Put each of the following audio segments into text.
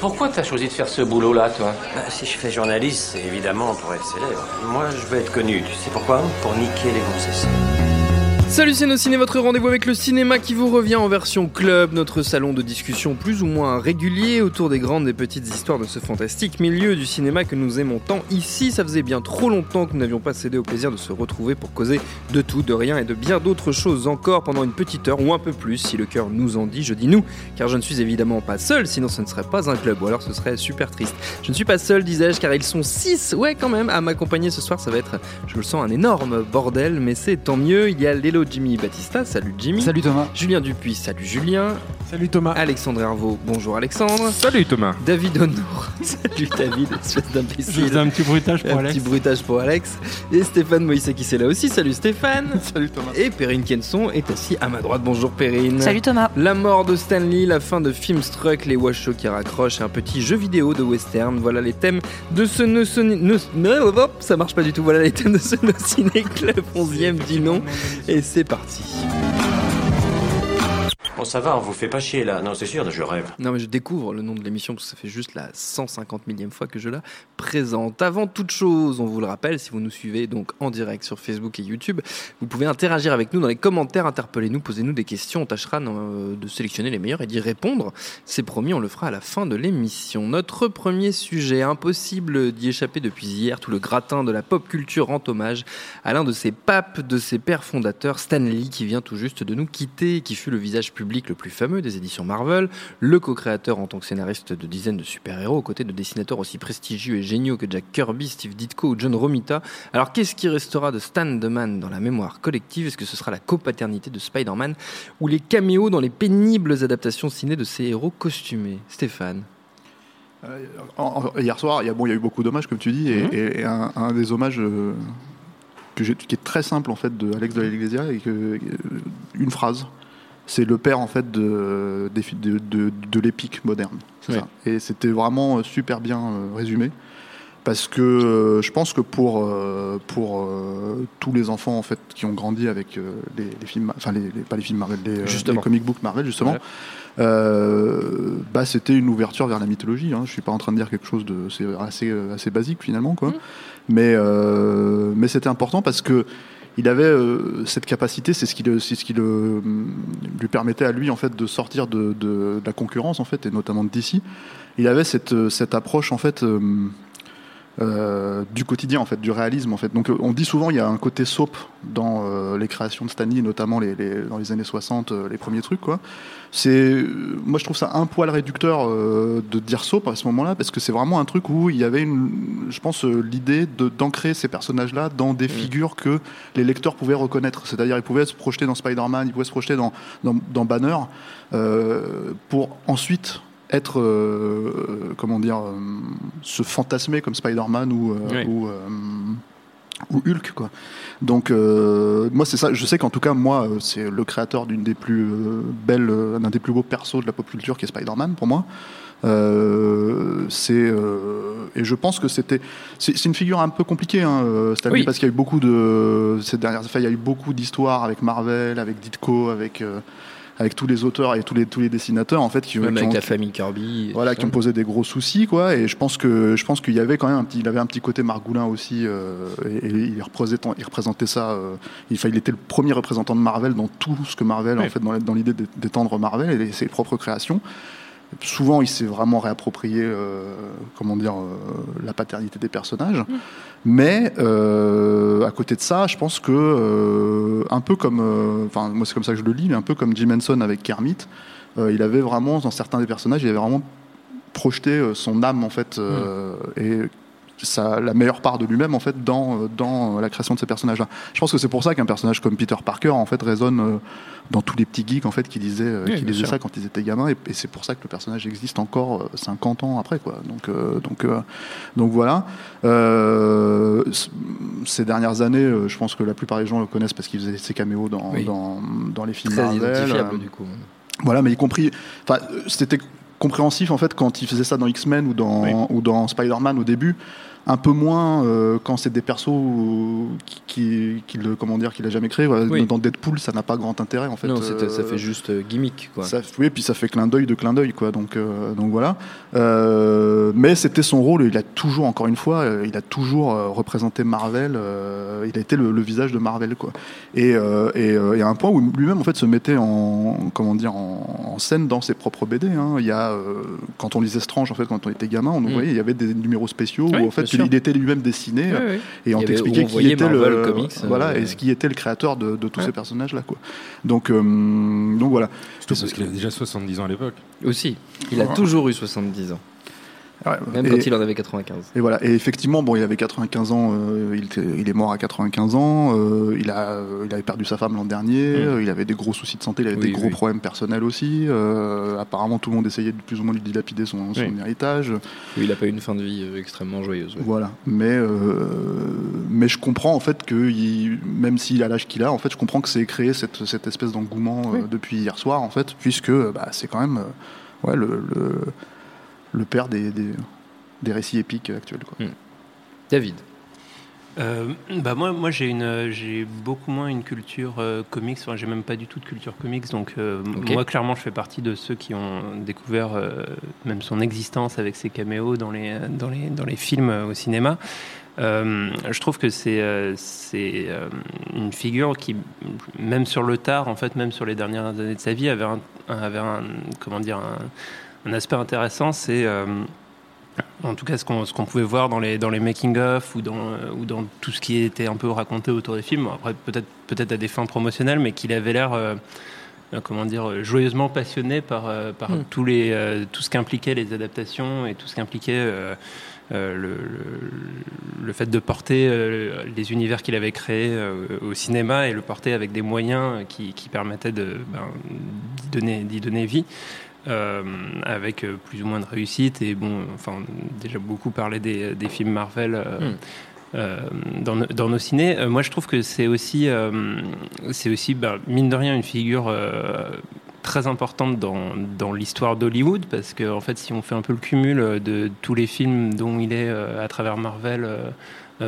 Pourquoi t'as choisi de faire ce boulot-là, toi Bah, si je fais journaliste, c'est évidemment pour être célèbre. Moi, je veux être connu. Tu sais pourquoi? Pour niquer les gonzesses. Salut c'est ciné, votre rendez-vous avec le cinéma qui vous revient en version club, notre salon de discussion plus ou moins régulier autour des grandes et petites histoires de ce fantastique milieu du cinéma que nous aimons tant. Ici, ça faisait bien trop longtemps que nous n'avions pas cédé au plaisir de se retrouver pour causer de tout, de rien et de bien d'autres choses encore pendant une petite heure ou un peu plus si le cœur nous en dit. Je dis nous, car je ne suis évidemment pas seul, sinon ce ne serait pas un club ou alors ce serait super triste. Je ne suis pas seul, disais-je, car ils sont 6, ouais quand même, à m'accompagner ce soir. Ça va être, je le sens, un énorme bordel, mais c'est tant mieux. Il y a Lélo Jimmy Batista, salut Jimmy. Salut Thomas. Julien Dupuis, salut Julien. Salut Thomas. Alexandre Hervaux, bonjour Alexandre. Salut Thomas. David Honnour, salut David, espèce Je d'imbécile. un petit bruitage pour Un Alex. petit bruitage pour Alex. Et Stéphane Moïse qui c'est là aussi, salut Stéphane. Salut Thomas. Et Perrine Kenson est assis à ma droite, bonjour Perrine. Salut Thomas. La mort de Stanley, la fin de Filmstruck, les washoes qui raccrochent, et un petit jeu vidéo de western. Voilà les thèmes de ce no- no- hop, ça marche pas du tout. Voilà les thèmes de ce No Ciné Club 11e dit non. Et c'est parti. Bon, ça va, on vous fait pas chier là. Non, c'est sûr, je rêve. Non mais je découvre le nom de l'émission parce que ça fait juste la 150 millième fois que je la présente. Avant toute chose, on vous le rappelle, si vous nous suivez donc en direct sur Facebook et YouTube, vous pouvez interagir avec nous dans les commentaires, interpellez-nous, posez-nous des questions, on tâchera euh, de sélectionner les meilleurs et d'y répondre. C'est promis, on le fera à la fin de l'émission. Notre premier sujet, impossible d'y échapper depuis hier, tout le gratin de la pop culture rend hommage à l'un de ses papes, de ses pères fondateurs, Stan Lee, qui vient tout juste de nous quitter, qui fut le visage public le plus fameux des éditions Marvel, le co-créateur en tant que scénariste de dizaines de super-héros, aux côtés de dessinateurs aussi prestigieux et géniaux que Jack Kirby, Steve Ditko ou John Romita. Alors qu'est-ce qui restera de Stan the Man dans la mémoire collective? Est-ce que ce sera la copaternité de Spider-Man ou les caméos dans les pénibles adaptations ciné de ces héros costumés? Stéphane Euh, en- en- hier soir, il y, a, bon, il y a eu beaucoup d'hommages, comme tu dis, et, Mhm. et- et un, un des hommages euh, que qui est très simple en fait de Alex de et que, euh, une phrase. C'est le père en fait de, de, de, de l'épique moderne. Ouais. ça. Et c'était vraiment euh, super bien euh, résumé. Parce que euh, je pense que pour, pour tous les enfants en fait qui ont grandi avec les, les films, enfin les, les- pas les films Marvel, les, les comic books Marvel justement, Ouais. euh, bah, c'était une ouverture vers la mythologie. Hein. Je suis pas en train de dire quelque chose de c'est assez, assez basique finalement, quoi. Mhm. Mais, euh, mais c'était important parce que il avait euh, cette capacité, c'est ce qui, le, ce qui le, lui permettait à lui en fait de sortir de, la concurrence en fait, et notamment de. Il avait cette, cette approche en fait. Euh, du quotidien en fait, du réalisme en fait. Donc euh, on dit souvent il y a un côté soap dans euh, les créations de Stanley, notamment les, les- dans les années 60, euh, les premiers trucs quoi. C'est, moi je trouve ça un poil réducteur de dire soap à ce moment-là parce que c'est vraiment un truc où il y avait une, je pense l'idée de d'ancrer ces personnages-là dans des figures que les lecteurs pouvaient reconnaître. C'est-à-dire ils pouvaient se projeter dans Spider-Man, ils pouvaient se projeter dans dans, dans Banner pour ensuite être, euh, comment dire, euh, se fantasmer comme Spider-Man ou, euh, Oui. ou, euh, ou Hulk, quoi. Donc, euh, moi, c'est ça. Je sais qu'en tout cas, moi, euh, c'est le créateur d'une des plus belles, d'un des plus beaux persos de la pop culture qui est Spider-Man pour moi. Euh, c'est euh, et je pense que c'était c'est une figure un peu compliquée hein, Stanley, Oui. parce qu'il y a eu beaucoup de ces dernières il y a eu beaucoup d'histoires avec Marvel avec Ditko avec euh, avec tous les auteurs et tous les tous les dessinateurs en fait qui, Même qui avec ont, la famille Kirby. voilà, qui ont posé des gros soucis, quoi. Et je pense que je pense qu'il y avait quand même un petit, il avait un petit côté Margoulin aussi, euh, et, et il représentait, il représentait ça. euh, il, il était le premier représentant de Marvel dans tout ce que Marvel, Oui. en fait, dans, dans l'idée d'é- d'étendre Marvel et ses propres créations. Souvent, il s'est vraiment réapproprié, euh, comment dire, euh, la paternité des personnages. Mais euh, à côté de ça, je pense que euh, un peu comme, euh, enfin moi c'est comme ça que je le lis, mais un peu comme Jim Henson avec Kermit, il avait vraiment dans certains des personnages, il avait vraiment projeté son âme en fait, euh, et sa- la meilleure part de lui-même en fait dans, euh, dans la création de ces personnages-là. Je pense que c'est pour ça qu'un personnage comme Peter Parker en fait résonne euh, dans tous les petits geeks en fait qui lisaient, euh, Oui, qui sûr. ça quand ils étaient gamins et, et c'est pour ça que le personnage existe encore euh, 50 ans après quoi. Donc euh, donc euh, donc voilà. Euh, ces dernières années, euh, je pense que la plupart des gens le connaissent parce qu'il faisait ses caméos dans, Oui. dans, dans les films Très Marvel. euh, du coup. voilà, mais y compris. Enfin, euh, c'était compréhensif en fait quand il faisait ça dans X-Men ou dans, Oui. ou dans Spider-Man au début. Un peu moins euh, quand c'est des persos qui, qui, qui le, comment dire, qu'il a jamais créé. Voilà. Oui. Dans Deadpool, ça n'a pas grand intérêt en fait. non, ça Euh, fait juste euh, gimmick quoi. ça, oui, puis ça fait clin d'œil de clin d'œil, quoi. Donc, euh, donc voilà. Mais c'était son rôle. Il a toujours, encore une fois, il a toujours représenté Marvel. il a été le, le visage de Marvel, quoi. Et, et, et à un point où lui-même, en fait, se mettait en, comment dire, en, en scène dans ses propres BD. hein. Il y a, quand on lisait Strange, en fait, quand on était gamin, on Mm. voyait, il y avait des numéros spéciaux Oui, où en fait, sûr. il était lui-même dessiné. Et on t'expliquait qui était Marvel le Comics, voilà euh, et ce qui était le créateur de, de tous Ouais. ces personnages là quoi. Donc euh, donc voilà. Parce qu'il avait déjà 70 ans à l'époque. Aussi, il a Ouais. toujours eu 70 ans, même Et- quand il en avait 95. Et voilà. Et effectivement, bon, il avait 95 ans. euh, il, était- il est mort à 95 ans. euh, il a, il avait perdu sa femme l'an dernier. Mm. il avait des gros soucis de santé. Il avait Oui, des gros oui. problèmes personnels aussi. euh, apparemment, tout le monde essayait de plus ou moins lui dilapider son, son Oui. héritage. Il a pas eu une fin de vie extrêmement joyeuse. ouais. Voilà. Mais mais je comprends en fait que il- même s'il a l'âge qu'il a, en fait, je comprends que c'est créé cette, cette espèce d'engouement depuis hier soir, en fait, puisque bah, c'est quand même ouais, le, le, le père des, des, des récits épiques actuels. Quoi. David. Euh, bah moi, moi j'ai une, j'ai beaucoup moins une culture euh, comics. Enfin, j'ai même pas du tout de culture comics. Donc euh, moi, clairement, je fais partie de ceux qui ont découvert euh, même son existence avec ses caméos dans les dans les dans les films euh, au cinéma. Euh, je trouve que c'est euh, c'est euh, une figure qui, même sur le tard, en fait, même sur les dernières années de sa vie, avait un, avait un comment dire un, un aspect intéressant. C'est euh, en tout cas, ce qu'on pouvait voir dans les, dans les making-of ou dans, euh, ou dans tout ce qui était un peu raconté autour des films, après peut-être à des fins promotionnelles, mais qu'il avait l'air, euh, comment dire, joyeusement passionné par, euh, par Mm. tous les, euh, tout ce qu'impliquaient les adaptations et tout ce qu'impliquait le, le, le fait de porter les univers qu'il avait créés au cinéma et le porter avec des moyens qui, qui permettaient de, ben, d'y donner, d'y donner vie euh, avec euh, plus ou moins de réussite. Et bon, enfin, on a déjà beaucoup parlé des, des films Marvel. euh, Mm. euh, dans, nos- dans nos ciné, Euh, moi je trouve que c'est aussi, euh, c'est aussi ben, mine de rien une figure très importante dans, dans l'histoire d'Hollywood parce que en fait si on fait un peu le cumul de tous les films dont il est à travers Marvel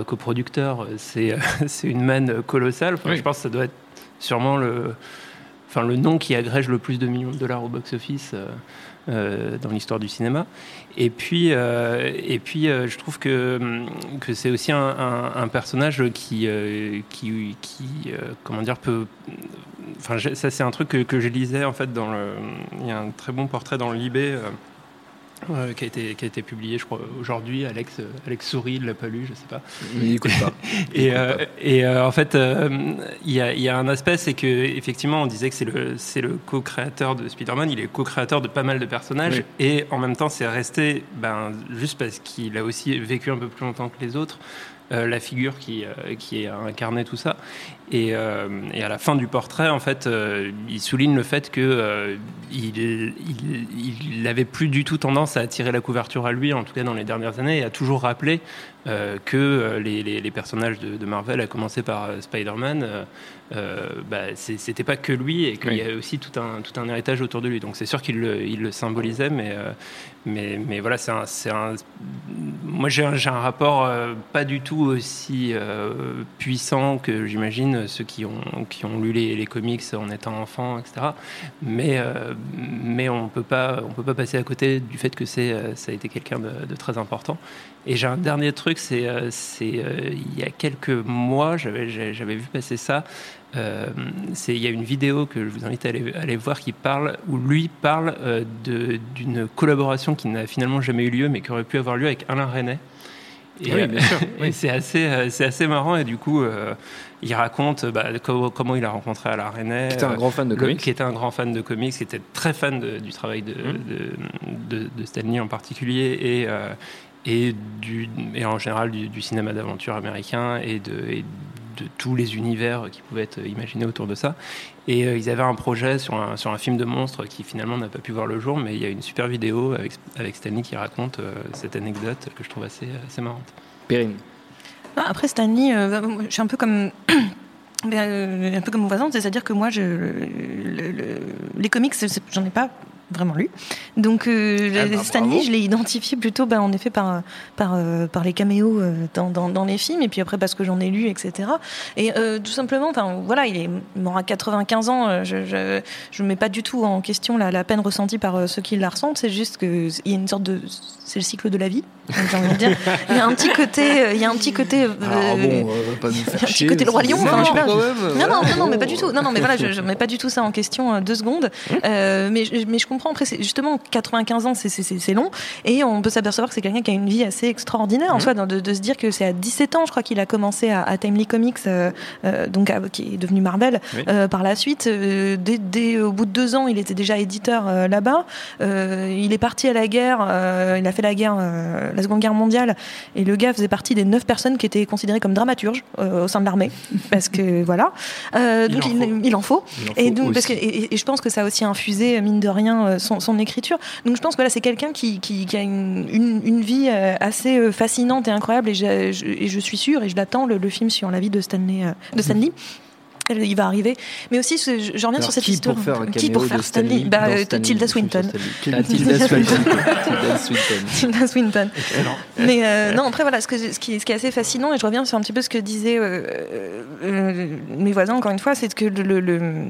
coproducteur, c'est c'est une manne colossale. Enfin, Oui. Je pense que ça doit être sûrement le, enfin, le nom qui agrège le plus de millions de dollars au box-office euh, euh, dans l'histoire du cinéma. Et puis, euh, et puis je trouve que, hum, que c'est aussi un, personnage qui, qui, comment dire, peut. Enfin, ça, c'est un truc que, que je lisais en fait dans le. Il y a un très bon portrait dans le Libé. Euh, qui, a été, qui a été publié, je crois, aujourd'hui. Alex, euh, Alex sourit, il l'a pas lu, je sais pas. Il écoute pas. Et, euh, et euh, en fait, euh, il y, a, il y a un aspect, c'est que effectivement, on disait que c'est le, c'est le co-créateur de Spider-Man. Il est co-créateur de pas mal de personnages, Oui. et en même temps, c'est resté, ben, juste parce qu'il a aussi vécu un peu plus longtemps que les autres, la figure qui, euh, qui a incarné tout ça. Et, euh, et à la fin du portrait, en fait, euh, il souligne le fait que euh, il, il, il avait plus du tout tendance à attirer la couverture à lui, en tout cas dans les dernières années, et a toujours rappelé euh, que euh, les, les- les personnages de, de Marvel, à commencer par euh, Spider-Man, euh, euh, bah, c'était pas que lui et qu'il y Oui. a aussi tout un, tout un héritage autour de lui. Donc c'est sûr qu'il le, symbolisait, mais, euh, mais, voilà, c'est un, moi j'ai un, rapport euh, pas du tout aussi euh, puissant que j'imagine ceux qui ont, lu les, comics en étant enfant, etc. Mais, euh, mais on peut pas, on peut pas passer à côté du fait que c'est, ça a été quelqu'un de, de très important. Et j'ai un dernier truc, c'est, il y a quelques mois, j'avais vu passer ça. Euh, il y a une vidéo que je vous invite à aller, à aller voir qui parle, où lui parle euh, d'une collaboration qui n'a finalement jamais eu lieu, mais qui aurait pu avoir lieu avec Alain. Et, Oui, bien sûr, et oui. c'est assez, euh, c'est assez marrant. Et du coup, euh, il raconte bah, co- comment il a rencontré Alain Resnais. C'était un euh, grand fan de le- comics. qui était un grand fan de comics, qui était très fan de- du travail de, de, de, de Stanley en particulier et, euh, et, du, et en général du, du cinéma d'aventure américain et de, et de tous les univers qui pouvaient être imaginés autour de ça. Et euh, ils avaient un projet sur un, sur un film de monstre qui finalement n'a pas pu voir le jour, mais il y a une super vidéo avec, avec Stanley qui raconte euh, cette anecdote que je trouve assez, assez marrante. Perrine. Ah, Après Stanley, euh, je suis un peu comme ben, un peu comme mon voisin, c'est-à-dire que moi, je, le- le- les comics, j'en ai pas vraiment lu. Donc euh, Ah bah, Stanley, bravo. je l'ai identifié plutôt, ben, en effet, par par euh, par les caméos euh, dans, dans, dans les films, et puis après parce que j'en ai lu, etc. Et euh, tout simplement, enfin voilà, il est mort à 95 ans. Je je je mets pas du tout en question la, la peine ressentie par ceux qui la ressentent. C'est juste que il y a une sorte de c'est le cycle de la vie. j'ai envie de dire. Il y a un petit côté, il y a un petit côté. Alors bon, euh, pas nous faire un petit côté le roi lion, enfin, je sais pas. même, Non, non, non, non, mais pas du tout. Non, non, mais voilà, je, je mets pas du tout ça en question deux secondes. Euh, mais, mais je comprends. Après, c'est justement 95 ans, c'est- long, et on peut s'apercevoir que c'est quelqu'un qui a une vie assez extraordinaire en soi, dans- de, de se dire que c'est à 17 ans, je crois qu'il a commencé à, à Timely Comics, euh, euh, donc à- qui est devenu Marvel. Oui. Euh, par la suite, dès, dès au bout de deux ans, il était déjà éditeur là-bas. Il est parti à la guerre. il a fait la guerre, la Seconde Guerre mondiale, et le gars faisait partie des neuf personnes qui étaient considérées comme dramaturges au sein de l'armée, parce que voilà. Il donc en il, en faut. Il en Et faut donc parce que aussi. et, et je pense que ça a aussi infusé mine de rien euh, son, son écriture. Donc je pense que voilà, c'est quelqu'un qui, qui, qui a une, une, une vie euh, assez euh, fascinante et incroyable. Et je, je- et je suis sûre et je l'attends le, le film sur la vie de Stanley de Stanley. Elle- Il va arriver, mais aussi je, je reviens Alors, sur cette qui histoire. pour faire un qui pour faire Stanley Stanley, Bah, Stanley, Tilda Swinton. Stanley. Tilda Swinton. Tilda Swinton. Tilda Swinton. Mais euh, non, après voilà, ce, que, ce, qui, ce qui est assez fascinant, et je reviens sur un petit peu ce que disaient euh, euh, mes voisins encore une fois, c'est que le, le- le-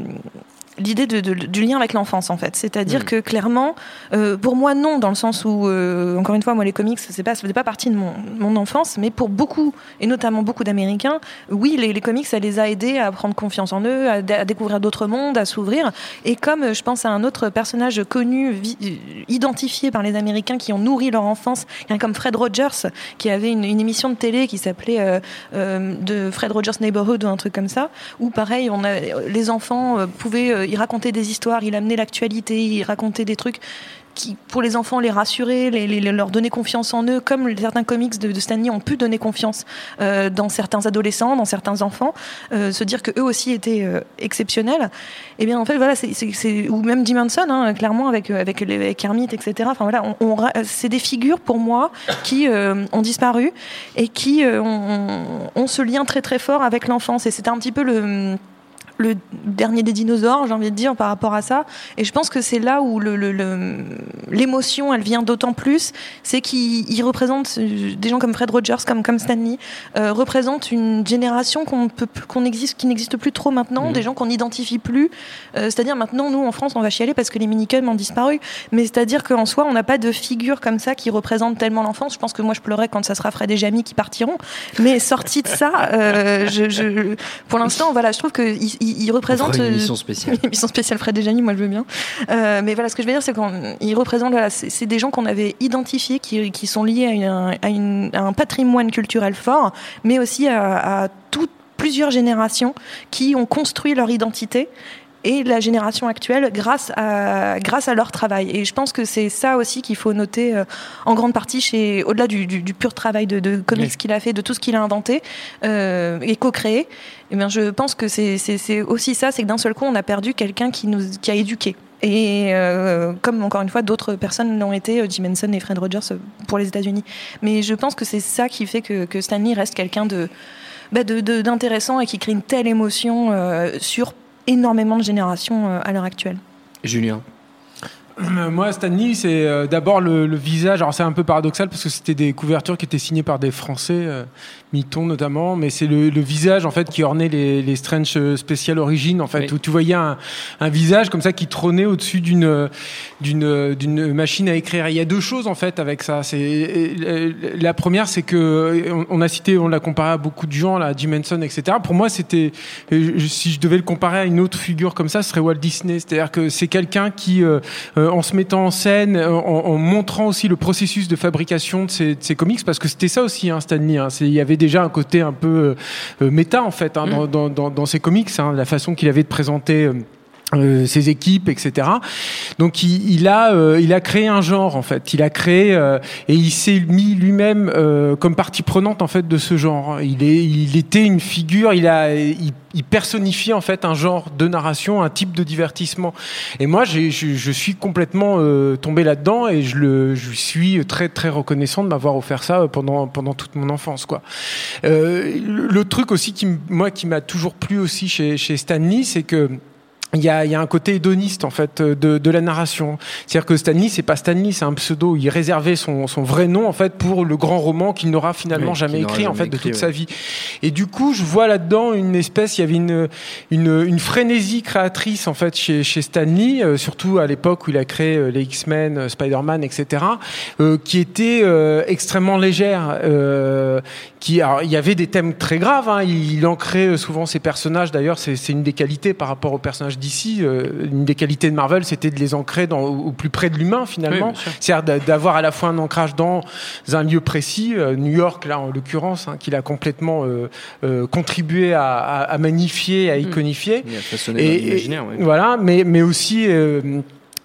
l'idée de, de- du lien avec l'enfance en fait, c'est-à-dire Mm. que clairement, euh, pour moi non, dans le sens où euh, encore une fois, moi les comics, c'est pas, ça faisait pas partie de mon, mon enfance, mais pour beaucoup et notamment beaucoup d'Américains, oui, les, les comics, ça les a aidés à prendre confiance en eux, à, dé- à découvrir d'autres mondes, à s'ouvrir. Et comme euh, je pense à un autre personnage connu, identifié par les Américains qui ont nourri leur enfance, comme Fred Rogers, qui avait une, une émission de télé qui s'appelait euh, de Fred Rogers Neighborhood ou un truc comme ça, où pareil, on a, les enfants pouvaient y raconter des histoires, il amenait l'actualité, il racontait des trucs qui, pour les enfants, les rassurer, les, leur donner confiance en eux, comme certains comics de, de Stanley ont pu donner confiance euh, dans certains adolescents, dans certains enfants, euh, se dire que eux aussi étaient euh, exceptionnels. Et bien en fait voilà, c'est, ou même Jim Henson, hein, clairement avec avec, Hermit, etc. Enfin voilà, c'est des figures pour moi qui ont disparu et qui ont, ont ce lien très très fort avec l'enfance. Et c'était un petit peu le le dernier des dinosaures, j'ai envie de dire, par rapport à ça. Et je pense que c'est là où le- le- le- l'émotion, elle vient d'autant plus, c'est qu'il il représente euh, des gens comme Fred Rogers, comme, comme Stanley, euh, représente une génération qu'on peut, qu'on existe, qui n'existe plus trop maintenant, Mhm. des gens qu'on n'identifie plus. Euh, c'est-à-dire maintenant, nous, en France, on va chialer parce que les minicums ont disparu. Mais c'est-à-dire qu'en soi, on n'a pas de figure comme ça qui représente tellement l'enfance. Je pense que moi, je pleurais quand ça sera Fred et Jamie qui partiront. Mais sorti de ça, euh, je, je- pour l'instant, voilà, je trouve il, il On représente. fera une émission spéciale. une émission spéciale Fred et moi je veux bien. Euh, mais voilà, ce que je veux dire, c'est qu'il représente, voilà, c'est des gens qu'on avait identifiés, qui, qui sont liés à, une- à une- à un patrimoine culturel fort, mais aussi à, à toutes plusieurs générations qui ont construit leur identité et la génération actuelle grâce à, grâce à leur travail. Et je pense que c'est ça aussi qu'il faut noter euh, en grande partie chez, au-delà du, du- du pur travail de, de comics Oui. qu'il a fait, de tout ce qu'il a inventé euh, et co-créé. Eh bien, je pense que c'est, c'est, aussi ça, c'est que d'un seul coup, on a perdu quelqu'un qui nous, qui a éduqué. Et euh, comme encore une fois, d'autres personnes l'ont été, Jim Henson et Fred Rogers pour les États-Unis. Mais je pense que c'est ça qui fait que, que Stanley reste quelqu'un de, bah, de, de- d'intéressant et qui crée une telle émotion euh, sur énormément de générations euh, à l'heure actuelle. Julien. Euh, Moi, Stanley, c'est euh, d'abord le, le visage. Alors, c'est un peu paradoxal parce que c'était des couvertures qui étaient signées par des Français, Mitton notamment, mais c'est le, le visage en fait qui ornait les, les Strange euh, Special Origins, en fait, Oui. où tu voyais un, un visage comme ça qui trônait au-dessus d'une d'une d'une machine à écrire. Et il y a deux choses en fait avec ça. C'est euh, la première, c'est que on, on a cité, on l'a comparé à beaucoup de gens, là, Jim Henson, etc. Pour moi, c'était euh, si je devais le comparer à une autre figure comme ça, ce serait Walt Disney. C'est-à-dire que c'est quelqu'un qui, euh, en se mettant en scène, en, en montrant aussi le processus de fabrication de ses, de ses comics, parce que c'était ça aussi, hein, Stanley. Hein, il y avait déjà un côté un peu euh, euh, méta en fait hein, dans, dans, dans, dans ses comics, hein, la façon qu'il avait de présenter. Euh, ses équipes, etc. Donc il, il a euh, il a créé un genre en fait. Il a créé euh, et il s'est mis lui-même euh, comme partie prenante en fait de ce genre. Il est il était une figure. Il a il, il personnifie en fait un genre de narration, un type de divertissement. Et moi je, je suis complètement euh, tombé là-dedans et je le je suis très très reconnaissant de m'avoir offert ça pendant pendant toute mon enfance quoi. Le, truc aussi qui moi qui m'a toujours plu aussi chez chez Stanley, c'est que il y, a, il y a un côté hédoniste en fait de, de la narration. C'est-à-dire que Stanley, c'est pas Stanley, c'est un pseudo. Il réservait son, son vrai nom en fait pour le grand roman qu'il n'aura finalement Oui, jamais écrit en fait de toute ouais. sa vie. Et du coup, je vois là-dedans une espèce, il y avait une, une, une frénésie créatrice en fait chez, chez Stanley, euh, surtout à l'époque où il a créé euh, les X-Men, euh, Spider-Man, etc., euh, qui était euh, extrêmement légère. Euh, qui, alors, il y avait des thèmes très graves. Hein, il, il ancrait souvent ses personnages. D'ailleurs, c'est c'est une des qualités par rapport aux personnages d'ici. Euh, une des qualités de Marvel, c'était de les ancrer dans, au au plus près de l'humain finalement. Oui. C'est-à-dire d'a- d'avoir à la fois un ancrage dans un lieu précis, euh, New York là en l'occurrence, hein, qu'il a complètement euh, euh, contribué à, à, à magnifier, à iconifier. Il a façonné Et- l'imaginaire. et- ouais. Voilà, mais, mais aussi.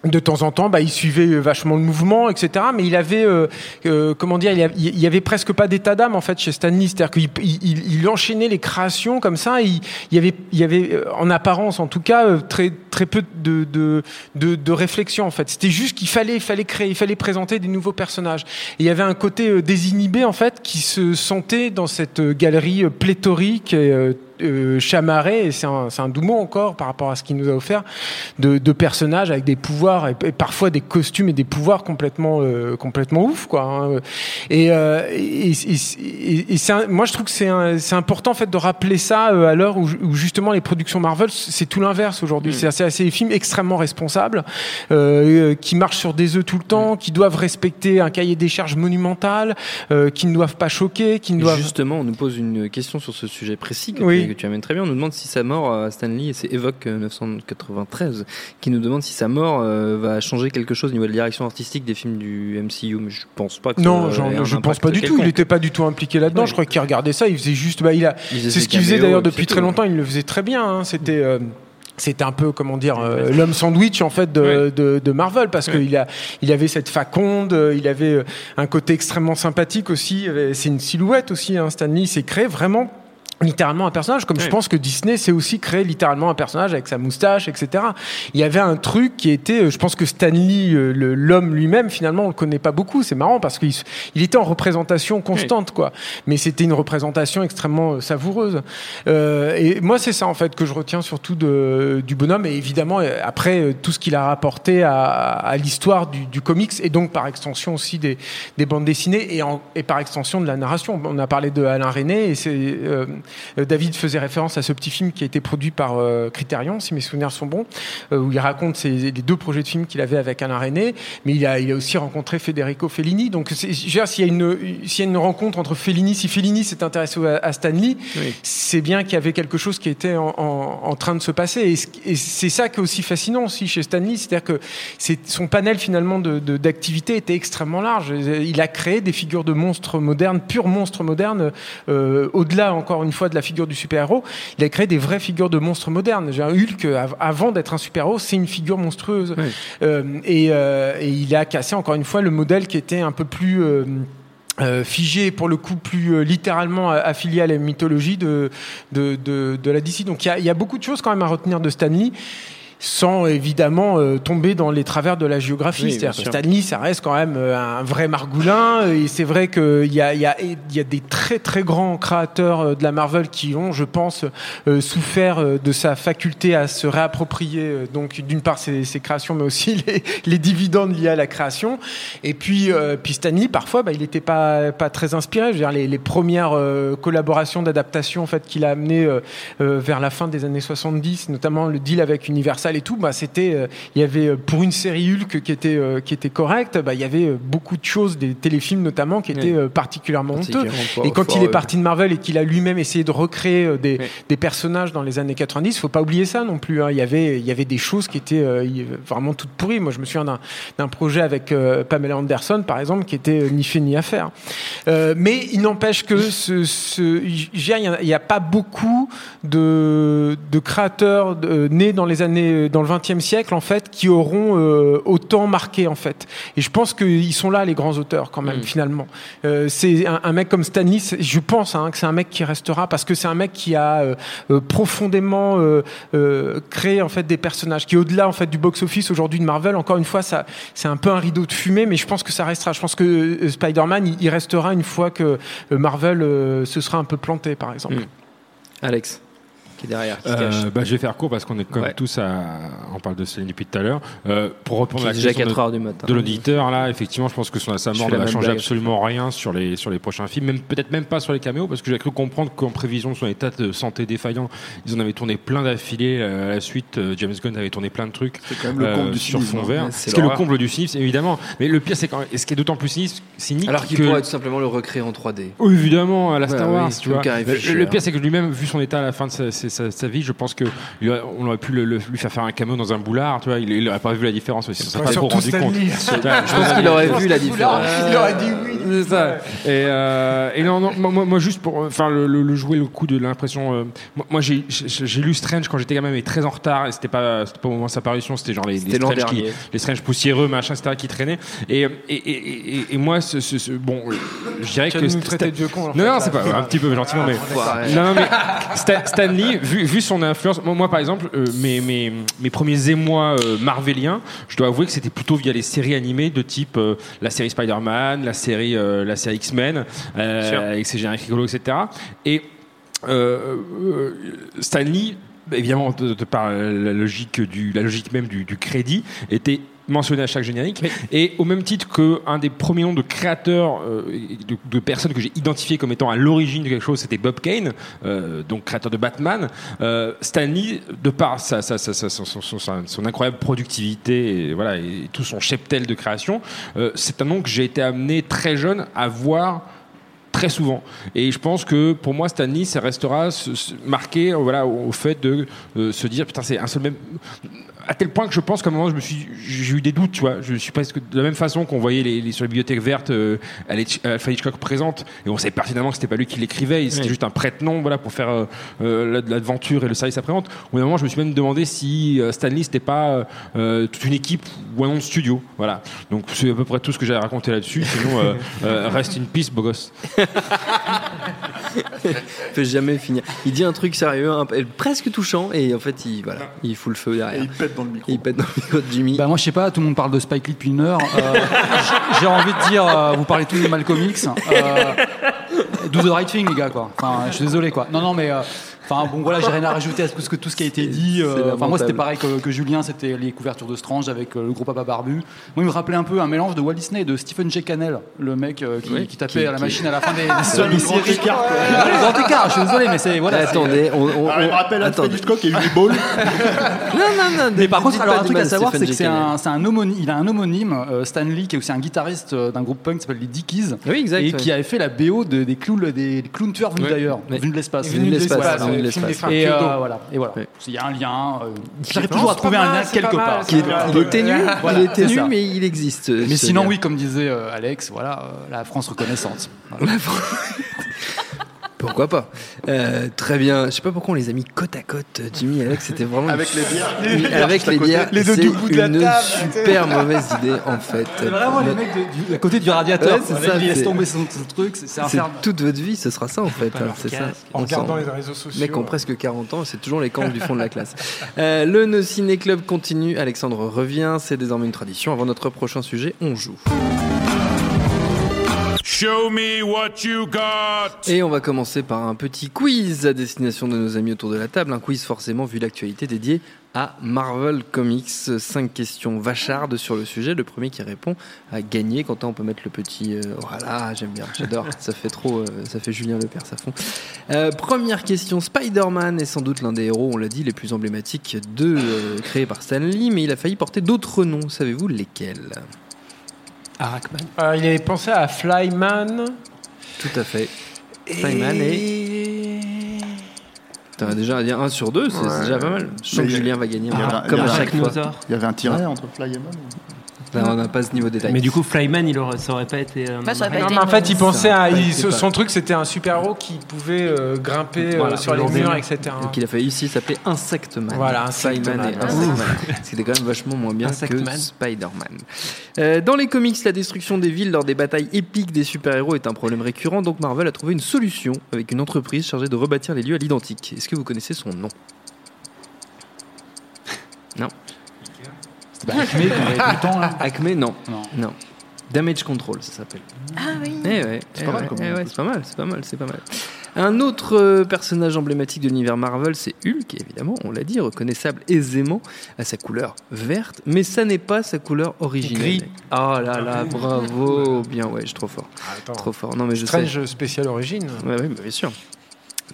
Euh, de temps en temps, bah, il suivait vachement le mouvement, etc. Mais il avait, euh, euh, comment dire, il y avait presque pas d'état d'âme en fait chez Stanley. C'est-à-dire qu'il il, enchaînait les créations comme ça. Il, y avait, il y avait, euh, en apparence en tout cas, euh, très très peu de de, de, de réflexion en fait. C'était juste qu'il fallait, il fallait créer, il fallait présenter des nouveaux personnages. Et il y avait un côté euh, désinhibé en fait qui se sentait dans cette euh, galerie euh, pléthorique. Et, euh, chamarré, et c'est un, un doux mot encore par rapport à ce qu'il nous a offert, de, de personnages avec des pouvoirs et, et parfois des costumes et des pouvoirs complètement, euh, complètement ouf, quoi. hein. Et, euh, et, et- un- moi je trouve que c'est important en fait de rappeler ça à l'heure où, où justement les productions Marvel c'est tout l'inverse aujourd'hui. C'est assez des films extrêmement responsables euh, euh, qui marchent sur des œufs tout le temps, qui doivent respecter un cahier des charges monumental, euh, qui ne doivent pas choquer, qui ne doivent Justement, on nous pose une question sur ce sujet précis que, Oui. tu, que tu amènes très bien. On nous demande si sa mort à Stanley, et c'est Evoque euh, 993, qui nous demande si sa mort euh, va changer quelque chose au niveau de la direction artistique des films du MCU. Mais je pense pas que Non, ça un je pense pas du tout. Il n'était pas du tout impliqué là-dedans. Ouais. Je crois qu'il regardait ça. Il faisait juste. Bah, il a. C'est ce qu'il faisait d'ailleurs depuis c'est très longtemps. Il le faisait très bien. hein. C'était. euh, c'était un peu, comment dire, euh, l'homme sandwich en fait de, de, de Marvel parce qu'il a, il avait cette faconde, euh, il avait euh, un côté extrêmement sympathique aussi. C'est une silhouette aussi. Hein, Stanley s'est créé vraiment littéralement un personnage, comme je pense que Disney s'est aussi créé littéralement un personnage avec sa moustache, etc. Il y avait un truc qui était, euh, je pense que Stanley, euh, l'homme lui-même, finalement, on le connaît pas beaucoup. C'est marrant parce qu'il il était en représentation constante, quoi. Mais c'était une représentation extrêmement euh, savoureuse. Euh, et moi, c'est ça en fait que je retiens surtout de, du bonhomme. Et évidemment, après tout ce qu'il a rapporté à, à l'histoire du, du comics et donc par extension aussi des, des bandes dessinées et, en- et par extension de la narration. On a parlé de Alain René et c'est euh, David faisait référence à ce petit film qui a été produit par euh, Criterion, si mes souvenirs sont bons, euh, où il raconte ses, les deux projets de films qu'il avait avec Alain René, mais il a, il a aussi rencontré Federico Fellini. Donc, s'il y a une, y a une rencontre entre Fellini, si Fellini s'est intéressé à, à Stanley, Oui. c'est bien qu'il y avait quelque chose qui était en, en- en train de se passer. Et, ce- et c'est ça qui est aussi fascinant aussi chez Stanley, c'est-à-dire que son panel finalement de, de- d'activités était extrêmement large. Il a créé des figures de monstres modernes, purs monstres modernes, euh, au-delà encore une fois de la figure du super-héros. Il a créé des vraies figures de monstres modernes. Hulk, av- avant d'être un super-héros, c'est une figure monstrueuse. Oui. Euh, et, euh, et il a cassé encore une fois le modèle qui était un peu plus euh, euh, figé pour le coup plus euh, littéralement affilié à la mythologie de, de, de, de la DC. Donc il y a, il y a beaucoup de choses quand même à retenir de Stanley sans évidemment euh, tomber dans les travers de la géographie. Oui, C'est-à-dire que. Stanley, ça reste quand même euh, un vrai margoulin. Et c'est vrai qu'il y a, il y, a, il y a des très très grands créateurs euh, de la Marvel qui ont, je pense, euh, souffert euh, de sa faculté à se réapproprier euh, donc d'une part ses, ses créations, mais aussi les, les dividendes liés à la création. Et puis, euh, puis Stanley, parfois, bah, il n'était pas, pas très inspiré. Je veux dire, les, les premières euh, collaborations d'adaptation en fait, qu'il a amenées euh, euh, vers la fin des années 70, notamment le deal avec Universal et tout, bah, c'était, euh, il y avait euh, pour une série Hulk qui était, euh, qui était correcte, bah, il y avait beaucoup de choses, des téléfilms notamment, qui étaient Oui. particulièrement honteux. Et quand il est parti de Marvel et qu'il a lui-même essayé de recréer des, Oui. des personnages dans les années 90, faut pas oublier ça non plus. hein. Il y avait, il y avait des choses qui étaient vraiment toutes pourries. Moi, je me souviens d'un, d'un projet avec Pamela Anderson, par exemple, qui était ni fait ni à faire. Euh, mais il n'empêche que ce, ce, il a- n'y a, pas beaucoup de, de créateurs de- nés dans les années des, dans le 20e siècle, en fait, qui auront euh, autant marqué, en fait. Et je pense qu'ils sont là, les grands auteurs, quand même, Mm. finalement. Euh, c'est un, un mec comme Stanley, je pense hein, que c'est un mec qui restera parce que c'est un mec qui a euh, euh, profondément euh, euh, créé, en fait, des personnages qui, au-delà, en fait, du box-office aujourd'hui de Marvel, encore une fois, ça, c'est un peu un rideau de fumée, mais je pense que ça restera. Je pense que euh, Spider-Man, il, il restera une fois que euh, Marvel euh, se sera un peu planté, par exemple. Mm. Alex, qui est derrière, qui Euh, cache. bah, je vais faire court parce qu'on est comme Ouais. tous à. On parle de Céline depuis tout à l'heure. Euh, pour répondre Qui à est la déjà question 4 de, heures du matin. de l'auditeur, là, effectivement, je pense que son, sa mort ne va changer blague. absolument rien sur les, sur les prochains films, même peut-être même pas sur les caméos, parce que j'ai cru comprendre qu'en prévision de son état de santé défaillant, ils en avaient tourné plein d'affilés. euh, À la suite, James Gunn avait tourné plein de trucs C'est quand même le euh, comble du sur fond hein. vert. Ce qui est le comble du cynisme, évidemment. Mais le pire, c'est quand et ce qui est d'autant plus cynique, cynique Alors qu'il que pourrait tout simplement le recréer en 3D. oui, évidemment, à la Star Ouais, Wars, oui, tu vois. le pire, c'est que lui-même, vu son état à la fin de sa, sa- sa- sa vie, je pense que lui, on aurait pu le- le- lui faire faire un caméo dans un boulard, tu vois. Il, il aurait pas vu la différence aussi. Serait pas trop rendu compte. Stanley. Je pense qu'il aurait vu la différence. Il aurait dit oui. c'est ça. Et, euh, et non, non, moi, juste pour euh, faire le, le- le jouer le coup de l'impression. euh, moi, j'ai j'ai- j'ai lu Strange quand j'étais gamin, mais très en retard. Et c'était pas, c'était pas au moment de sa parution. C'était genre les, les Strange qui, dernier. les Strange poussiéreux, machin, etc., qui traînaient. Et, et, et, et- et moi, ce, ce- ce- bon, euh, je dirais Tu que vas nous Sta- traiter de vieux con. en non, fait, non, là. c'est pas un petit peu gentiment, mais Ouais. non, non, mais Stan, Vu, vu son influence, moi, moi, par exemple, euh, mes, mes, mes premiers émois euh, marveliens, je dois avouer que c'était plutôt via les séries animées de type euh, la série Spider-Man, la série, euh, la série X-Men, avec ses génériques rigolos, etc. Et Stan Lee, évidemment, de, de par la logique, du, la logique même du, du crédit, était mentionné à chaque générique. Et au même titre qu'un des premiers noms de créateurs, euh, de, de personnes que j'ai identifiées comme étant à l'origine de quelque chose, c'était Bob Kane, euh, donc créateur de Batman. Euh, Stan Lee, de par sa, sa- sa- sa- son, son- son- son incroyable productivité et, voilà, et tout son cheptel de création, euh, c'est un nom que j'ai été amené très jeune à voir très souvent. Et je pense que pour moi, Stanley, ça restera marqué voilà, au, au fait de euh, se dire, putain, c'est un seul même. À tel point que je pense qu'à un moment, je me suis, j'ai eu des doutes, tu vois. Je suis presque de la même façon qu'on voyait les, les- sur les bibliothèques vertes, euh, Alfred Hitchcock présente, et on savait pertinemment que c'était pas lui qui l'écrivait, c'était Oui. juste un prête-nom, voilà, pour faire euh, euh, l'aventure et le service après-vente. Au bout d'un moment, je me suis même demandé si euh, Stanley, c'était pas euh, euh, toute une équipe ou un nom de studio, voilà. Donc c'est à peu près tout ce que j'ai à raconter là-dessus. Sinon, euh, euh, reste une piste, beau gosse. Il peut jamais finir. Il dit un truc sérieux, un- presque touchant, et en fait, il, voilà, il fout le feu Et derrière. il pète dans le micro. Et il pète dans le micro de Jimmy. Bah moi je sais pas, tout le monde parle de Spike Lee depuis une heure. Euh, j'ai- envie de dire, euh, vous parlez tous de Malcolm X. Euh, do the right thing les gars quoi. Enfin je suis désolé quoi. Non non mais euh, enfin bon voilà j'ai rien à rajouter à tout ce que tout ce qui a été dit. Euh, Enfin moi c'était pareil que, que Julien, c'était les couvertures de Strange avec euh, le gros papa barbu. Moi il me rappelait un peu un mélange de Walt Disney et de Stephen J. Cannell, le mec euh, qui, Oui, qui tapait qui- à la qui- machine à la fin des, séries. écart, quoi. Ah, le grand écart, je suis désolé mais c'est voilà. attendez, on, on- Ah, il me on- rappelle Alfred attendez. Hitchcock et Uwe Ball. Non, non, non. Mais par contre, alors un truc à savoir, c'est que c'est un, c'est un homonyme, il a un homonyme, euh, Stan Lee, qui est aussi un guitariste d'un groupe punk qui s'appelle les Dickies, Oui, exact. et qui avait fait la BO de- des clowns, des clowns tueurs venus d'ailleurs, venus de l'espace. Venus de l'espace, de l'espace. Et euh, voilà. Et voilà. Ouais. Il y a un lien. euh, J'arrive toujours à trouver un lien quelque mal, part. Qui est- il est ténu, Voilà, il est ténu, mais il existe. Mais sinon, lien. oui, comme disait euh, Alex, voilà, euh, la France reconnaissante. Pourquoi pas Euh, Très bien. Je sais pas pourquoi on les a mis côte à côte, Jimmy et Alex. C'était vraiment Avec les bières. Oui, avec les bières. Les deux c'est du bout de la table, super mauvaise idée en fait. C'est vraiment les mecs de- du- à côté du radiateur. Ouais, ça, Il laisse tomber son, son truc, c'est toute votre vie, ce sera ça en fait. hein, C'est ça. En regardant les réseaux sociaux. Les mecs ont presque 40 ans, c'est toujours les camps du fond de la classe. Euh, le No Ciné Club continue. Alexandre revient, c'est désormais une tradition. Avant notre prochain sujet, on joue. Show me what you got. Et on va commencer par un petit quiz à destination de nos amis autour de la table. Un quiz forcément vu l'actualité dédié à Marvel Comics. Cinq questions vachardes sur le sujet. Le premier qui répond a gagné. Quentin, on peut mettre le petit. euh, Voilà, j'aime bien, j'adore. ça fait trop. euh, ça fait Julien Lepers à fond. Euh, première question. Spider-Man est sans doute l'un des héros, on l'a dit, les plus emblématiques de euh, créés par Stan Lee, mais il a failli porter d'autres noms. Savez-vous lesquels? Arakman. Euh, il avait pensé à Flyman. Tout à fait. Flyman et. T'as déjà à dire 1 sur 2, c'est déjà pas mal. Je sens que il y a- Julien va gagner, il y a- comme à chaque fois. Il y avait un tiret entre Fly et on n'a pas ce niveau de détail. Mais du coup, Flyman, il aurait, ça aurait pas été. euh, Bah, ça aurait pas Non, été mais en fait, il pensait à. Il- pas- son truc, c'était un super-héros qui pouvait euh, grimper euh, sur les murs, etc. Donc il a failli ici s'appeler Insectman. Voilà, Insectman. C'était quand même vachement moins bien Insectman. que Spider-Man. Euh, dans les comics, la destruction des villes lors des batailles épiques des super-héros est un problème récurrent, donc Marvel a trouvé une solution avec une entreprise chargée de rebâtir les lieux à l'identique. Est-ce que vous connaissez son nom? Non. Bah, Acme, qu'on avait tout le temps, là. Acme, non. Non. Non. Damage Control, ça s'appelle. Ah oui. Eh ouais, C'est eh pas ouais, eh ouais, c'est pas mal, c'est pas mal, c'est pas mal. Un autre euh, personnage emblématique de l'univers Marvel, c'est Hulk, évidemment, on l'a dit, reconnaissable aisément à sa couleur verte, mais ça n'est pas sa couleur originelle. Gris. Oh là là, bravo, bien, ouais, je suis trop fort, Attends. trop fort. Non mais je sais. Strange spécial origine. Ouais, ouais, bah, bien sûr.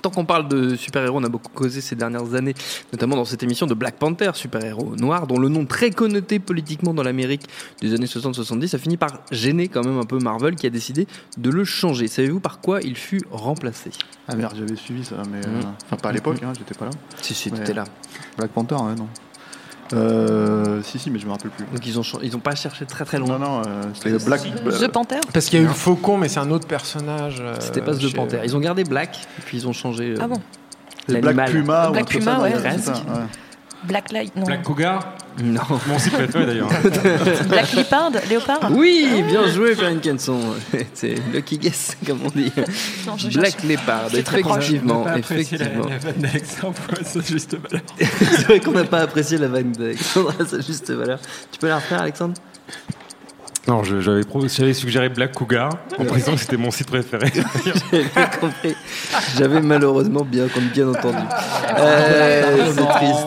Tant qu'on parle de super-héros, on a beaucoup causé ces dernières années, notamment dans cette émission de Black Panther, super-héros noir, dont le nom très connoté politiquement dans l'Amérique des années 60-70 a fini par gêner quand même un peu Marvel qui a décidé de le changer. Savez-vous par quoi il fut remplacé? Ah merde, j'avais suivi ça, mais. euh, Mm. Enfin, pas à l'époque, hein, j'étais pas là. Si, si, Ouais. t'étais là. Black Panther, ouais, non. Euh, si, si, mais je me rappelle plus. Donc ils ont, cha- ils ont pas cherché très très loin. Non, non, euh, c'était Black. The Panther Parce qu'il y a eu le faucon, mais c'est un autre personnage. euh, C'était pas The chez- Panther. Ils ont gardé Black, et puis ils ont changé euh, Ah bon Black l'animal. Puma ou Black truc Puma, ouais. Presque. Black Light, non. Black Cougar Non. Mon aussi préféré d'ailleurs. Black Leopard Léopard Oui, bien joué, Kenson. C'est lucky guess, comme on dit. Non, je Black cherche. Leopard, effectivement, On n'a pas apprécié la- effectivement. la vanne d'Alexandre à sa juste valeur. C'est vrai qu'on n'a pas apprécié la vanne d'Alexandre à sa juste valeur. Tu peux la refaire, Alexandre? Non, j'avais suggéré Black Cougar en que c'était mon site préféré. J'avais bien compris. J'avais malheureusement bien, bien entendu. Euh, c'est triste.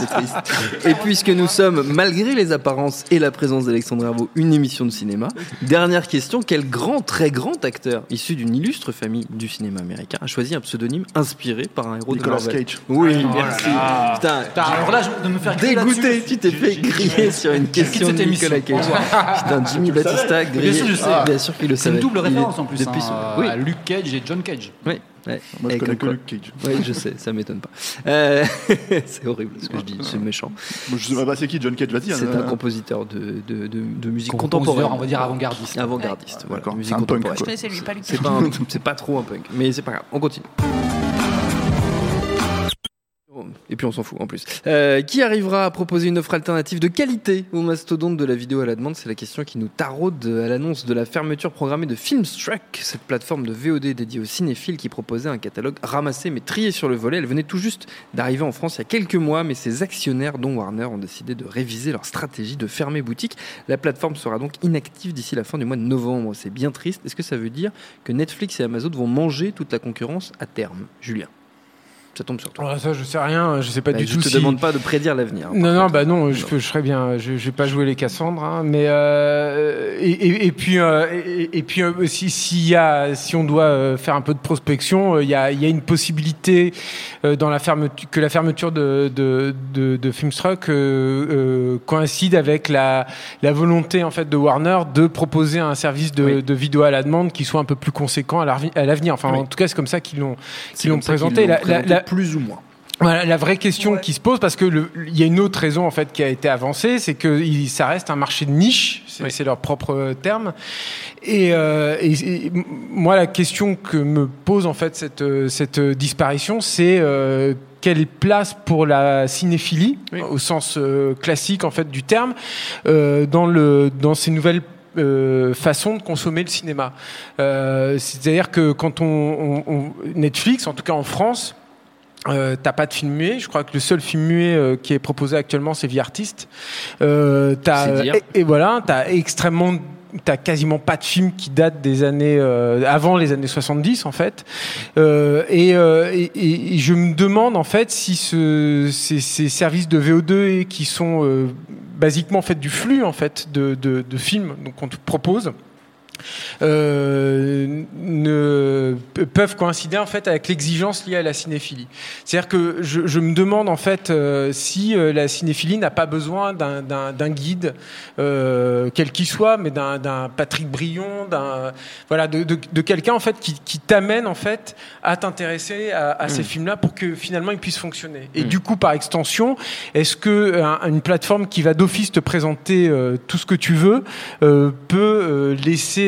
C'est triste. Et puisque nous sommes, malgré les apparences et la présence d'Alexandre Herbeau, une émission de cinéma, dernière question quel grand, très grand acteur issu d'une illustre famille du cinéma américain a choisi un pseudonyme inspiré par un héros Nicolas de Marvel Cage. Oui, merci. Putain, Putain, alors là, de me faire dégoûté, tu t'es fait griller sur une question de Nicolas Cage. Putain, Jimmy Batista grillé. sûr, je sais. Ah, bien sûr qu'il le C'est savait. une double référence en plus. Depuis hein, son- Oui, à Luke Cage et John Cage. oui. ouais. Moi, je Et connais que Luke Cage. Oui, je sais, ça m'étonne pas. Euh, c'est horrible ce que je dis, c'est méchant. Moi, je sais pas c'est qui John Cage, vas-y. C'est hein, un compositeur de, de, de, de musique contemporaine. on va dire avant-gardiste. Avant-gardiste, voilà, D'accord, musique c'est contemporaine. Je connaissais lui, pas lui. C'est pas, c'est pas trop un punk, mais c'est pas grave, on continue. Et puis on s'en fout en plus. Euh, qui arrivera à proposer une offre alternative de qualité au mastodonte de la vidéo à la demande? C'est la question qui nous taraude à l'annonce de la fermeture programmée de Filmstruck, cette plateforme de VOD dédiée aux cinéphiles qui proposait un catalogue ramassé mais trié sur le volet. Elle venait tout juste d'arriver en France il y a quelques mois, mais ses actionnaires, dont Warner, ont décidé de réviser leur stratégie de fermer boutique. La plateforme sera donc inactive d'ici la fin du mois de novembre. C'est bien triste. Est-ce que ça veut dire que Netflix et Amazon vont manger toute la concurrence à terme? Julien, ça tombe sur toi. Alors ça, je sais rien, je sais pas Bah, du je tout te si- demande pas de prédire l'avenir. Non, non, bah non, je, je serais bien. Je, je vais pas jouer les Cassandres, hein, mais euh, et, et- et puis euh, et, et puis euh, si s'il y a, si on doit euh, faire un peu de prospection, euh, il y a, il y a une possibilité euh, dans la fermeture que la fermeture de de, de, de Filmstruck coïncide avec la la volonté en fait de Warner de proposer un service de, Oui. de vidéo à la demande qui soit un peu plus conséquent à l'avenir. Enfin, Oui. en tout cas, c'est comme ça qu'ils l'ont qu'ils l'ont présenté. La- la- plus ou moins. voilà, la vraie question qui se pose, parce que le- il y a une autre raison en fait qui a été avancée, c'est que il- ça reste un marché de niche, c'est leur propre euh, terme. Et, euh, et- et m- moi, la question que me pose en fait cette, euh, cette disparition, c'est euh, quelle place pour la cinéphilie, au sens euh, classique en fait du terme, euh, dans le dans ces nouvelles euh, façons de consommer le cinéma. Euh, C'est-à-dire que quand on, on- on- Netflix, en tout cas en France, euh, t'as pas de film muet. Je crois que le seul film muet euh, qui est proposé actuellement, c'est Vie Artiste. Euh, t'as- et, et voilà, t'as extrêmement T'as quasiment pas de films qui datent des années euh, avant les années 70 en fait, Euh, et, euh, et- et- et je me demande en fait si ce, ces, ces services de VO2 qui sont euh, basiquement en fait du flux en fait de, de, de films donc qu'on te propose, euh, ne peuvent coïncider en fait avec l'exigence liée à la cinéphilie. C'est-à-dire que je, je, me demande en fait euh, si euh, la cinéphilie n'a pas besoin d'un guide, euh, quel qu'il soit, mais d'un Patrick Brion, d'un voilà, de, de, de quelqu'un en fait qui, qui t'amène en fait à t'intéresser à, à, ces Mm. films-là pour que finalement ils puissent fonctionner. Et Mm. du coup, par extension, est-ce que un- une plateforme qui va d'office te présenter tout ce que tu veux peut euh,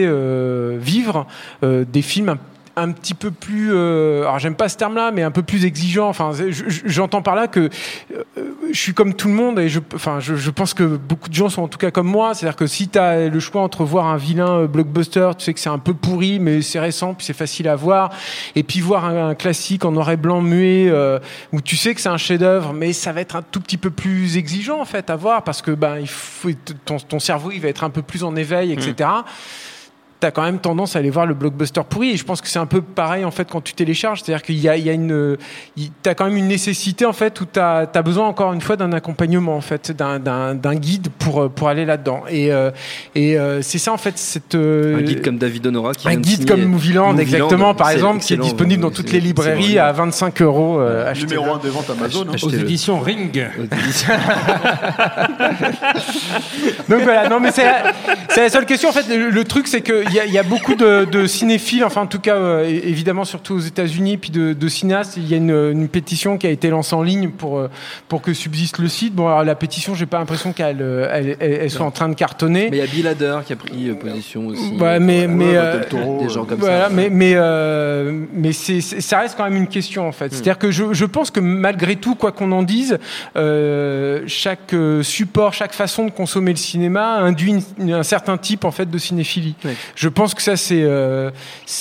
euh, vivre euh, des films un, petit peu plus, euh, alors j'aime pas ce terme-là, mais un peu plus exigeant. Enfin, je- je- j'entends par là que je suis comme tout le monde et je, enfin, je, pense que beaucoup de gens sont en tout cas comme moi. C'est-à-dire que si tu as le choix entre voir un vilain blockbuster, tu sais que c'est un peu pourri, mais c'est récent, puis c'est facile à voir, et puis voir un, classique en noir et blanc muet où tu sais que c'est un chef-d'œuvre, mais ça va être un tout petit peu plus exigeant en fait à voir parce que ben il faut ton, ton cerveau il va être un peu plus en éveil, etc. T'as quand même tendance à aller voir le blockbuster pourri et je pense que c'est un peu pareil en fait quand tu télécharges, c'est-à-dire qu'il y a, il y a une, il- t'as quand même une nécessité en fait où t'as as besoin encore une fois d'un accompagnement en fait, d'un- d'un d'un guide pour pour aller là-dedans et euh, et euh, c'est ça en fait cette euh, Un guide comme David Honora qui un vient de guide comme Movieland, Movieland, exactement, par exemple, qui est disponible dans toutes les librairies à 25 euros. euh. Numéro 1 des ventes Amazon. hein. Aux éditions Ring. Donc voilà, non mais c'est la, c'est la seule question. En fait, le, le truc c'est qu'il y, y a beaucoup de, de cinéphiles, enfin en tout cas euh, évidemment surtout aux États-Unis, puis de, de cinéastes. Il y a une, une pétition qui a été lancée en ligne pour euh, pour que subsiste le site. Bon, alors la pétition, j'ai pas l'impression qu'elle euh, elle, elle- elle soit en train de cartonner. Mais il y a Bill Hader qui a pris position aussi. Ouais, mais mais Del euh, Toro, des gens comme voilà, ça. mais mais euh, mais c'est c'est- ça reste quand même une question en fait. C'est-à-dire que je, je pense que malgré tout, quoi qu'on en dise, chaque support, chaque façon de consommer le cinéma induit une- un certain type en fait de cinéphilie. Ouais. Je pense que ça c'est euh,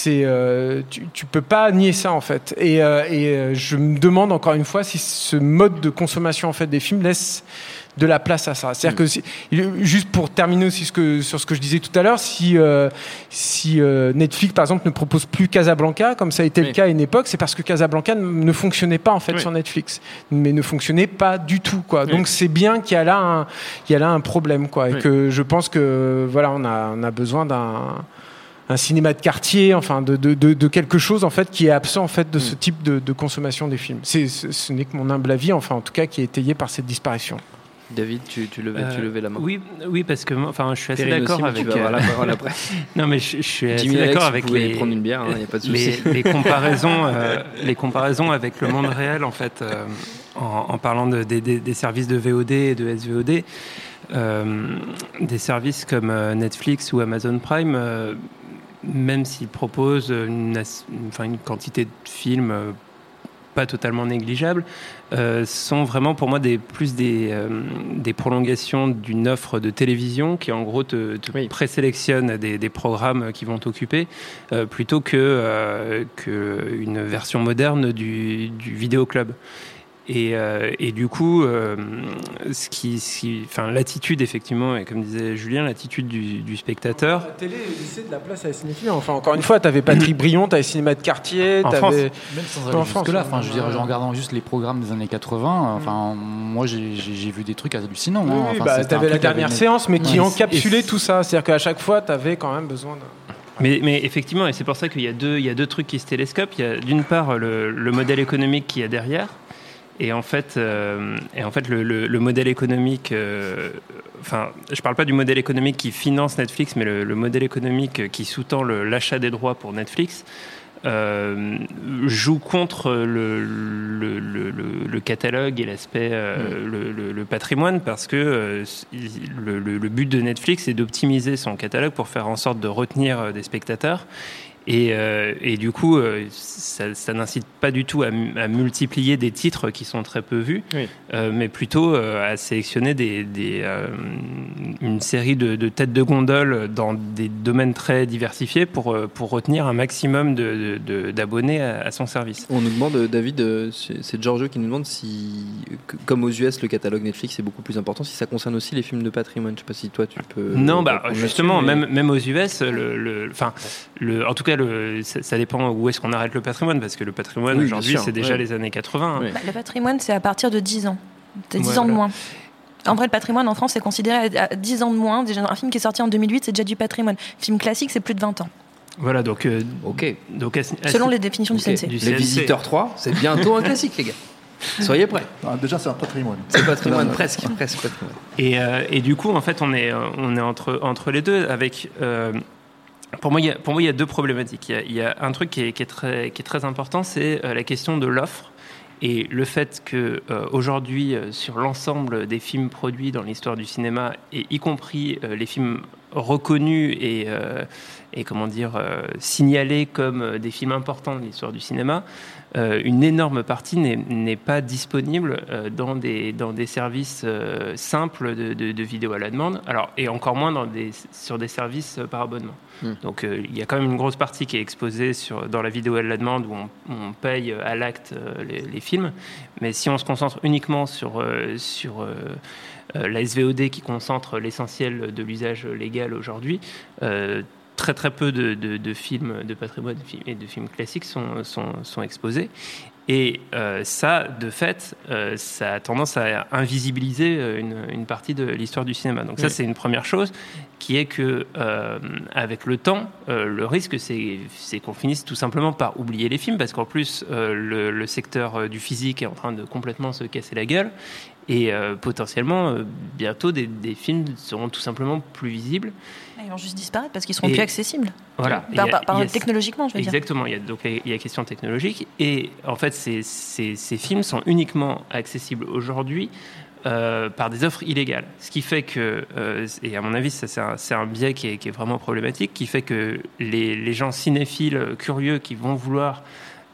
euh, tu, tu peux pas nier ça en fait. Et, euh, et je me demande encore une fois si ce mode de consommation en fait des films laisse de la place à ça. C'est-à-dire que si- juste pour terminer aussi ce que, sur ce que je disais tout à l'heure, si euh, si euh, Netflix par exemple ne propose plus Casablanca comme ça a été Oui. le cas à une époque, c'est parce que Casablanca ne fonctionnait pas en fait Oui. sur Netflix, mais ne fonctionnait pas du tout quoi. Oui. Donc c'est bien qu'il y a là un il y a là un problème quoi et que je pense que voilà on a on a besoin d'un un cinéma de quartier, enfin de, de, de, de quelque chose en fait qui est absent en fait de ce type de, consommation des films. C'est, ce ce n'est que mon humble avis, enfin en tout cas qui est étayé par cette disparition. David, tu, tu, levais, tu Euh, levais la main. Oui, oui, parce que enfin, je suis assez d'accord avec. Tu vas avoir euh, la parole après. non, mais je, je suis assez d'accord vous avec pouvez les prendre une bière, il n'y a pas de les, les comparaisons, euh, les comparaisons avec le monde réel, en fait, euh, en, en parlant de- des, des- des services de VOD et de SVOD, euh, des services comme euh, Netflix ou Amazon Prime, euh, même s'ils proposent une, quantité de films euh, pas totalement négligeable, euh, sont vraiment pour moi des, plus des, euh, des prolongations d'une offre de télévision qui en gros te, te Oui. présélectionne des, des programmes qui vont t'occuper euh, plutôt que, que une version moderne du, du vidéoclub. Et, euh, et du coup, euh, ce qui, ce qui- enfin, l'attitude effectivement, et comme disait Julien, l'attitude du, du spectateur. La télé laissait de la place à la cinéphilie. Enfin encore une fois, t'avais Patrick Brion, t'avais cinéma de quartier, En France. Même sans aller En jusque France, là, hein. enfin, je veux dire, en regardant juste les programmes des années 80, enfin, moi j'ai vu des trucs hallucinants. Oui, hein. oui, Enfin, bah, t'avais la dernière séance, mais qui Ouais. encapsulait tout ça. C'est-à-dire qu'à chaque fois, t'avais quand même besoin de. Mais, mais effectivement, et c'est pour ça qu'il y a deux, il y a deux trucs qui se télescopent. Il y a d'une part le, le modèle économique qu'il y a derrière, et en fait, euh, et en fait le, le- le modèle économique. euh, enfin, je parle pas du modèle économique qui finance Netflix, mais le, le modèle économique qui sous-tend l'achat des droits pour Netflix. euh, joue contre le, le, le- le- le catalogue et l'aspect, euh, le, patrimoine, parce que euh, le, but de Netflix est d'optimiser son catalogue pour faire en sorte de retenir des spectateurs. Et, euh, et du coup, euh, ça, ça n'incite pas du tout à, mu- à multiplier des titres qui sont très peu vus, Oui. euh, mais plutôt euh, à sélectionner des, des, euh, une série de, de têtes de gondole dans des domaines très diversifiés pour, pour retenir un maximum de- de- de- d'abonnés à, à son service. On nous demande, David, c'est Giorgio qui nous demande si, comme aux US, le catalogue Netflix est beaucoup plus important, si ça concerne aussi les films de patrimoine. Je sais pas si toi tu peux. Non, bah, justement, mais- même, même aux US, le, le- enfin, le, en tout cas, le, ça, ça dépend où est-ce qu'on arrête le patrimoine, parce que le patrimoine Oui, aujourd'hui, c'est déjà ouais. les années 80. hein. Oui. Bah, le patrimoine, c'est à partir de 10 ans. C'est 10 Ouais, ans de moins. En vrai, le patrimoine en France, c'est considéré à 10 ans de moins. Déjà, un film qui est sorti en 2008, c'est déjà du patrimoine. Film classique, c'est plus de 20 ans. Voilà, donc. euh, Ok. donc à ce- à Selon les définitions du. CNC. Du Les. Visiteurs 3, c'est bientôt un classique, les gars. Soyez prêts. Ah, déjà, c'est un patrimoine. C'est patrimoine, presque. Presque patrimoine. Et, euh, et du coup, en fait, on est, euh, on est entre, entre les deux avec. euh, pour moi, il y a, pour moi, il y a deux problématiques. Il y a, un truc qui est, très, important, c'est euh, la question de l'offre et le fait que euh, euh, sur l'ensemble des films produits dans l'histoire du cinéma, et y compris les films reconnus et, et comment dire signalés comme des films importants de l'histoire du cinéma, une énorme partie n'est pas disponible euh, dans, des, dans des services euh, simples de, de, de vidéo à la demande, alors, et encore moins dans des, sur des services euh, par abonnement. Hmm. Donc euh, il y a quand même une grosse partie qui est exposée sur, dans la vidéo à la demande où on, on paye à l'acte euh, les, les films, mais si on se concentre uniquement sur, euh, sur euh, euh, la SVOD qui concentre l'essentiel de l'usage légal aujourd'hui, euh, très très peu de, de- de films de patrimoine et de films classiques sont, sont, sont exposés. Et euh, ça, de fait, euh, ça a tendance à invisibiliser euh, une, une partie de l'histoire du cinéma. Donc ça, c'est une première chose, qui est que euh, avec le temps, le risque, c'est qu'on finisse tout simplement par oublier les films, parce qu'en plus, le, le secteur du physique est en train de complètement se casser la gueule. Et euh, potentiellement, euh, bientôt, des, des films seront tout simplement plus visibles. Ils vont juste disparaître parce qu'ils seront Et- plus accessibles. Voilà. Par- a- par- par- il y a- technologiquement, je veux dire. Exactement. Il y a donc il y a question technologique et en fait ces, ces, ces films sont uniquement accessibles aujourd'hui. euh, par des offres illégales. Ce qui fait que, euh, et à mon avis, c'est un, biais qui est, qui est vraiment problématique, qui fait que les, les gens cinéphiles curieux qui vont vouloir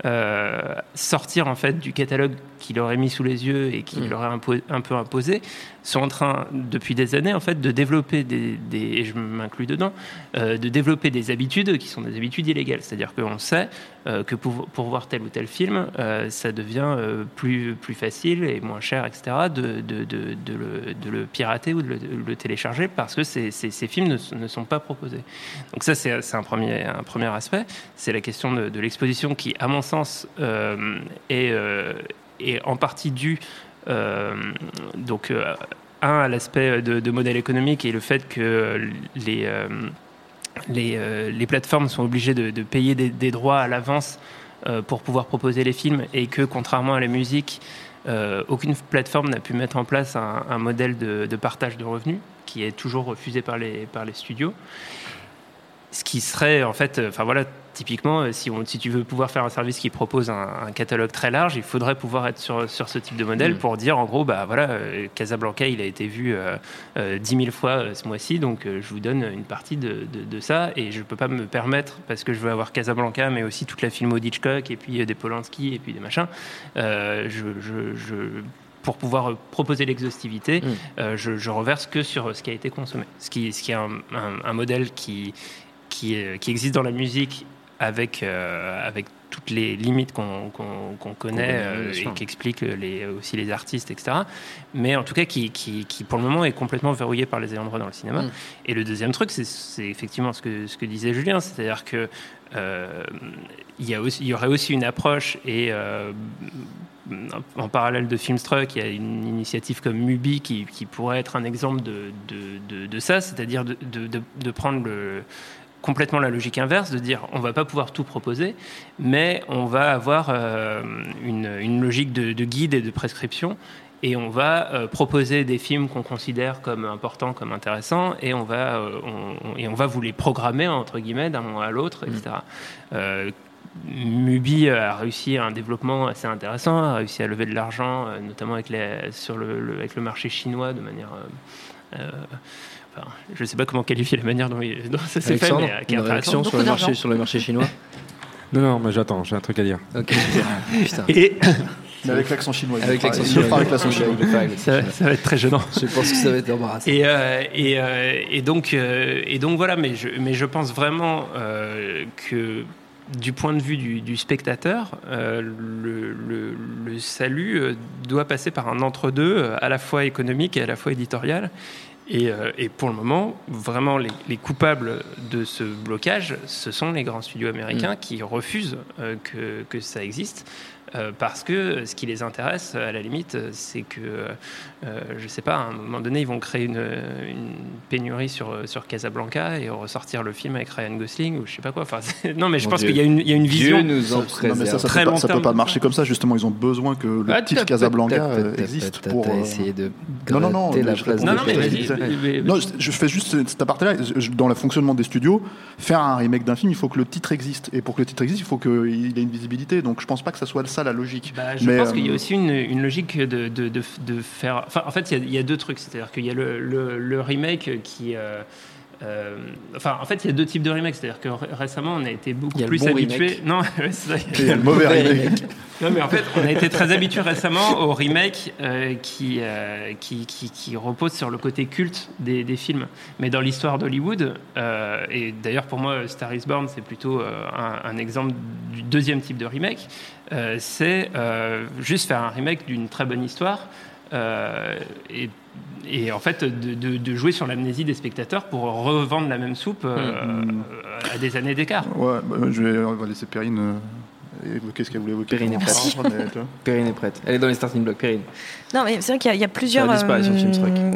euh, sortir en fait du catalogue qui leur est mis sous les yeux et qui Mm. leur un, peu- imposé sont en train depuis des années en fait de développer des, des- et je m'inclus dedans euh, de développer des habitudes qui sont des habitudes illégales. C'est-à-dire qu'on sait euh, que pour, pour voir tel ou tel film euh, ça devient plus, plus facile et moins cher etc de, de, de, de le, pirater ou de le, télécharger parce que ces, ces, ces films ne, ne sont pas proposés. Donc ça c'est un premier, un premier aspect. C'est la question de, l'exposition qui à mon sens est, est en partie due euh, donc euh, un à l'aspect de, modèle économique et le fait que les euh, les, plateformes sont obligées de, payer des, droits à l'avance pour pouvoir proposer les films et que contrairement à la musique aucune plateforme n'a pu mettre en place un, un modèle de, de partage de revenus qui est toujours refusé par les, par les studios ce qui serait en fait, euh, enfin voilà, typiquement, euh, si, on, si tu veux pouvoir faire un service qui propose un, un catalogue très large, il faudrait pouvoir être sur, sur ce type de modèle Mm. pour dire en gros, bah voilà, euh, Casablanca, il a été vu euh, euh, 10 000 fois ce mois-ci, donc je vous donne une partie de, de, de ça et je peux pas me permettre parce que je veux avoir Casablanca, mais aussi toute la filmo d'Hitchcock et puis des Polanski et puis des machins. je, je, je- pour pouvoir proposer l'exhaustivité, Mm. euh, je, je reverse que sur ce qui a été consommé. Ce qui, ce qui est un, un- un modèle qui, qui, est- qui existe dans la musique avec, euh, avec toutes les limites qu'on connaît euh, et qui expliquent les, aussi les artistes, etc. Mais en tout cas, qui, qui, qui, pour le moment est complètement verrouillé par les ayants droit dans le cinéma. Mm. Et le deuxième truc, c'est- effectivement ce que, ce que disait Julien, c'est-à-dire que euh, il, y a aussi, il y aurait aussi une approche et euh, en parallèle de Filmstruck, il y a une initiative comme Mubi qui, qui pourrait être un exemple de, de, de- de ça, c'est-à-dire de, de- de- de prendre le, complètement la logique inverse, de dire on va pas pouvoir tout proposer, mais on va avoir euh, une, une logique de, de guide et de prescription. Et on va euh, proposer des films qu'on considère comme importants, comme intéressants, et on va, euh, on- on- et on va vous les programmer entre guillemets d'un moment à l'autre, etc. Euh, Mubi a réussi un développement assez intéressant, a réussi à lever de l'argent, notamment avec, les, sur le, le- avec le marché chinois de manière. euh, enfin, je ne sais pas comment qualifier la manière dont, il- dont ça s'est fait, mais euh, qui est une réaction sur le, marché, sur le marché chinois Non, non, mais j'attends, j'ai un truc à dire. Ok. Putain. Et Mais avec l'accent chinois. Avec l'accent chinois. avec l'accent chinois. ça, va être très gênant. Je pense que ça va être embarrassant. Et, euh, et, euh, et donc, euh, et donc voilà, mais je, mais je pense vraiment euh, que du point de vue du, du spectateur, euh, le, le- le salut doit passer par un entre-deux, à la fois économique et à la fois éditorial. Et, euh, et pour le moment, vraiment, les, les coupables de ce blocage, ce sont les grands studios américains qui refusent euh, que, que ça existe. Euh, parce que ce qui les intéresse, à la limite, c'est que, euh, je sais pas, à un moment donné, ils vont créer une, une pénurie sur, sur Casablanca et ressortir le film avec Ryan Gosling ou je sais pas quoi. Enfin, non, mais je Mon pense qu'il y, a une- il y a une vision. Dieu nous en Non, mais ça, ça, Très peut pas, ça peut marcher comme ça. Justement, ils ont besoin que le Ah, titre Casablanca euh, existe pour. euh, essayé de Non, non, non. la je Non, non, mais Non, je, fais juste cet aparté-là. Dans le fonctionnement des studios, faire un remake d'un film, il faut que le titre existe. Et pour que le titre existe, il faut qu'il ait une visibilité. Donc je pense pas que ça soit ça la logique. Bah, je Mais, pense euh, qu'il y a aussi une, une logique de, de, de, de faire. Enfin, en fait, il y a, il y a deux trucs. C'est-à-dire qu'il y a le, le, le remake qui. euh, euh, enfin, en fait, il y a deux types de remakes. C'est-à-dire que ré- récemment, on a été beaucoup Il y a plus bon habitué. Non, ouais, c'est ça. Et le mauvais remake. Non, mais en fait, on a été très habitué récemment au remake euh, qui, euh, qui, qui, qui repose sur le côté culte des, des films. Mais dans l'histoire d'Hollywood, et d'ailleurs pour moi, Star is Born, c'est plutôt un, un exemple du deuxième type de remake, c'est juste faire un remake d'une très bonne histoire. Euh, et, et en fait, de, de- de jouer sur l'amnésie des spectateurs pour revendre la même soupe euh, Mm. à des années d'écart. Ouais, bah, je vais, laisser Perrine euh, évoquer ce qu'elle voulait évoquer. Perrine est prête. Perrine est prête. Elle est dans les starting blocks. Perrine. Non, mais c'est vrai qu'il y a- il y, a plusieurs, euh,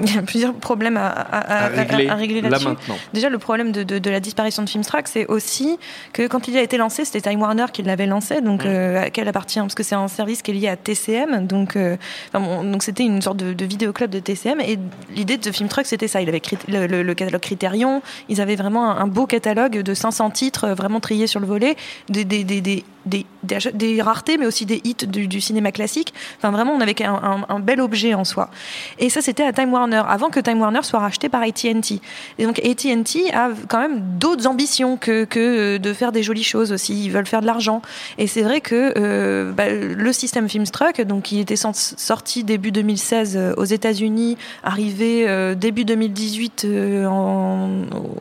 il y a plusieurs problèmes à, à- à- À régler, à régler là là-dessus. maintenant. Déjà, le problème de, de- de la disparition de Filmstruck, c'est aussi que quand il a été lancé, c'était Time Warner qui l'avait lancé, donc euh, à quel appartient? Parce que c'est un service qui est lié à TCM, donc euh, enfin, bon, donc c'était une sorte de, de vidéoclub de TCM. Et l'idée de Filmstruck, c'était ça. Il avait le, le- le catalogue Criterion. Ils avaient vraiment un, un beau catalogue de 500 titres, vraiment triés sur le volet, des, des, des, des, raretés, mais aussi des hits du, du cinéma classique. Enfin, vraiment, on avait un, un- un bel objet en soi. Et ça, c'était à Time Warner, avant que Time Warner soit racheté par AT&T. Et donc AT&T a quand même d'autres ambitions que, que de faire des jolies choses aussi. Ils veulent faire de l'argent. Et c'est vrai que euh, bah, le système Filmstruck, donc qui était sorti début 2016 euh, aux États-Unis, arrivé euh, début 2018 euh, en-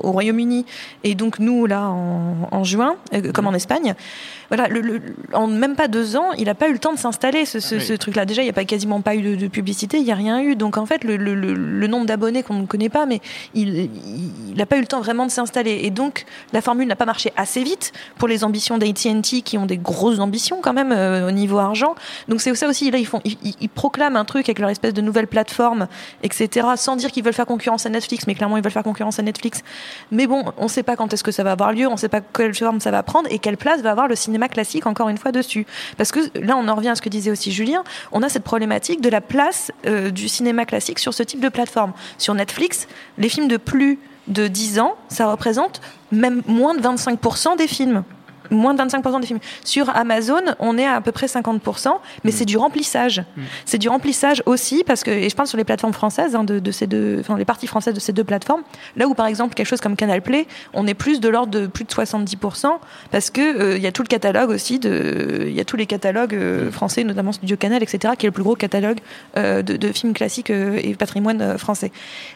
au Royaume-Uni, et donc nous là en, juin, euh, comme en Espagne. Voilà, le- le- en même pas deux ans, il n'a pas eu le temps de s'installer ce, ce- Oui. ce truc-là. Déjà, il n'y a pas quasiment pas eu de, de publicité, il n'y a rien eu. Donc en fait, le, nombre d'abonnés qu'on ne connaît pas, mais il n'a pas eu le temps vraiment de s'installer. Et donc la formule n'a pas marché assez vite pour les ambitions d'AT&T qui ont des grosses ambitions quand même euh, au niveau argent. Donc c'est ça aussi. Là, ils font, ils, ils- ils proclament un truc avec leur espèce de nouvelle plateforme, etc. Sans dire qu'ils veulent faire concurrence à Netflix, mais clairement ils veulent faire concurrence à Netflix. Mais bon, on ne sait pas quand est-ce que ça va avoir lieu, on ne sait pas quelle forme ça va prendre et quelle place va avoir le cinéma classique encore une fois dessus. Parce que là, on en revient à ce que disait aussi Julien, on a cette problématique de la place euh, du cinéma classique sur ce type de plateforme. Sur Netflix, les films de plus de 10 ans, ça représente même moins de 25% des films. Moins de 25% des films. Sur Amazon, on est à à peu près 50%, mais c'est du remplissage. C'est du remplissage aussi, parce que, et je parle sur les plateformes françaises, hein, de, de ces deux, enfin, les parties françaises de ces deux plateformes, là où par exemple quelque chose comme Canal Play, on est plus de l'ordre de plus de 70%, parce que euh, il y a tout le catalogue aussi, il y a tous les catalogues euh, français, notamment Studio Canal, etc., qui est le plus gros catalogue euh, de, de films classiques et patrimoine français.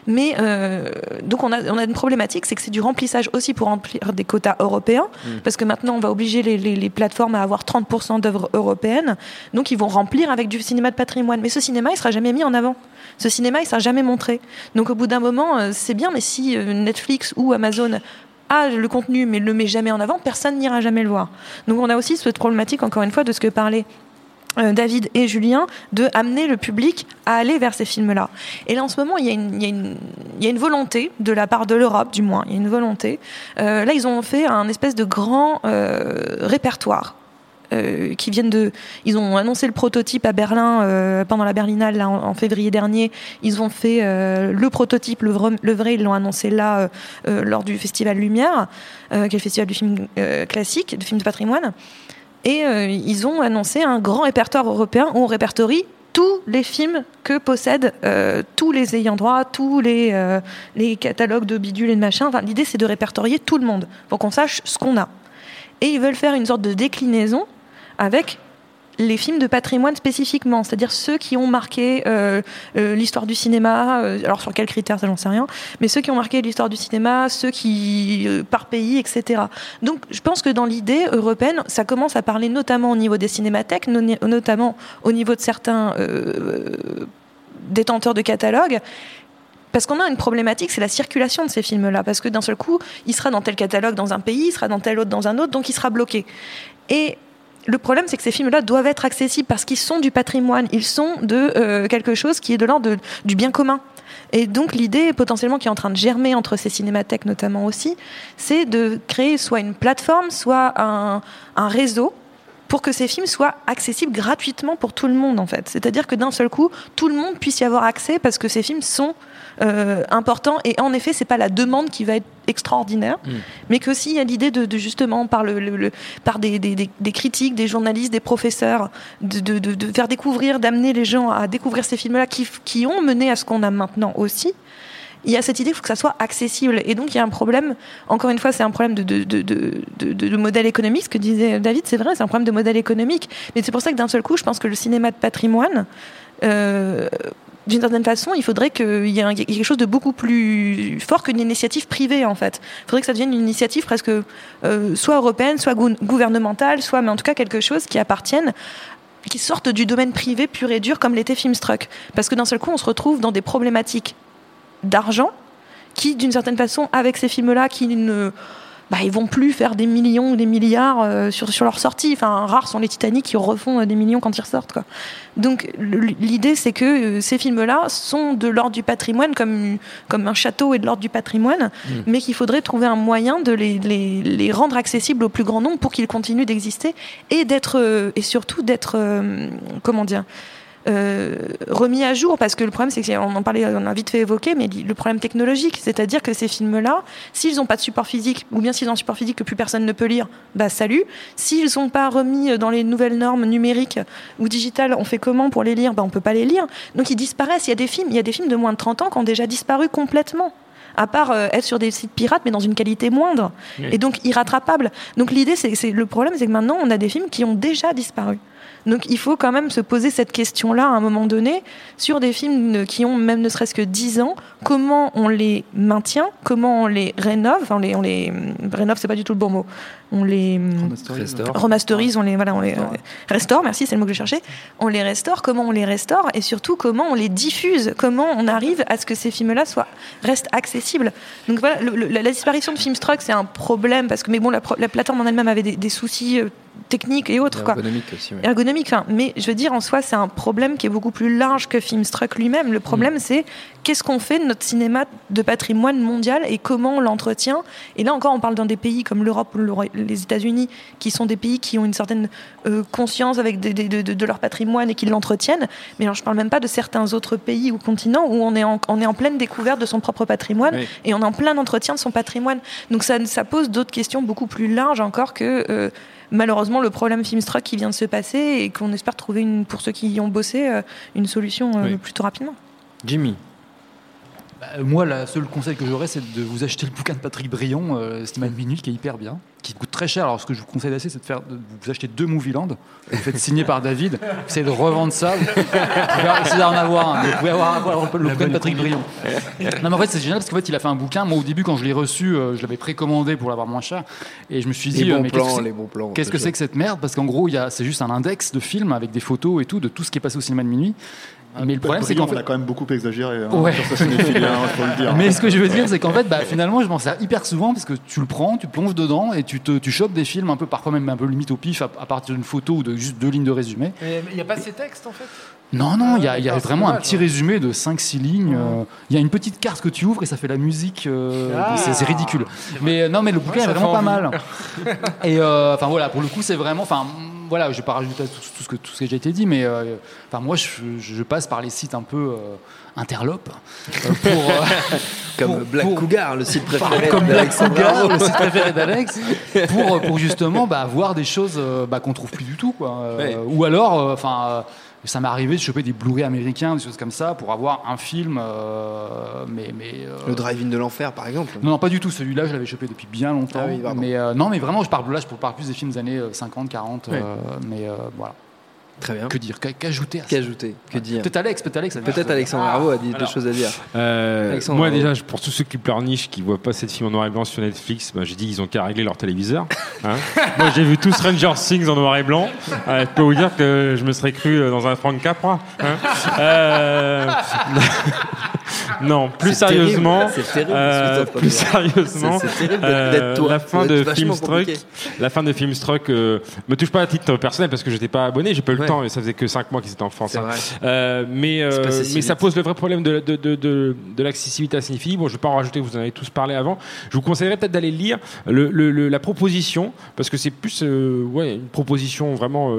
Mais donc on a, on a une problématique, c'est que c'est du remplissage aussi pour remplir des quotas européens, parce que maintenant va obliger les, plateformes à avoir 30% d'œuvres européennes, donc ils vont remplir avec du cinéma de patrimoine. Mais ce cinéma, il sera jamais mis en avant. Ce cinéma, il sera jamais montré. Donc au bout d'un moment, euh, c'est bien, mais si euh, Netflix ou Amazon a le contenu mais le met jamais en avant, personne n'ira jamais le voir. Donc on a aussi cette problématique, encore une fois, de ce que parlait David et Julien, de amener le public à aller vers ces films-là. Et là, en ce moment, il y, a une, volonté, de la part de l'Europe du moins, il y a une volonté. Euh, là, ils ont fait un espèce de grand euh, répertoire. euh, qui viennent de, ils ont annoncé le prototype à Berlin euh, pendant la Berlinale en, février dernier. Ils ont fait euh, le prototype, le vrai, le vrai, ils l'ont annoncé là euh, euh, lors du Festival Lumière, euh, qui est le festival du film euh, classique, du film de patrimoine. Et euh, ils ont annoncé un grand répertoire européen où on répertorie tous les films que possèdent euh, tous les ayants droit, tous les, euh, les catalogues de bidules et de machin. Enfin, L'idée, c'est de répertorier tout le monde pour qu'on sache ce qu'on a. Et ils veulent faire une sorte de déclinaison avec les films de patrimoine spécifiquement, c'est-à-dire ceux qui ont marqué euh, euh, l'histoire du cinéma, euh, alors sur quels critères, ça j'en sais rien, mais ceux qui ont marqué l'histoire du cinéma, ceux qui, par pays, etc. Donc je pense que dans l'idée européenne, ça commence à parler notamment au niveau des cinémathèques, no- notamment au niveau de certains détenteurs de catalogues, parce qu'on a une problématique, c'est la circulation de ces films-là. Parce que d'un seul coup, il sera dans tel catalogue dans un pays, il sera dans tel autre dans un autre, donc il sera bloqué. Et le problème, c'est que ces films-là doivent être accessibles parce qu'ils sont du patrimoine, ils sont de euh, quelque chose qui est de l'ordre du bien commun. Et donc l'idée potentiellement qui est en train de germer entre ces cinémathèques notamment aussi, c'est de créer soit une plateforme, soit un, un réseau pour que ces films soient accessibles gratuitement pour tout le monde en fait. C'est-à-dire que d'un seul coup, tout le monde puisse y avoir accès parce que ces films sont euh, importants et en effet, c'est pas la demande qui va être extraordinaire, mais qu'aussi il y a l'idée de, de justement par le, le- le- par des, des- des- des critiques, des journalistes, des professeurs, de, de- faire découvrir, d'amener les gens à découvrir ces films-là qui, qui ont mené à ce qu'on a maintenant aussi. Il y a cette idée qu'il faut que ça soit accessible. Et donc, il y a un problème, encore une fois, c'est un problème de, de, de, de, de- de modèle économique. Ce que disait David, c'est vrai, c'est un problème de modèle économique. Mais c'est pour ça que d'un seul coup, je pense que le cinéma de patrimoine, euh, d'une certaine façon, il faudrait qu'il y ait quelque chose de beaucoup plus fort qu'une initiative privée, en fait. Il faudrait que ça devienne une initiative presque euh, soit européenne, soit gou- gouvernementale, soit, mais en tout cas quelque chose qui appartienne qui sorte du domaine privé pur et dur comme l'était Filmstruck. Parce que d'un seul coup, on se retrouve dans des problématiques d'argent qui, d'une certaine façon, avec ces films-là, qui ne... Bah, ils vont plus faire des millions ou des milliards euh, sur, sur leur sortie. Enfin, rares sont les Titanic qui refont euh, des millions quand ils ressortent. Quoi. Donc, l'idée, c'est que euh, ces films-là sont de l'ordre du patrimoine, comme, comme un château est de l'ordre du patrimoine, mais qu'il faudrait trouver un moyen de les, les- les rendre accessibles au plus grand nombre pour qu'ils continuent d'exister et d'être euh, et surtout d'être euh, comment dire euh, remis à jour parce que le problème c'est qu'on en parlait on a vite fait évoquer mais le problème technologique c'est-à-dire que ces films là s'ils n'ont pas de support physique ou bien s'ils ont un support physique que plus personne ne peut lire bah salut. S'ils sont pas remis dans les nouvelles normes numériques ou digitales on fait comment pour les lire? Bah on peut pas les lire. Donc ils disparaissent. Il y a des films il y a des films de moins de 30 ans qui ont déjà disparu complètement. À part euh, être sur des sites pirates mais dans une qualité moindre. Oui. et donc irrattrapable donc l'idée c'est c'est- le problème c'est que maintenant on a des films qui ont déjà disparu donc il faut quand même se poser cette question-là à un moment donné sur des films qui ont même ne serait-ce que 10 ans, comment on les maintient, comment on les rénove, on les, on les hum, rénove c'est pas du tout le bon mot, on les Restaure. remasterise, on les voilà, on les euh, restaure, merci, c'est le mot que je cherchais. On les restaure, comment on les restaure et surtout comment on les diffuse, comment on arrive à ce que ces films-là soient restent accessibles. Donc voilà, le- le- la, disparition de Filmstruck c'est un problème parce que mais bon la, plateforme en elle-même avait des, des soucis euh, techniques et autres quoi Ergonomique aussi. ouais. ergonomique. Enfin, mais je veux dire, en soi, c'est un problème qui est beaucoup plus large que Filmstruck lui-même. Le Mm. problème, c'est qu'est-ce qu'on fait de notre cinéma de patrimoine mondial et comment on l'entretient. Et là encore, on parle dans des pays comme l'Europe ou les États-Unis, qui sont des pays qui ont une certaine euh, conscience avec des- des- de, leur patrimoine et qui l'entretiennent. Mais alors, je parle même pas de certains autres pays ou continents où on est en, on est en pleine découverte de son propre patrimoine Oui. et on est en plein entretien de son patrimoine. Donc ça, ça pose d'autres questions beaucoup plus larges encore que euh, malheureusement le problème Filmstruck qui vient de se passer et qu'on espère trouver une, pour ceux qui y ont bossé euh, une solution Oui. plutôt rapidement. Jimmy. Bah, moi, le seul conseil que j'aurais, c'est de vous acheter le bouquin de Patrick Brion, euh, Cinéma de minute, qui est hyper bien, qui coûte très cher. Alors, ce que je vous conseille assez, c'est de, faire, de vous acheter deux Movieland. Vous faites signer par David. Essayez de revendre ça. Vous pouvez essayer d'en avoir un. Vous pouvez avoir, avoir le bouquin de Patrick Brion. Non, mais en fait, c'est génial parce qu'en fait, il a fait un bouquin. Moi, au début, quand je l'ai reçu, euh, je l'avais précommandé pour l'avoir moins cher. Et je me suis dit, Les euh, bons mais qu'est-ce que plans, c'est- les bons plans, Qu'est-ce que c'est que cette merde? Parce qu'en gros, c'est juste un index de films avec des photos et tout de tout ce qui est passé au cinéma de minuit. Mais le problème, c'est qu'en on fait, a quand même beaucoup exagéré hein, Ouais. sur sa cinéphilie, hein, faut le dire. mais ce que je veux dire, c'est qu'en fait, bah, finalement, je m'en sers hyper souvent parce que tu le prends, tu plonges dedans et tu, te, tu chopes des films un peu, parfois même un peu limite au pif à, à partir d'une photo ou de juste deux lignes de résumé. Il n'y a pas ces textes en fait? Non, non, il y a, il y a d'accord, c'est vraiment un petit résumé de 5-6 lignes. euh, Il y a une petite carte que tu ouvres et ça fait la musique. euh, Ah. c'est ridicule. Mais euh, non, mais le bouquin ça est vraiment pas envie. mal. Et euh, enfin voilà, pour le coup, c'est vraiment. Enfin voilà, je vais pas rajouter tout, tout ce que tout ce qui a été dit, mais euh, enfin moi, je, je passe par les sites un peu euh, interlopes euh, pour. euh, Comme pour- Black pour- Cougar, le site préféré comme Black Cougar, le site préféré d'Alex, pour, pour justement bah, voir des choses bah, qu'on trouve plus du tout. Quoi. Ouais. Ou alors, enfin. Euh, ça m'est arrivé de choper des Blu-ray américains, des choses comme ça, pour avoir un film, euh, mais, mais euh, Le drive-in de l'enfer, par exemple. non, non, pas du tout. Celui-là, je l'avais chopé depuis bien longtemps. Ah oui, mais euh, non, mais vraiment, je parle là, je parle plus des films des années euh, 50, 40. Ouais. euh, mais euh, voilà. Très bien. Que dire Qu'a- Qu'ajouter à ça Qu'ajouter Que dire Peut-être Alex, peut-être Alex. Peut-être. Alexandre Arnaud a dit des choses à dire. Euh, moi déjà, pour tous ceux qui pleurnichent, qui voient pas cette film en noir et blanc sur Netflix, bah, j'ai dit qu'ils ont qu'à régler leur téléviseur. hein. moi j'ai vu tout Stranger Things en noir et blanc. Euh, je peux vous dire que je me serais cru euh, dans un Frank Capra. hein. Euh, non, plus sérieusement, plus sérieusement, la fin de Filmstruck, la fin de Filmstruck me touche pas à titre personnel parce que j'étais pas abonné, j'ai pas eu le Ouais. Et ça faisait que 5 mois qu'ils étaient en France. Hein. Euh, mais euh, si mais ça pose le vrai problème de, de, de, de, de l'accessibilité à Cinéphilie. Bon, je vais pas en rajouter, vous en avez tous parlé avant. Je vous conseillerais peut-être d'aller lire le, le- le- la proposition parce que c'est plus euh, ouais, une proposition vraiment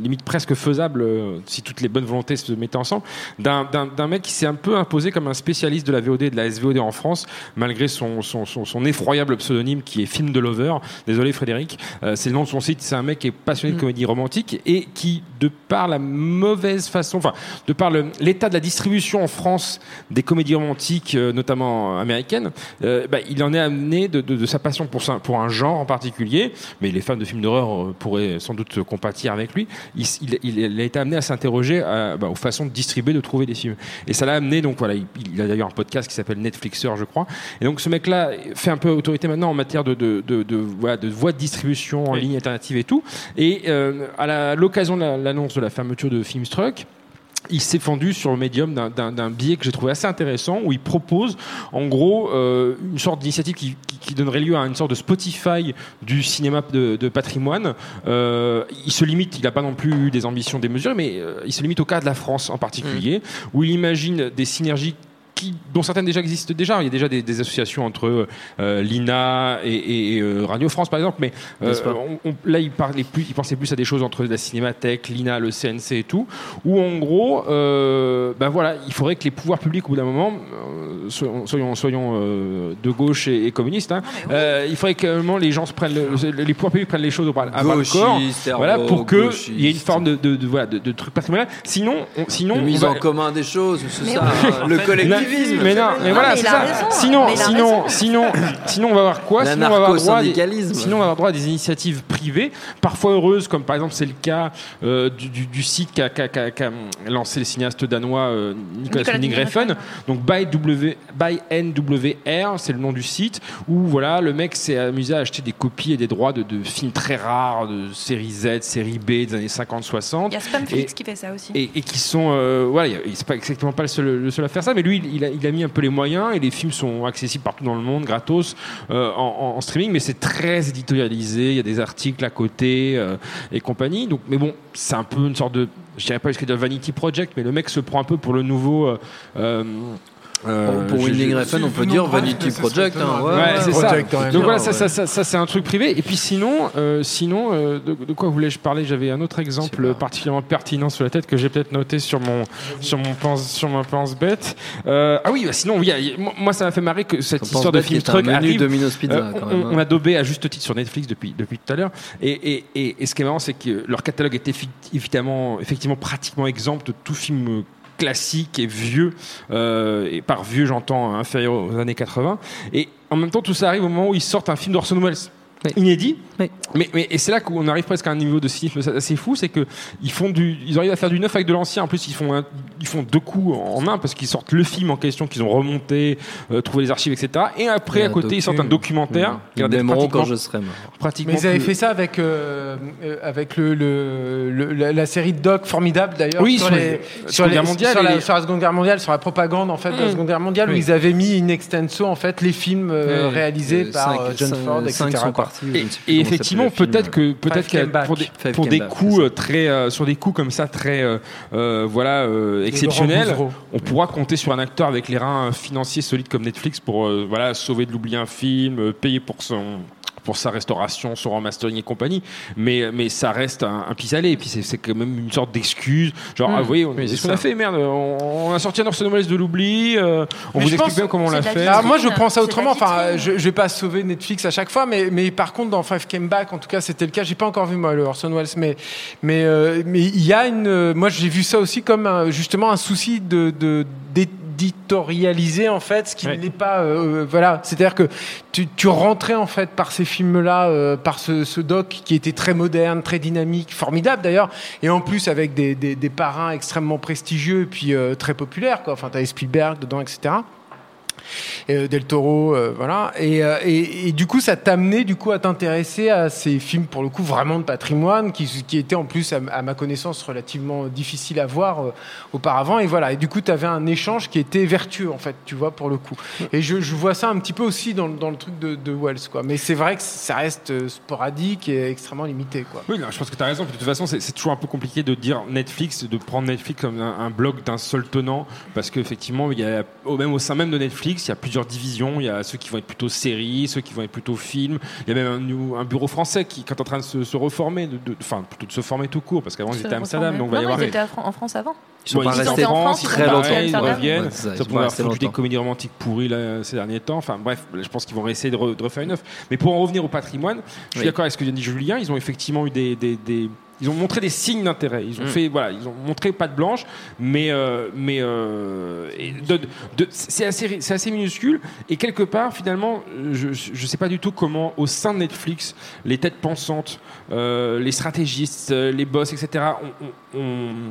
limite presque faisable si toutes les bonnes volontés se mettaient ensemble d'un- mec qui s'est un peu imposé comme un spécialiste de la VOD et de la SVOD en France malgré son, son, son, son effroyable pseudonyme qui est Film de Lover. Désolé Frédéric, c'est le nom de son site. C'est un mec qui est passionné de comédie romantique et qui, de par la mauvaise façon, enfin, de par l'état de la distribution en France des comédies romantiques, euh, notamment américaines, euh, bah, il en est amené de, de- de sa passion pour, ça- pour un genre en particulier, mais les fans de films d'horreur euh, pourraient sans doute compatir avec lui. Il, a été amené à s'interroger bah, aux façons de distribuer, de trouver des films. Et ça l'a amené, donc voilà, il, il a d'ailleurs un podcast qui s'appelle Netflixer, je crois. Et donc ce mec-là fait un peu autorité maintenant en matière de, de, de, de, voilà, de voies de distribution en ligne alternative et tout. Et euh, à l'occasion de la- l'annonce de la fermeture de Filmstruck, il s'est fendu sur le médium d'un- biais que j'ai trouvé assez intéressant où il propose en gros euh, une sorte d'initiative qui, qui- qui donnerait lieu à une sorte de Spotify du cinéma de, de patrimoine. Euh, il se limite, il n'a pas non plus eu des ambitions démesurées, mais euh, il se limite au cas de la France en particulier, où il imagine des synergies qui, dont certaines déjà existent déjà. Il y a déjà des, des associations entre euh, l'INA et, et, euh, Radio France, par exemple. Mais euh, on- on- là, il, parlait plus, il pensait plus à des choses entre la Cinémathèque, l'INA, le CNC et tout. Où en gros, euh, ben voilà, il faudrait que les pouvoirs publics, au bout d'un moment, euh, soyons, soyons, soyons, euh, de gauche et, et communistes, hein, euh, il faudrait que vraiment, les gens se prennent, le- les pouvoirs publics prennent les choses au bras, à bras le corps. Voilà, pour que il y ait une forme de, de, de- voilà, de, de truc patrimonial. Sinon, on, sinon, mise va- en commun des choses, c'est ça, oui. hein, le collectivisme. mais non, mais voilà, c'est ça. sinon, sinon, sinon, sinon, on va avoir quoi? Sinon, on va avoir droit à des, sinon, on va avoir droit à des initiatives privées, parfois heureuses, comme par exemple c'est le cas euh, du, du- du site qu'a qu'a lancé le cinéaste danois euh, Nicolas Nicolas Winding Refn. Donc by, w, by NWR, c'est le nom du site, où voilà, le mec s'est amusé à acheter des copies et des droits de, de films très rares, de série Z, série B des années 50-60. Il y a Spamflix qui fait ça aussi. Et, et qui sont euh, voilà il- c'est pas exactement pas le seul, le seul à faire ça mais lui il il a mis un peu les moyens et les films sont accessibles partout dans le monde gratos euh, en streaming mais c'est très éditorialisé il y a des articles à côté euh, et compagnie. Donc mais bon c'est un peu une sorte de je dirais pas jusqu'à de vanity project mais le mec se prend un peu pour le nouveau euh, euh, Pour Winding Refn, on peut dire Vanity Project. hein, ouais, c'est ça. Même. Donc voilà, ça, ça, ouais. ça, ça, c'est un truc privé. Et puis sinon, euh, sinon, euh, de, de quoi voulais-je parler? J'avais un autre exemple particulièrement pertinent sur la tête que j'ai peut-être noté sur mon sur mon pense sur mon pense bête. Ah oui, bah sinon, oui, moi- ça m'a fait marrer que cette histoire de film menu arrive. Domino's Pizza, quand on, même, hein. on a daubé à juste titre sur Netflix depuis depuis tout à l'heure. Et, et, et, et ce qui est marrant, c'est que leur catalogue est effi- évidemment effectivement pratiquement exempt de tout film classique et vieux euh, et par vieux j'entends inférieur aux années 80 et en même temps tout ça arrive au moment où ils sortent un film d'Orson Welles inédit Oui. mais, mais et c'est là qu'on arrive presque à un niveau de cynisme assez fou c'est que ils font du ils arrivent à faire du neuf avec de l'ancien en plus ils font un- ils font deux coups en main parce qu'ils sortent le film en question qu'ils ont remonté euh, trouvé les archives etc et après Et à un côté ils sortent un docu. documentaire Mmh. Ils m'aimeront quand je serai mort. pratiquement Mais ils avaient plus- fait ça avec, euh, euh, avec le, le- le- la, la série de doc formidable d'ailleurs Oui, sur, sur les, les- sur, Seconde les- Guerre mondiale sur la, les- sur la Seconde Guerre mondiale, sur la propagande en fait de la Mm. Seconde Guerre mondiale, où ils avaient mis in extenso en fait les films euh, réalisés euh, par cinq- John Ford, cinq etc. sont Et, effectivement, peut-être que peut-être pour des, pour des Back, coups euh, très euh, sur des coups comme ça très euh, voilà euh, exceptionnels, on pourra compter sur un acteur avec les reins financiers solides comme Netflix pour voilà sauver de l'oubli un film, payer pour son pour sa restauration, son remastering et compagnie, mais mais ça reste un, un pis-aller et puis c'est c'est quand même une sorte d'excuse, genre Mm. ah, vous voyez, on, Oui, c'est c'est ce qu'on a fait merde, on, on a sorti un Orson Welles de l'oubli, euh, on Mais vous explique bien comment on l'a de fait. Alors moi je prends ça de autrement. Enfin, je, je vais pas sauver Netflix à chaque fois, mais, mais par contre dans Five Came Back, en tout cas c'était le cas. J'ai pas encore vu moi le Orson Welles, mais mais euh, mais il y a une. euh, Moi j'ai vu ça aussi comme un- justement un souci de de d'éditorialiser en fait ce qui Ouais. n'est pas euh, voilà. C'est à dire que tu, tu rentrais en fait par ces films là par ce, ce doc qui était très moderne très dynamique formidable d'ailleurs. Et en plus avec des, des, des parrains extrêmement prestigieux et puis euh, très populaires quoi. Enfin t'avais Spielberg dedans etc euh, Del Toro, euh, voilà. Et, euh, et, et du coup, ça t'a amené du coup à t'intéresser à ces films pour le coup vraiment de patrimoine, qui, qui étaient en plus à, ma connaissance relativement difficiles à voir euh, auparavant. Et voilà. Et du coup, tu avais un échange qui était vertueux en fait, tu vois, pour le coup. Et je, vois ça un petit peu aussi dans, le- dans le truc de, Wells, quoi. Mais c'est vrai que ça reste euh, sporadique et extrêmement limité, quoi. Oui, je pense que tu as raison. De toute façon, c'est toujours un peu compliqué de dire Netflix, de prendre Netflix comme un, bloc d'un seul tenant, parce qu'effectivement, il y a, même au sein même de Netflix, il y a plusieurs divisions. Il y a ceux qui vont être plutôt séries, ceux qui vont être plutôt films. Il y a même un, bureau français qui, qui est en train de se, se reformer, de- de- enfin plutôt de se former tout court, parce qu'avant ils étaient à Amsterdam, donc il va y Non, avoir. ils étaient à Fran- en France avant. Ils sont Ouais, pas ils restés en France ils très longtemps. ils reviennent. Ouais, ça, ils ça sont pourrait avoir foutu des comédies romantiques pourries là, ces derniers temps. Enfin bref, je pense qu'ils vont essayer de, re- de refaire une œuvre. Mais pour en revenir au patrimoine, je suis Oui. d'accord avec ce que vient de dire Julien. Ils ont effectivement eu des, des- des- ils ont montré des signes d'intérêt. Ils ont Mm. fait, voilà, ils ont montré patte blanche, mais euh, mais euh, c'est assez c'est assez minuscule. Et quelque part, finalement, je je sais pas du tout comment au sein de Netflix, les têtes pensantes, euh, les stratégistes, les boss, etc. ont-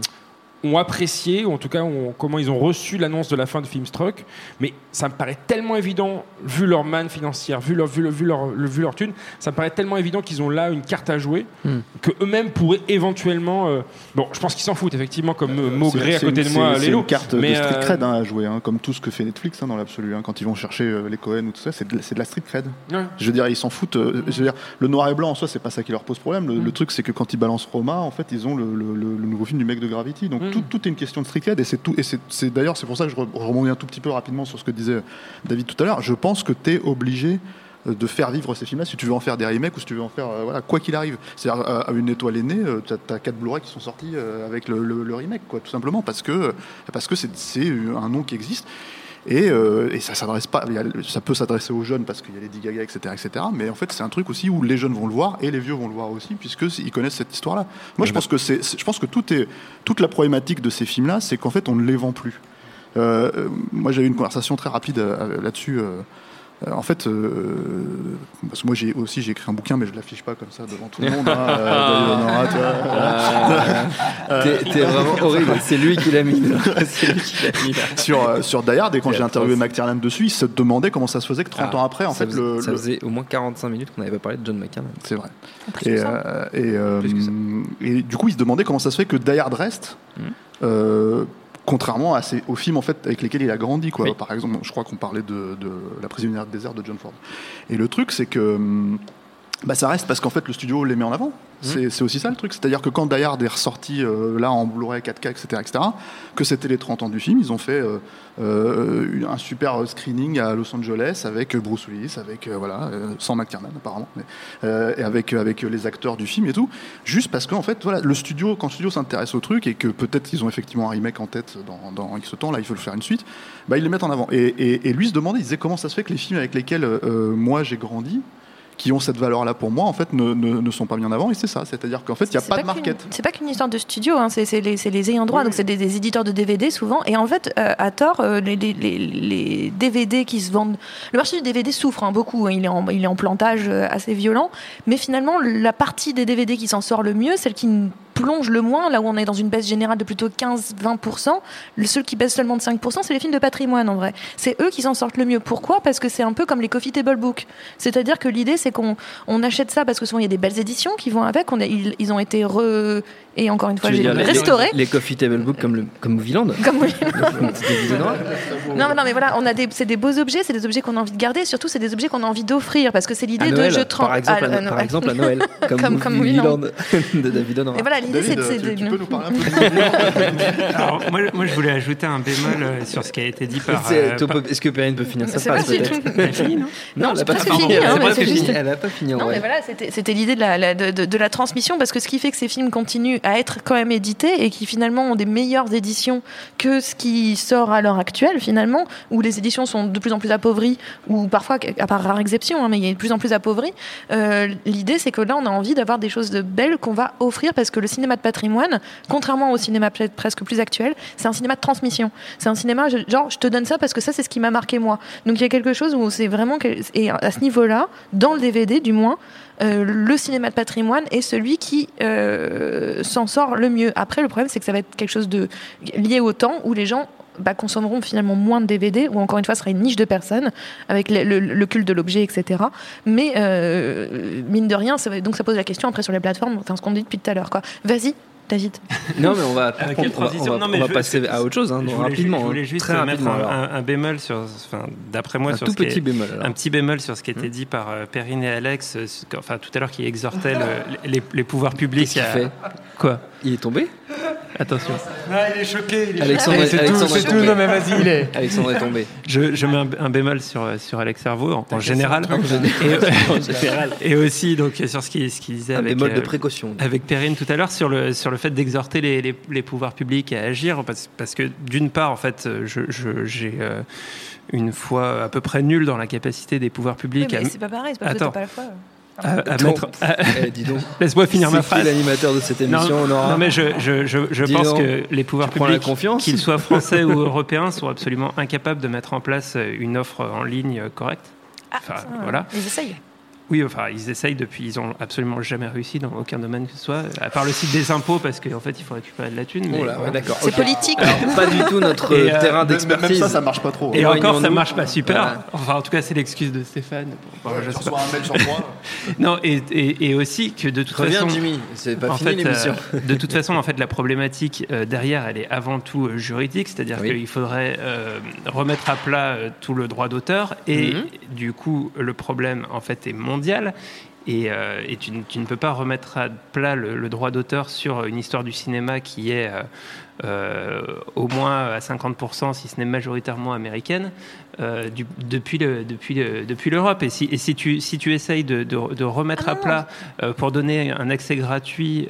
ont apprécié, ou en tout cas ont- comment ils ont reçu l'annonce de la fin de Filmstruck, mais ça me paraît tellement évident, vu leur manne financière, vu leur, vu leur, vu leur, le- vu leur thune, ça me paraît tellement évident qu'ils ont là une carte à jouer, Hmm. que eux-mêmes pourraient éventuellement... euh, bon, je pense qu'ils s'en foutent, effectivement, comme euh, Maugré à côté de moi, C'est Lélo. une carte mais, de street euh, cred hein, à jouer, hein, comme tout ce que fait Netflix hein, dans l'absolu. hein, quand ils vont chercher euh, les Cohen ou tout ça, c'est de, la street cred. Ouais. Je veux dire, ils s'en foutent. euh, je veux dire, le noir et blanc en soi, c'est pas ça qui leur pose problème. Le, Mm. le truc, c'est que quand ils balancent Roma, en fait, ils ont le, le- le- le nouveau film du mec de Gravity. Donc Mm. Tout, est une question de street. Et c'est tout. Et c'est d'ailleurs, c'est pour ça que je re- rebondis un tout petit peu rapidement sur ce que disait David tout à l'heure. Je pense que tu es obligé euh, de faire vivre ces films-là si tu veux en faire des remakes ou si tu veux en faire euh, voilà quoi qu'il arrive c'est-à-dire euh, à une étoile aînée euh, t'as as quatre Blu-ray qui sont sortis avec le, remake quoi tout simplement parce que parce que c'est un nom qui existe et, euh, et ça s'adresse pas, peut s'adresser aux jeunes parce qu'il y a Lady Gaga, etc., etc. Mais en fait, c'est un truc aussi où les jeunes vont le voir et les vieux vont le voir aussi puisque ils connaissent cette histoire-là. Moi, je pense que c'est, c'est- je pense que tout est, toute la problématique de ces films-là, c'est qu'en fait, on ne les vend plus. Euh, euh, moi, j'ai eu une conversation très rapide là-dessus. euh, en fait, euh, parce que moi j'ai aussi j'ai écrit un bouquin, mais je l'affiche pas comme ça devant tout le monde. hein, euh. T'es vraiment horrible. C'est lui qui l'a mis. là. Lui qui l'a mis. là. sur, euh, sur Die Hard, et quand j'ai interviewé. McTiernan dessus, il se demandait comment ça se faisait que 30 Ah, ans après, en ça fait, faisait, le, ça le- faisait au moins 45 minutes qu'on n'avait pas parlé de John McCann. C'est vrai. Plus Et, euh, euh, du coup, il se demandait comment ça se fait que Die Hard reste, Mhm. Contrairement à ces, aux films en fait, avec lesquels il a grandi. Quoi. Oui. Par exemple, je crois qu'on parlait de, de La prisonnière de désert de John Ford. Et le truc, c'est que hum, bah, ça reste parce qu'en fait, le studio les met en avant. C'est c'est aussi ça le truc. C'est-à-dire que quand Die Hard est ressorti euh, là en Blu-ray 4K, etc., etc., que c'était les 30 ans du film, ils ont fait euh, euh, un super screening à Los Angeles avec Bruce Willis, avec voilà, sans McTiernan apparemment, mais, et avec avec les acteurs du film et tout, juste parce qu'en fait voilà, le studio quand le studio s'intéresse au truc et que peut-être ils ont effectivement un remake en tête dans, dans X temps, là ils veulent faire une suite, bah ils les mettent en avant. Et, et- et lui se demandait, il disait comment ça se fait que les films avec lesquels moi j'ai grandi qui ont cette valeur-là pour moi, en fait, ne, ne- ne sont pas mis en avant. Et c'est ça, c'est-à-dire qu'en fait, il n'y a pas de market. C'est pas qu'une histoire de studio, hein, c'est les, les ayants droit, donc c'est des, des éditeurs de DVD souvent. Et en fait, euh, à tort, euh, les, les- les- DVD qui se vendent. Le marché du DVD souffre hein, beaucoup, hein, il, est en, il est en plantage euh, assez violent. Mais finalement, la partie des DVD qui s'en sort le mieux, celle qui plonge le moins, là où on est dans une baisse générale de plutôt 15-20%, le seul qui baisse seulement de 5%, c'est les films de patrimoine en vrai. C'est eux qui s'en sortent le mieux. Pourquoi? Parce que c'est un peu comme les coffee table books. C'est-à-dire que l'idée, c'est qu'on on achète ça parce que souvent il y a des belles éditions qui vont avec. On a- ils, ils ont été re. Et encore une fois, j'ai les- restauré. Les, les Coffee Table Book comme, le, comme Viland. Comme. Non, mais non, mais voilà, on a des, c'est des beaux objets, c'est des objets qu'on a envie de garder, surtout c'est des objets qu'on a envie d'offrir parce que c'est l'idée de je trans- par exemple, à- à, à par Noël. exemple à Noël, comme, Comme- comme Viland de David Honora. Et voilà, l'idée c'est de. tu, tu de- peux nous parler un peu de Alors, moi, moi, je voulais ajouter un bémol euh, sur ce qui a été dit par. C'est- euh, Est-ce que Perrine peut finir sa C'est phrase peut-être non? Non, a pas presque fini. hein, c'est Elle a pas fini. Non, mais voilà, c'était l'idée de la, la- de, la transmission, parce que ce qui fait que ces films continuent à être quand même édités et qui finalement ont des meilleures éditions que ce qui sort à l'heure actuelle, finalement, où les éditions sont de plus en plus appauvries, ou parfois, à part rare exception, hein, mais il y a de plus en plus appauvries. Euh, l'idée, c'est que là, on a envie d'avoir des choses de belles qu'on va offrir, parce que le cinéma de patrimoine, contrairement au cinéma presque plus actuel, c'est un cinéma de transmission. C'est un cinéma, genre, je te donne ça parce que ça, c'est ce qui m'a marqué moi. Donc il y a quelque chose où c'est vraiment. Et à ce niveau-là, dans le DVD du moins, euh, le cinéma de patrimoine est celui qui euh, s'en sort le mieux. Après, le problème, c'est que ça va être quelque chose de lié au temps où les gens bah, consommeront finalement moins de DVD, ou encore une fois, ce sera une niche de personnes, avec le, culte de l'objet, etc. Mais euh, mine de rien, ça, donc ça pose la question après sur les plateformes, ce qu'on dit depuis tout à l'heure. Vas-y, David. Non, mais on va, par Avec on va- on va, Non, mais on va je- passer à autre chose, hein, voulais, rapidement. je hein, voulais juste très mettre rapidement. un, un- un bémol sur, enfin, d'après moi, Un sur tout ce qui petit est- bémol, alors. un petit bémol sur ce qui était dit par euh, Perrine et Alex, euh, enfin tout à l'heure, qui exhortait le- les, les pouvoirs publics Qu'est-ce qu'il à fait? Quoi? Il est tombé Attention. Ah, il est choqué. Il est Alexandre, choqué. C'est tout, Alexandre c'est est tout. tombé. Non, mais vas-y, il est. Alexandre est tombé. Je, je mets un, un bémol sur, euh, sur Alex Servo en, en général. Et, et aussi donc, sur ce qu'il ce qu'il disait Un avec, bémol de euh, précaution. avec Perrine tout à l'heure sur le, sur le fait d'exhorter les, les, les pouvoirs publics à agir. Parce, parce que d'une part, en fait, je, je- j'ai euh, une foi à peu près nulle dans la capacité des pouvoirs publics Oui, à, mais c'est pas pareil, c'est pas Attends. pas la foi. À- à Donc, mettre. à- eh, dis donc. Laisse-moi finir ma phrase. l'animateur de cette émission, non, Nora non, mais je, je, je, je Dis pense donc, que les pouvoirs tu publics, qu'ils soient français ou européens, sont absolument incapables de mettre en place une offre en ligne correcte. Enfin, Ah, voilà. Ils essayent. Oui, enfin, ils essayent depuis, ils ont absolument jamais réussi dans aucun domaine que ce soit, à part le site des impôts, parce qu'en fait, il faut récupérer de la thune. mais Oh là, ouais, bon. d'accord. C'est politique. Alors, pas du tout notre Et, euh, terrain d'expertise. même ça, ça marche pas trop. Et encore, ça Éloignons-nous. marche pas super. Voilà. Enfin, en tout cas, c'est l'excuse de Stéphane. Bon, je sais pas. reçois un mail sur moi. Non, et, et, et aussi que de toute Reviens, façon. Jimmy. C'est pas en fini fait, l'émission. euh, de toute façon, en fait, la problématique euh, derrière, elle est avant tout euh, juridique, c'est-à-dire Oui. qu'il faudrait euh, remettre à plat euh, tout le droit d'auteur, et Mhm. du coup, le problème en fait est Et, euh, et tu, ne- tu ne peux pas remettre à plat le, le droit d'auteur sur une histoire du cinéma qui est euh, euh, au moins à 50%, si ce n'est majoritairement américaine, euh, du- depuis le- depuis le- depuis l'Europe. Et si, et si tu si tu essayes de, de- de remettre Ah à plat pour donner un accès gratuit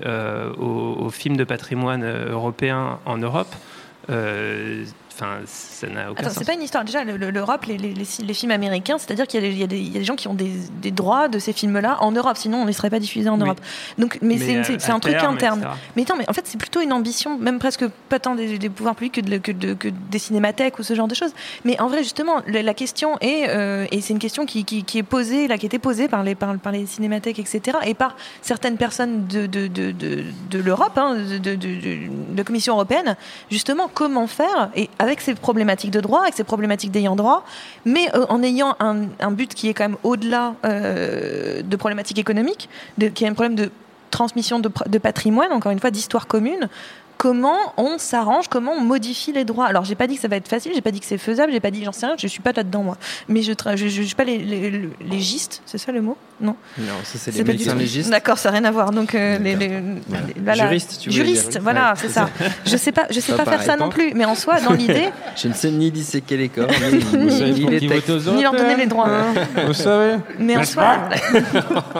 aux, aux films de patrimoine européens en Europe, enfin, ça n'a aucun Attends, sens. c'est pas une histoire. Déjà, le- le- l'Europe, les, les- les- les films américains, c'est-à-dire qu'il y, a des- y y a gens qui ont des, des droits de ces films-là en Europe, sinon on ne les serait pas diffusés en Oui. Europe. Donc, mais, Mais c'est un truc interne. etc. Mais non, mais en fait, c'est plutôt une ambition, même presque pas tant des, des pouvoirs publics que, de- que, de- que des cinémathèques ou ce genre de choses. Mais en vrai, justement, la, la question est, euh, et c'est une question qui, qui- qui est posée, là, qui a été posée par les, par, par les cinémathèques, etc., et par certaines personnes de, l'Europe, hein, de, la Commission européenne, justement, comment faire, et avec ces problématiques de droit, avec ces problématiques d'ayant droit, mais euh, en ayant un, but qui est quand même au-delà euh, de problématiques économiques, qui est un problème de transmission de patrimoine, encore une fois, d'histoire commune. Comment on s'arrange, comment on modifie les droits Alors, j'ai pas dit que ça va être facile, j'ai pas dit que c'est faisable, j'ai pas dit, j'en sais rien, je suis pas là-dedans moi. Mais je, tra- je, je, je suis pas les, les, les légistes, c'est ça le mot? Non. Non, ça c'est les médecins légistes. D'accord, ça n'a rien à voir. Donc euh, les, les- les- voilà. Juristes, tu Juristes, dire. voilà, Ouais, c'est ça. Je sais pas, je sais Ça pas faire ça non plus, mais en soi, dans l'idée, Je ne sais ni disséquer les corps, ni, les textes. Ni leur donner les droits. hein. Vous savez Mais en soi,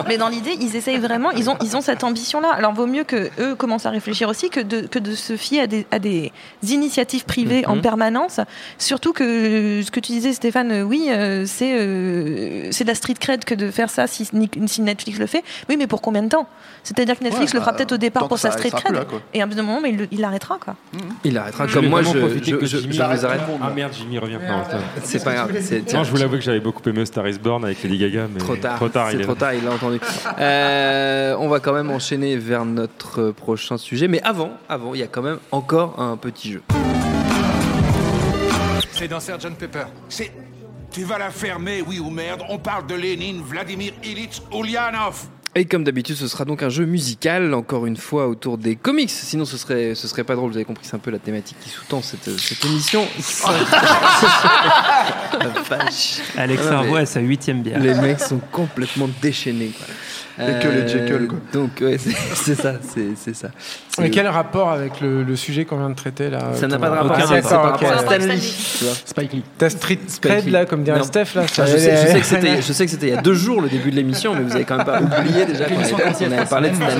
mais dans l'idée, ils essayent vraiment, ils ont, ils ont cette ambition-là. Alors, vaut mieux que eux commencent à réfléchir aussi que de, que de se fier à des, à des initiatives privées en Mhm. permanence. Surtout que ce que tu disais, Stéphane, euh, oui, euh, c'est euh, c'est de la street cred que de faire ça si, si Netflix le fait. Oui, mais pour combien de temps? C'est-à-dire que Netflix Ouais, le fera bah, peut-être au départ pour sa street cred. là, et à un moment, mais il, le- il l'arrêtera, quoi. Il arrêtera Je comme moi, je, je, je, vous arrête. Ah merde, Jimmy revient. C'est pas grave. Non, je voulais avouer que j'avais beaucoup aimé Star is Born avec Lady Gaga, mais Trop tard. Trop tard, c'est il est trop tard, il l'a entendu. Euh, on va quand même enchaîner vers notre prochain sujet. Mais avant, avant, il y a quand même encore un petit jeu. C'est dans Pepper. C'est. Tu vas la fermer, oui ou merde On parle de Lénine, Vladimir Ilitch, Ulyanov. Et comme d'habitude, ce sera donc un jeu musical, encore une fois autour des comics. Sinon, ce serait, ce serait pas drôle. Vous avez compris, c'est un peu la thématique qui sous-tend cette, cette émission. Vache. Alex Ah, mais à sa huitième bière. Les mecs sont complètement déchaînés. Quoi. Et que les Jekyll, quoi. Donc, ouais, c'est ça, c'est ça. C'est Mais quel rapport avec le, le sujet qu'on vient de traiter là Ça n'a pas de rapport. C'est- c'est par rapport à. Spike Lee. Ta street cred Lee. là, comme dirait Non. Steph là. Ah, je, sais, je sais que c'était, je sais que c'était il y a deux jours le début de l'émission, mais vous avez quand même pas oublié déjà qu'on avait, parlé de Stanley.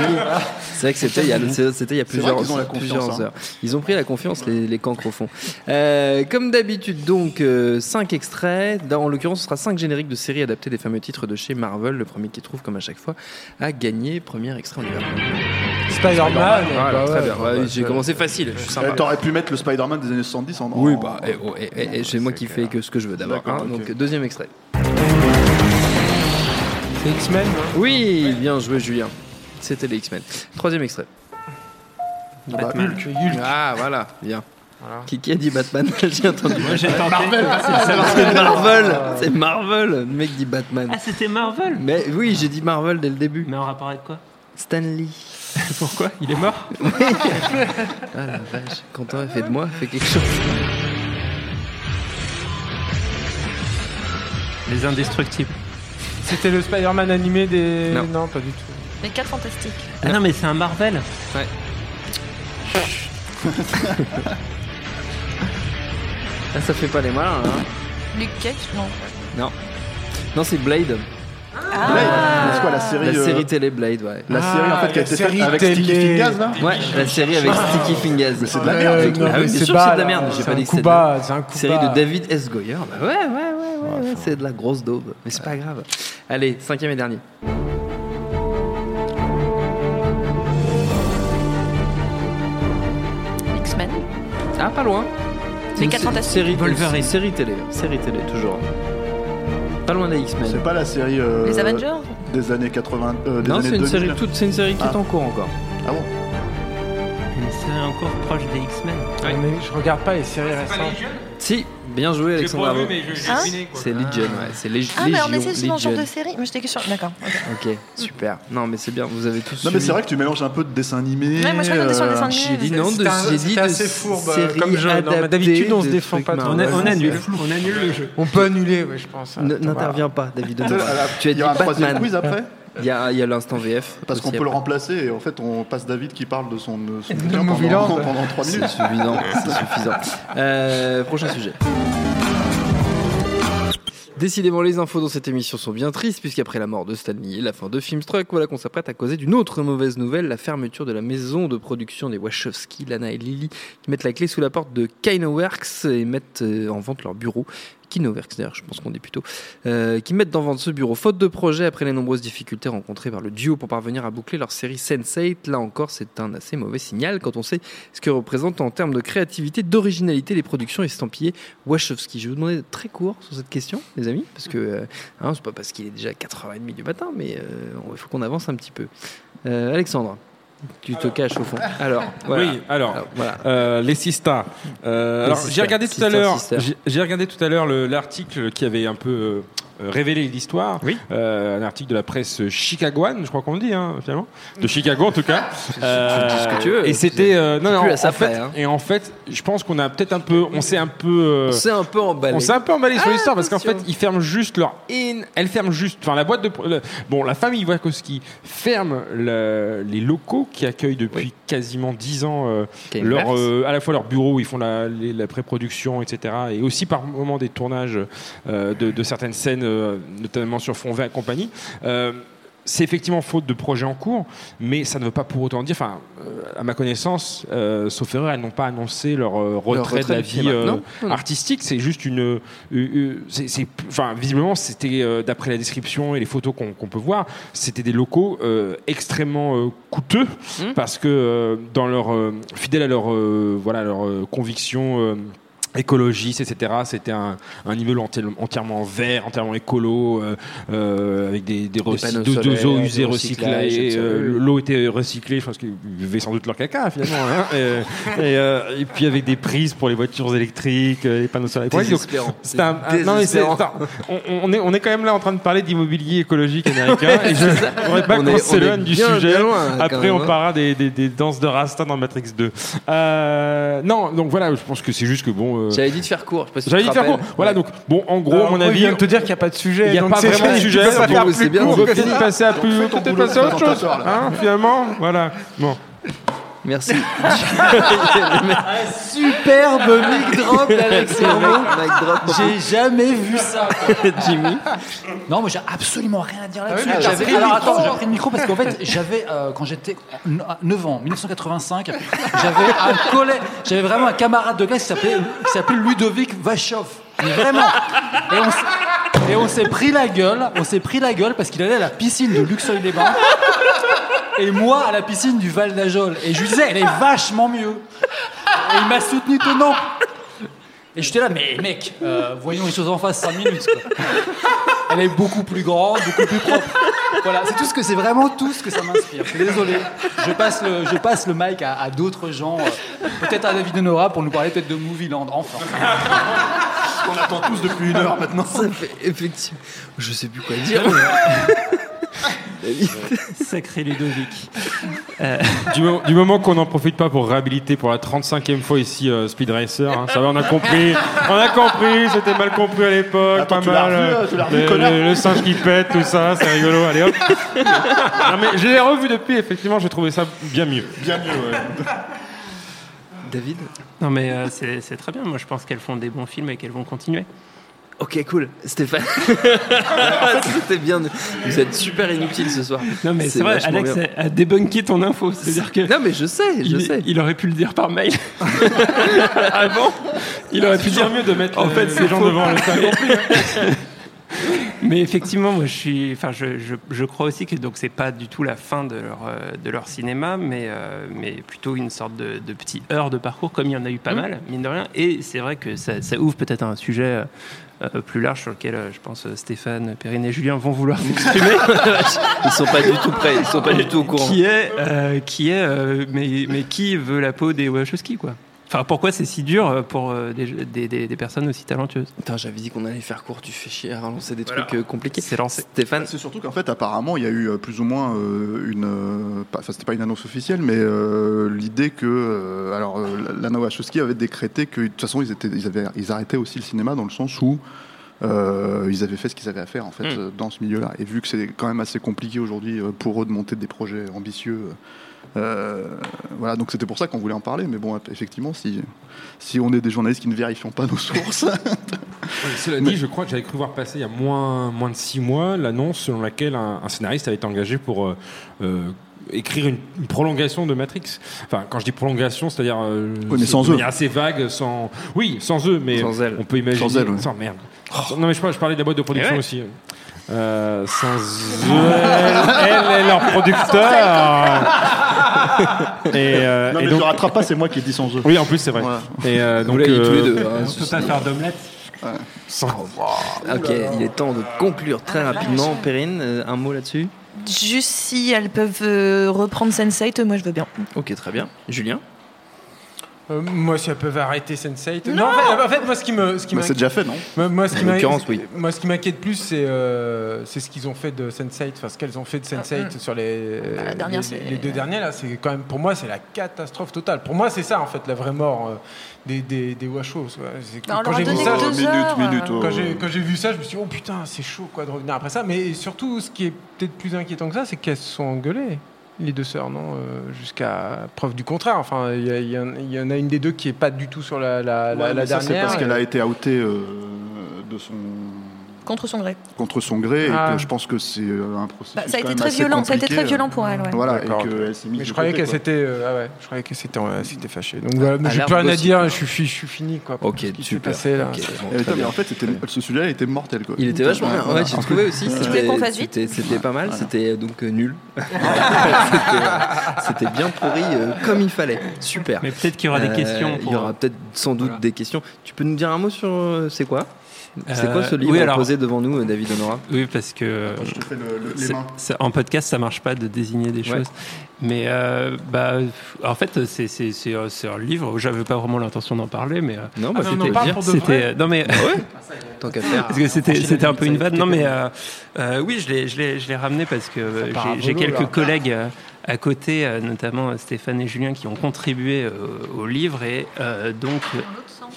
C'est vrai que c'était il y a, c'est- c'était il y a C'est vrai plusieurs, qu'ils ont la confiance, plusieurs hein. heures. Ils ont pris la confiance, les, les cancres au fond. Euh, comme d'habitude, donc, euh, cinq extraits. Dans, en l'occurrence, ce sera cinq génériques de séries adaptées des fameux titres de chez Marvel. Le premier qui trouve, comme à chaque fois, a gagné. Premier extrait, on y va. Spider-Man. Voilà, bah très ouais, bien. bah, Ouais, bah, J'ai c'est- commencé facile. Je suis sympa. Eh, T'aurais pu mettre le Spider-Man des années 70 en. Oui, bah, et, oh, et- et- et c'est moi qui fais que ce que je veux d'abord. Hein. Donc, deuxième extrait. C'est X-Men. hein Oui, bien joué, Julien. C'était les X-Men. Troisième extrait. Batman. Hulk. Hulk. Ah, voilà, bien. Qui, qui a dit Batman J'ai entendu. Moi, j'ai tenté. C'est Marvel. C'est Marvel. Le mec dit Batman. Ah, c'était Marvel Mais oui, j'ai dit Marvel dès le début. Mais en rapport avec quoi Stanley. Pourquoi Il est mort Ah la vache. Quentin a fait de moi, fait quelque chose. Les indestructibles. C'était le Spider-Man animé des. Non. pas du tout. Les 4 fantastiques. Ah non, mais c'est un Marvel. Ouais. Là, ça fait pas les malins, hein. Luke Cage, non. Non. Non, c'est Blade. Blade, c'est quoi la série La euh, série télé Blade, ouais. La série en fait qui a la été série avec télé. Sticky Fingers là Ouais, la série avec Sticky Fingers. Mais c'est de la merde, ce truc. non, Ah mais oui, bien c'est sûr que c'est de la merde. J'ai C'est pas un dit que coup c'était de la bas, c'est un coup Série de David S. Goyer. Bah ouais, ouais, ouais, ouais, ouais, c'est de la grosse daube. Mais c'est pas grave. Allez, cinquième et dernier. X-Men. Ah, pas loin. Les une quatre sé- fantastiques. Série, Wolverine. Série télé. Série télé, toujours. Pas loin des X-Men. C'est pas la série euh, Les Avengers des années 80, euh, des Non, années c'est une 2000. série toute, c'est une série qui est Ah. en cours encore. Ah bon Une série encore proche des X-Men. Mais je regarde pas les séries récentes. Bien joué, Alexandre. Bravo. Hein C'est Legion, ouais. C'est Lég- Ah, mais Légion. on essaie souvent ce genre Legion. de série. Moi, j'étais que sur. D'accord. ok. Ok, super. Non, mais c'est bien, vous avez tous. Non mais c'est vrai que tu mélanges un peu de dessin animé. Ouais, moi, je regardais sur le euh, dessin animé. J'ai dit non, de, C'était un- j'ai dit c'était de assez fourbe, euh, séries comme jeu. Non, mais adaptées d'habitude, on se de défend trucs pas trop. On, on annule. On annule le jeu. On peut annuler, ouais, je pense. N'interviens pas, David. La- Tu as Il dit y aura un troisième Batman. quiz après Il y a, il y a l'instant VF. Parce qu'on peut le remplacer et en fait on passe David qui parle de son, son De pendant, pendant 3 C'est minutes. C'est suffisant. Euh, prochain sujet. Décidément, les infos dans cette émission sont bien tristes, puisqu'après la mort de Stanley et la fin de Filmstruck, voilà qu'on s'apprête à causer d'une autre mauvaise nouvelle, la fermeture de la maison de production des Wachowski, Lana et Lily, qui mettent la clé sous la porte de Kinoworks et mettent euh, en vente leur bureau. Kinoworks d'ailleurs, je pense qu'on dit plutôt, euh, qui mettent en vente ce bureau faute de projet après les nombreuses difficultés rencontrées par le duo pour parvenir à boucler leur série Sense8. Là encore, c'est un assez mauvais signal quand on sait ce que représente en termes de créativité, d'originalité les productions estampillées Wachowski. Je vais vous demander très court sur cette question, les amis, parce que euh, hein, c'est pas parce qu'il est déjà 4h30 du matin, mais euh, il faut qu'on avance un petit peu. Euh, Alexandre, tu te caches au fond. Alors, voilà. Oui, alors, Alors, voilà. euh, les Sista. Euh, alors, j'ai regardé tout à l'heure. J'ai- regardé tout à l'heure le- l'article qui avait un peu euh, révélé l'histoire. Oui. Euh, un article de la presse chicagoane, je crois qu'on le dit, hein, finalement. De Chicago, en tout cas. dis ce que tu veux. Et c'était. euh, non, non, plus à en fait, hein. et en fait, je pense qu'on a peut-être un peu, on s'est un peu. euh, On s'est un peu emballé. on s'est un peu emballé sur Ah, l'histoire parce qu'en fait, ils ferment juste leur in. Elle ferme juste. Enfin, la boîte de. le- bon, la famille Wachowski ferme le- les locaux qui accueillent depuis quasiment 10 ans euh, leur, euh, à la fois leur bureau où ils font la, les- la pré-production, etc. Et aussi par moment des tournages euh, de, de certaines scènes, notamment sur fond vert et compagnie. Euh, c'est effectivement faute de projets en cours, mais ça ne veut pas pour autant dire, enfin, euh, à ma connaissance, euh, sauf erreur, elles n'ont pas annoncé leur euh, retrait, de la retrait vie cinéma. euh, Non, non. artistique. C'est juste une, euh, euh, c'est- enfin, visiblement, c'était euh, d'après la description et les photos qu'on peut voir, c'était des locaux euh, extrêmement euh, coûteux Mmh. parce que euh, dans leur euh, fidèle à leur euh, voilà leur euh, conviction. Écologiste, etc. C'était un, un immeuble enti- entièrement vert, entièrement écolo, euh, euh, avec des, des, de- de eaux usées recyclées. euh, L'eau était recyclée, je pense qu'ils buvaient sans doute leur caca finalement. hein. et, et, et puis avec des prises pour les voitures électriques, les panneaux solaires. c'est un- un- non, mais on, on est, on est quand même là en train de parler d'immobilier écologique américain. et je ne voudrais pas On qu'on s'éloigne du bien, sujet. bien loin, quand Après, on hein. parlera des, des, danses de Rasta dans Matrix 2. Euh, non, donc voilà, je pense que c'est juste que bon. J'avais dit de faire court. J'avais dit de faire court. Voilà, donc bon, en gros, Alors, à mon moi, je avis, viens de te dire qu'il n'y a pas de sujet. il n'y a pas vraiment de sujet. on donc peut peut-être passer à plus, peut-être boulot passer à autre chose, hein, finalement, voilà. Bon. Merci. Superbe mic drop drop. J'ai jamais vu ça. Jimmy. Non, moi j'ai absolument rien à dire là-dessus. Ah oui, le alors attends, j'ai pris le micro parce qu'en fait, j'avais euh, quand j'étais 9 ans, 1985, j'avais un collègue, j'avais vraiment un camarade de classe qui s'appelait qui s'appelait Ludovic Vachov. Mais vraiment. Et on s'est- et on s'est pris la gueule, on s'est pris la gueule parce qu'il allait à la piscine de Luxeuil-les-Bains. Et moi à la piscine du Val d'Ajol. Et je lui disais, elle est vachement mieux. Et il m'a soutenu tenant. Et j'étais là, mais mec, euh, voyons les choses en face 5 minutes. quoi. Elle est beaucoup plus grande, beaucoup plus propre. Voilà, c'est tout ce que c'est vraiment tout ce que ça m'inspire. Je suis désolé. Je passe le, je passe le mic à, à d'autres gens, euh, peut-être à David et Nora pour nous parler peut-être de Movieland. Enfin. On attend tous depuis une heure maintenant. Ça fait effectivement. Je sais plus quoi dire. Sacré Ludovic. Du, mo- du moment qu'on n'en profite pas pour réhabiliter pour la 35e fois ici euh, Speed Racer, hein, ça va, on a compris, on a compris, c'était mal compris à l'époque, pas mal. revu, euh, euh, revu, le, connard le- le singe qui pète, tout ça, c'est rigolo, allez hop. non mais je l'ai revu depuis, effectivement, j'ai trouvé ça bien mieux. Bien mieux, ouais. David? Non, mais euh, c'est très bien. Moi, je pense qu'elles font des bons films et qu'elles vont continuer. Ok, cool. Stéphane. C'était bien. Vous êtes super inutile ce soir. Non, mais c'est vrai, Alex bien. a, débunké ton info. C'est-à-dire que. Non, mais je sais, je il, sais. il aurait pu le dire par mail. Avant, il aurait pu dire mieux de mettre En euh, fait, c'est gens devant le. Mais effectivement, moi, je suis, enfin, je, je, je crois aussi que donc c'est pas du tout la fin de leur euh, de leur cinéma, mais euh, mais plutôt une sorte de, de petit heure de parcours, comme il y en a eu pas Mmh. mal, mine de rien. Et c'est vrai que ça, ça ouvre peut-être un sujet. euh, plus large sur lequel euh, je pense Stéphane, Perrine et Julien vont vouloir s'exprimer. Ils sont pas du tout prêts, ils sont pas du tout au courant. qui est, euh, qui est mais, mais qui veut la peau des Wachowski, quoi? Enfin, pourquoi c'est si dur euh, pour euh, des, des, des- des personnes aussi talentueuses? Putain, j'avais dit qu'on allait faire court, tu fais chier à relancer des Voilà. trucs euh, compliqués. C'est lancé. Stéphane, C'est surtout qu'en fait, apparemment, il y a eu plus ou moins euh, une. Enfin, c'était pas une annonce officielle, mais euh, l'idée que. euh, alors, euh, Lana Wachowski avait décrété que, de toute façon, ils, étaient, ils, avaient, ils arrêtaient aussi le cinéma dans le sens où. euh, ils avaient fait ce qu'ils avaient à faire en fait Mm. euh, dans ce milieu-là et vu que c'est quand même assez compliqué aujourd'hui pour eux de monter des projets ambitieux euh, voilà donc c'était pour ça qu'on voulait en parler mais bon effectivement si si on est des journalistes qui ne vérifions pas nos sources Cela dit, je crois que j'avais cru voir passer il y a moins, moins de six mois l'annonce selon laquelle un, un scénariste avait été engagé pour euh, euh, écrire une, une prolongation de Matrix. Enfin, quand je dis prolongation, c'est-à-dire euh, Oui, mais sans eux. assez vague, sans oui, sans eux, mais Sans elle. on peut imaginer Sans elle, ouais. sans merde. Non mais je, je parlais de la boîte de production Eh ouais. aussi. Euh, sans eux, elle, elle est leur producteur. Et, euh, non et mais donc, je rattrape pas c'est moi qui ai dit sans eux oui, en plus c'est vrai. Voilà. Et euh, donc l'avez dit tous les euh, deux. hein, On peut pas faire d'omelette. sans- Ok, il est temps de conclure très rapidement. Perrine, euh, un mot là-dessus? Juste si elles peuvent reprendre Sense8, moi je veux bien. Ok, très bien. Julien? Euh, moi, si elles peuvent arrêter Sense8. Non, en fait, en fait, moi, ce qui me, ce qui Bah, m'inquiète- c'est déjà fait non moi, moi, ce qui En m'in- l'occurrence, oui. Moi, ce qui m'inquiète plus, c'est euh, c'est ce qu'ils ont fait de Sense8, enfin ce qu'elles ont fait de Sense8 sur les, Bah, la dernière, les, deux derniers là. C'est quand même, pour moi, c'est la catastrophe totale. Pour moi, c'est ça en fait la vraie mort euh, des des, des que Bah, on quand j'ai vu ça, euh, oh. quand j'ai vu ça, je me suis dit oh putain, c'est chaud quoi de revenir après ça. Mais surtout, ce qui est peut-être plus inquiétant que ça, c'est qu'elles se sont engueulées. Les deux sœurs, non euh, Jusqu'à preuve du contraire. Enfin, il y, en- il y en a une des deux qui est pas du tout sur la, la, Ouais, ça, c'est parce qu'elle a été outée euh, de son Contre son gré. contre son gré Ah. et que je pense que c'est euh, un processus Bah, ça a été très assez violent, ça a été très euh, violent pour elle. ouais. Voilà, D'accord, et qu'elle s'est mise Mais de je croyais qu'elle s'était, euh, ah ouais, je croyais qu'elle s'était, euh, s'était fâchée. Donc voilà, moi, j'ai plus rien à dire. Je suis, fi- je suis fini quoi. Ok, ce qui s'est super. passé, là. Bon, mais en fait, ce sujet-là était mortel. Quoi. Il était vachement bien. Ouais, j'ai trouvé aussi. C'était- pas mal. C'était euh, donc euh, nul. C'était, euh, bien pourri euh, comme il fallait. Super. Mais peut-être qu'il y aura des Euh, questions. Il y aura peut-être sans doute Voilà. des questions. Tu peux nous dire un mot sur euh, c'est quoi? C'est quoi ce Euh, livre oui, alors- posé devant nous, euh, David Honora Oui, parce que Attends, je te fais le- le- les c'est- mains. c'est- en podcast, ça marche pas de désigner des Ouais. choses. Mais euh, bah, en fait, c'est un livre où j'avais pas vraiment l'intention d'en parler, mais Non, bah, Ah, mais on c'était en parle non mais Tant qu'à faire. parce que c'était un peu une ça vanne. Non mais euh, euh, oui, je l'ai je l'ai je l'ai ramené parce que j'ai quelques là. collègues euh, à côté, euh, notamment euh, Stéphane et Julien, qui ont contribué euh, au livre et euh, donc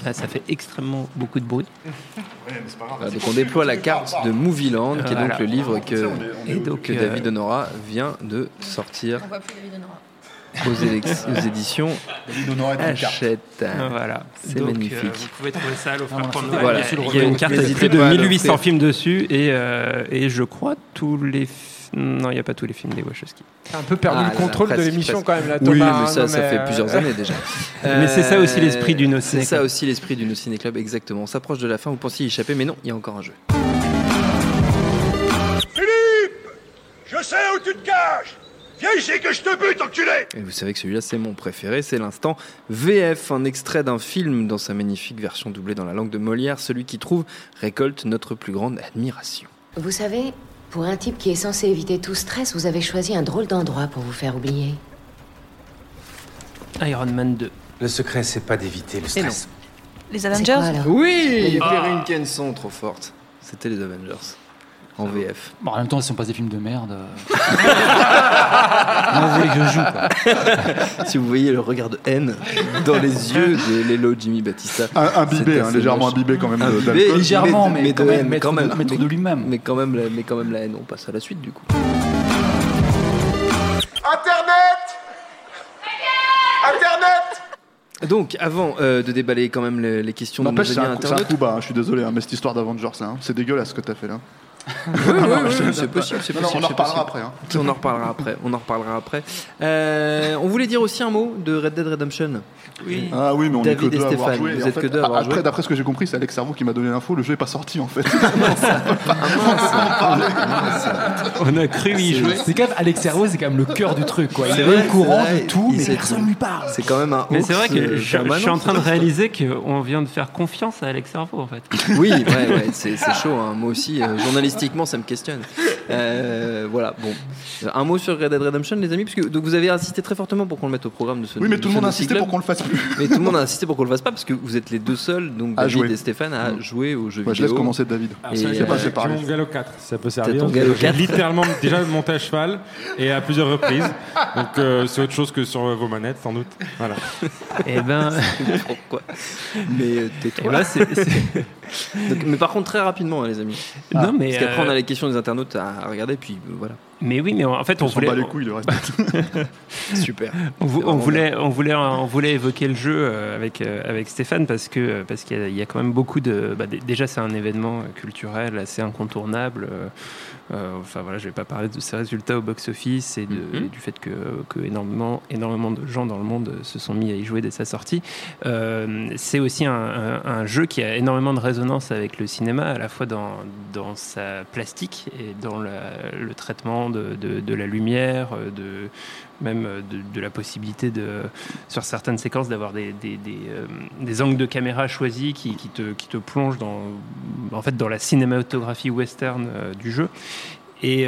là, ça fait extrêmement beaucoup de bruit. Voilà, donc on déploie la carte de Movieland, qui est donc Voilà. le livre que, Et donc que David Honora vient de sortir On voit plus David Honora. aux, aux éditions. Hachette. Voilà, C'est magnifique. euh, vous pouvez trouver ça à l'offre Ah, voilà. Il y a- Il y a une carte plus de pas à 1800 l'offrir. films dessus et, euh, et je crois tous les. fi- Non, il n'y a pas tous les films des Wachowski. T'as un peu perdu Ah, le là, contrôle de l'émission quand même là. Oui, mais hein, ça, non, ça fait euh, plusieurs années déjà. Mais c'est ça aussi Euh, l'esprit du No Ciné C'est ça aussi l'esprit du No Ciné Club, exactement. On s'approche de la fin, vous pensiez y échapper, mais non, il y a encore un jeu. Je sais où tu te caches Viens ici que je te bute, enculé Et vous savez que celui-là, c'est mon préféré, c'est l'instant VF, un extrait d'un film dans sa magnifique version doublée dans la langue de Molière. Celui qui trouve récolte notre plus grande admiration. Vous savez, pour un type qui est censé éviter tout stress, vous avez choisi un drôle d'endroit pour vous faire oublier. Iron Man 2. Le secret, c'est pas d'éviter le stress. Les Avengers quoi, alors Oui Ah. Perrine Kenson, trop forte. C'était les Avengers. En VF. Bon, en même temps, si on passe des films de merde. euh, Comment vous voulez que je joue quoi si vous voyez le regard de haine dans les yeux de Lelo Jimmy Batista. Un, imbibé, hein, légèrement imbibé quand même Imbibé, d'alcool. Légèrement, mais quand de même haine, quand de- même. maître de Mais- lui-même. Mais quand même, la- mais quand même la haine. On passe à la suite du coup. Internet Internet Donc, avant euh, de déballer quand même les, les questions de nos N'empêche, c'est amis un, c'est un internautes. coup bas, hein, je suis désolé, hein, mais cette histoire d'Avengers, là, hein, c'est dégueulasse ce que t'as fait là. Oui, oui, oui, c'est possible, c'est Non, possible. on en reparlera possible. après. hein. On en reparlera après. On en reparlera après. Euh, on voulait dire aussi un mot de Red Dead Redemption. Oui. Ah oui, mais on David est que et deux à avoir Stéphane, joué. vous Et en êtes fait, que deux à avoir Après, d'après ce que j'ai compris, c'est Alex Cerveau qui m'a donné l'info, le jeu est pas sorti en fait. On a cru y jouer. C'est quand même Alex Servo, c'est quand même le cœur du truc quoi. Il C'est est vrai, au courant de tout, mais personne lui parle. C'est quand même un. Mais c'est vrai que euh, je, suis en train de réaliser qu'on vient de faire confiance à Alex Servo en fait. Oui, ouais, ouais, c'est chaud. hein. Moi aussi, euh, journalistiquement, ça me questionne. Euh, voilà, bon. Un mot sur Red Dead Redemption, les amis, parce que donc vous avez insisté très fortement pour qu'on le mette au programme de ce. Oui, mais tout le monde a insisté pour qu'on le fasse plus. Mais tout le monde a insisté pour qu'on le fasse pas parce que vous êtes les deux seuls, donc À David jouer. et Stéphane, à Mm. jouer aux jeux Ouais, je vidéo. laisse commencer David. Ça, euh, mon galop 4, ça peut servir. J'ai 4. littéralement déjà monté à cheval et à plusieurs reprises. Donc euh, c'est autre chose que sur vos manettes, sans doute. Voilà. Et ben, Pourquoi? Mais euh, tais-toi. ben, c'est- c'est- Donc, mais par contre, très rapidement, hein, les amis. non mais Parce qu'après, euh, on a les questions des internautes à regarder, puis euh, voilà. Mais oui mais en fait on On voulait bat les couilles, le reste. Super. On, on voulait, on, voulait, on voulait évoquer le jeu euh, avec, euh, avec Stéphane parce que parce qu'il y, a- il y a quand même beaucoup de. bah, dé- déjà, c'est un événement euh, culturel assez incontournable. euh, euh, enfin voilà, je vais pas parler de ses résultats au box-office et, de- Mhm. et du fait que, que énormément, énormément de gens dans le monde se sont mis à y jouer dès sa sortie. Euh, c'est aussi un, un- un jeu qui a énormément de résonance avec le cinéma, à la fois dans, dans sa plastique et dans la- le traitement de, la lumière, euh, de, même euh, de, la possibilité de, sur certaines séquences d'avoir des, euh, angles de caméra choisis qui, te, qui plongent dans, en fait, dans la cinématographie western du jeu. Et,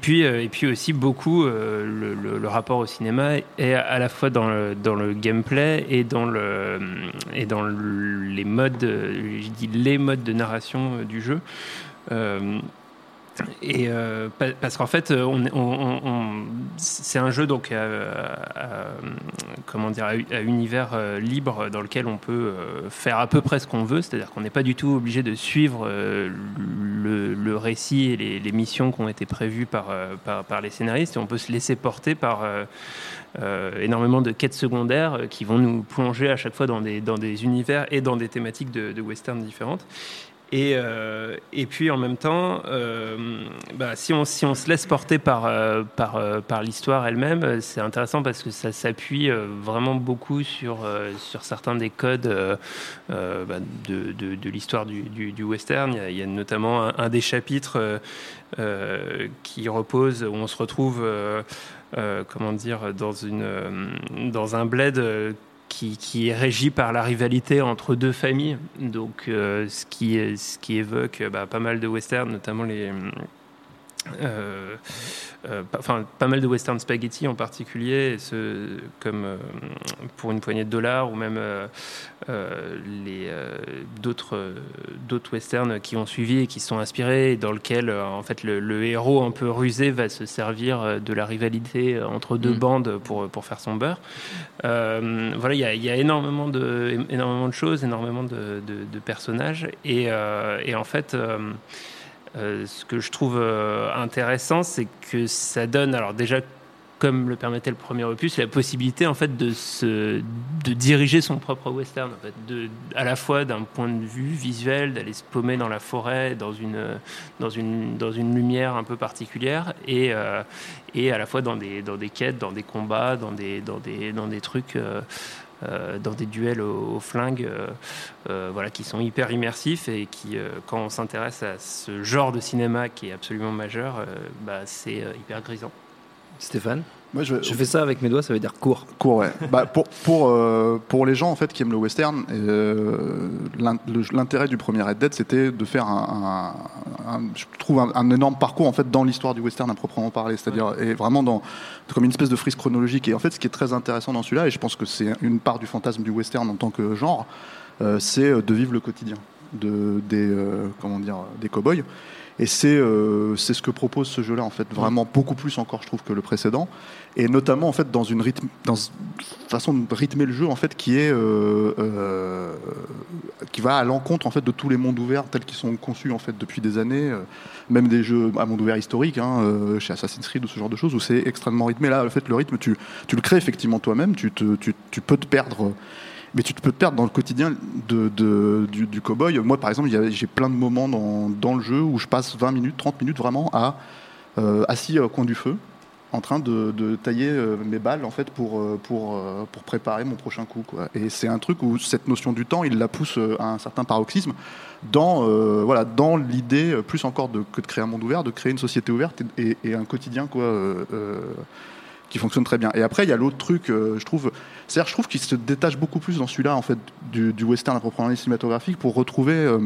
puis, aussi beaucoup le, rapport au cinéma est à la fois dans le, gameplay et dans, et dans le- les modes, je dis les modes de narration du jeu. Euh, et euh, pa- parce qu'en fait, euh, c'est un jeu donc à, à- comment dire à, univers euh, libre dans lequel on peut euh, faire à peu près ce qu'on veut, c'est-à-dire qu'on n'est pas du tout obligé de suivre euh, le, récit et les, missions qui ont été prévues par, euh, par, les scénaristes, et on peut se laisser porter par euh, euh, énormément de quêtes secondaires euh, qui vont nous plonger à chaque fois dans des, dans des univers et dans des thématiques de western différentes. Et, euh, et puis en même temps, euh, bah, si, on, se laisse porter par, euh, l'histoire elle-même, c'est intéressant parce que ça s'appuie vraiment beaucoup sur, certains des codes bah, de, l'histoire du, western. Il y, a, notamment un, des chapitres qui repose, où on se retrouve, comment dire, dans, dans un bled. Qui, est régi par la rivalité entre deux familles, donc euh, ce, qui, évoque bah, pas mal de westerns, notamment les, euh, euh, pas- enfin pas mal de western spaghetti en particulier, ce, comme euh, pour une poignée de dollars ou même les d'autres d'autres westerns qui ont suivi et qui sont inspirés, et dans lequel en fait le, le héros un peu rusé va se servir de la rivalité entre deux Mm. bandes pour pour faire son beurre. Voilà, il y a, il y a énormément de énormément de choses, énormément de, de- de personnages, et, et en fait. Euh, ce que je trouve euh, intéressant, c'est que ça donne, alors déjà, comme le permettait le premier opus, la possibilité en fait de se, de diriger son propre western, à la fois d'un point de vue visuel, d'aller se paumer dans la forêt, dans une, dans une, dans une lumière un peu particulière, et, euh, et à la fois dans des, dans des quêtes, dans des combats, dans des, dans des, dans des trucs. Euh, dans des duels au, au flingue, euh, euh, voilà, qui sont hyper immersifs et qui, quand on s'intéresse à ce genre de cinéma qui est absolument majeur, bah, c'est hyper grisant. Stéphane? Moi, je, Je fais ça avec mes doigts, ça veut dire court. Court, ouais. bah, pour, pour, euh, pour les gens en fait, qui aiment le western, euh, l'intérêt du premier Red Dead, c'était de faire un, un- un- je trouve un, un énorme parcours en fait, dans l'histoire du western à proprement parler. C'est-à-dire, et vraiment dans, comme une espèce de frise chronologique. Et en fait, ce qui est très intéressant dans celui-là, et je pense que c'est une part du fantasme du western en tant que genre, euh, c'est de vivre le quotidien de, des, comment dire, des cow-boys. Et c'est euh, c'est ce que propose ce jeu-là, en fait, vraiment beaucoup plus encore, je trouve, que le précédent. Et notamment, en fait, dans une, rythme, dans une façon de rythmer le jeu, en fait, qui est euh, euh, qui va à l'encontre, en fait, de tous les mondes ouverts tels qu'ils sont conçus, en fait, depuis des années. même des jeux à monde ouvert historique, hein, chez Assassin's Creed ou ce genre de choses, où c'est extrêmement rythmé. Là, en fait, le rythme, tu, tu le crées effectivement toi-même. Tu, te, tu, tu peux te perdre mais tu te peux te perdre dans le quotidien du, cow-boy. Moi, par exemple, j'ai plein de moments dans, le jeu où je passe 20 minutes, 30 minutes vraiment euh, assis au coin du feu, en train de, tailler euh, mes balles en fait pour euh, préparer mon prochain coup. Et c'est un truc où cette notion du temps, il la pousse à un certain paroxysme dans l'idée plus encore de, que de créer un monde ouvert, de créer une société ouverte et, un quotidien qui fonctionne très bien. Et après, il y a l'autre truc, euh, je trouve, c'est-à-dire, je trouve qu'il se détache beaucoup plus dans celui-là, en fait, du, western à proprement cinématographique, pour retrouver euh,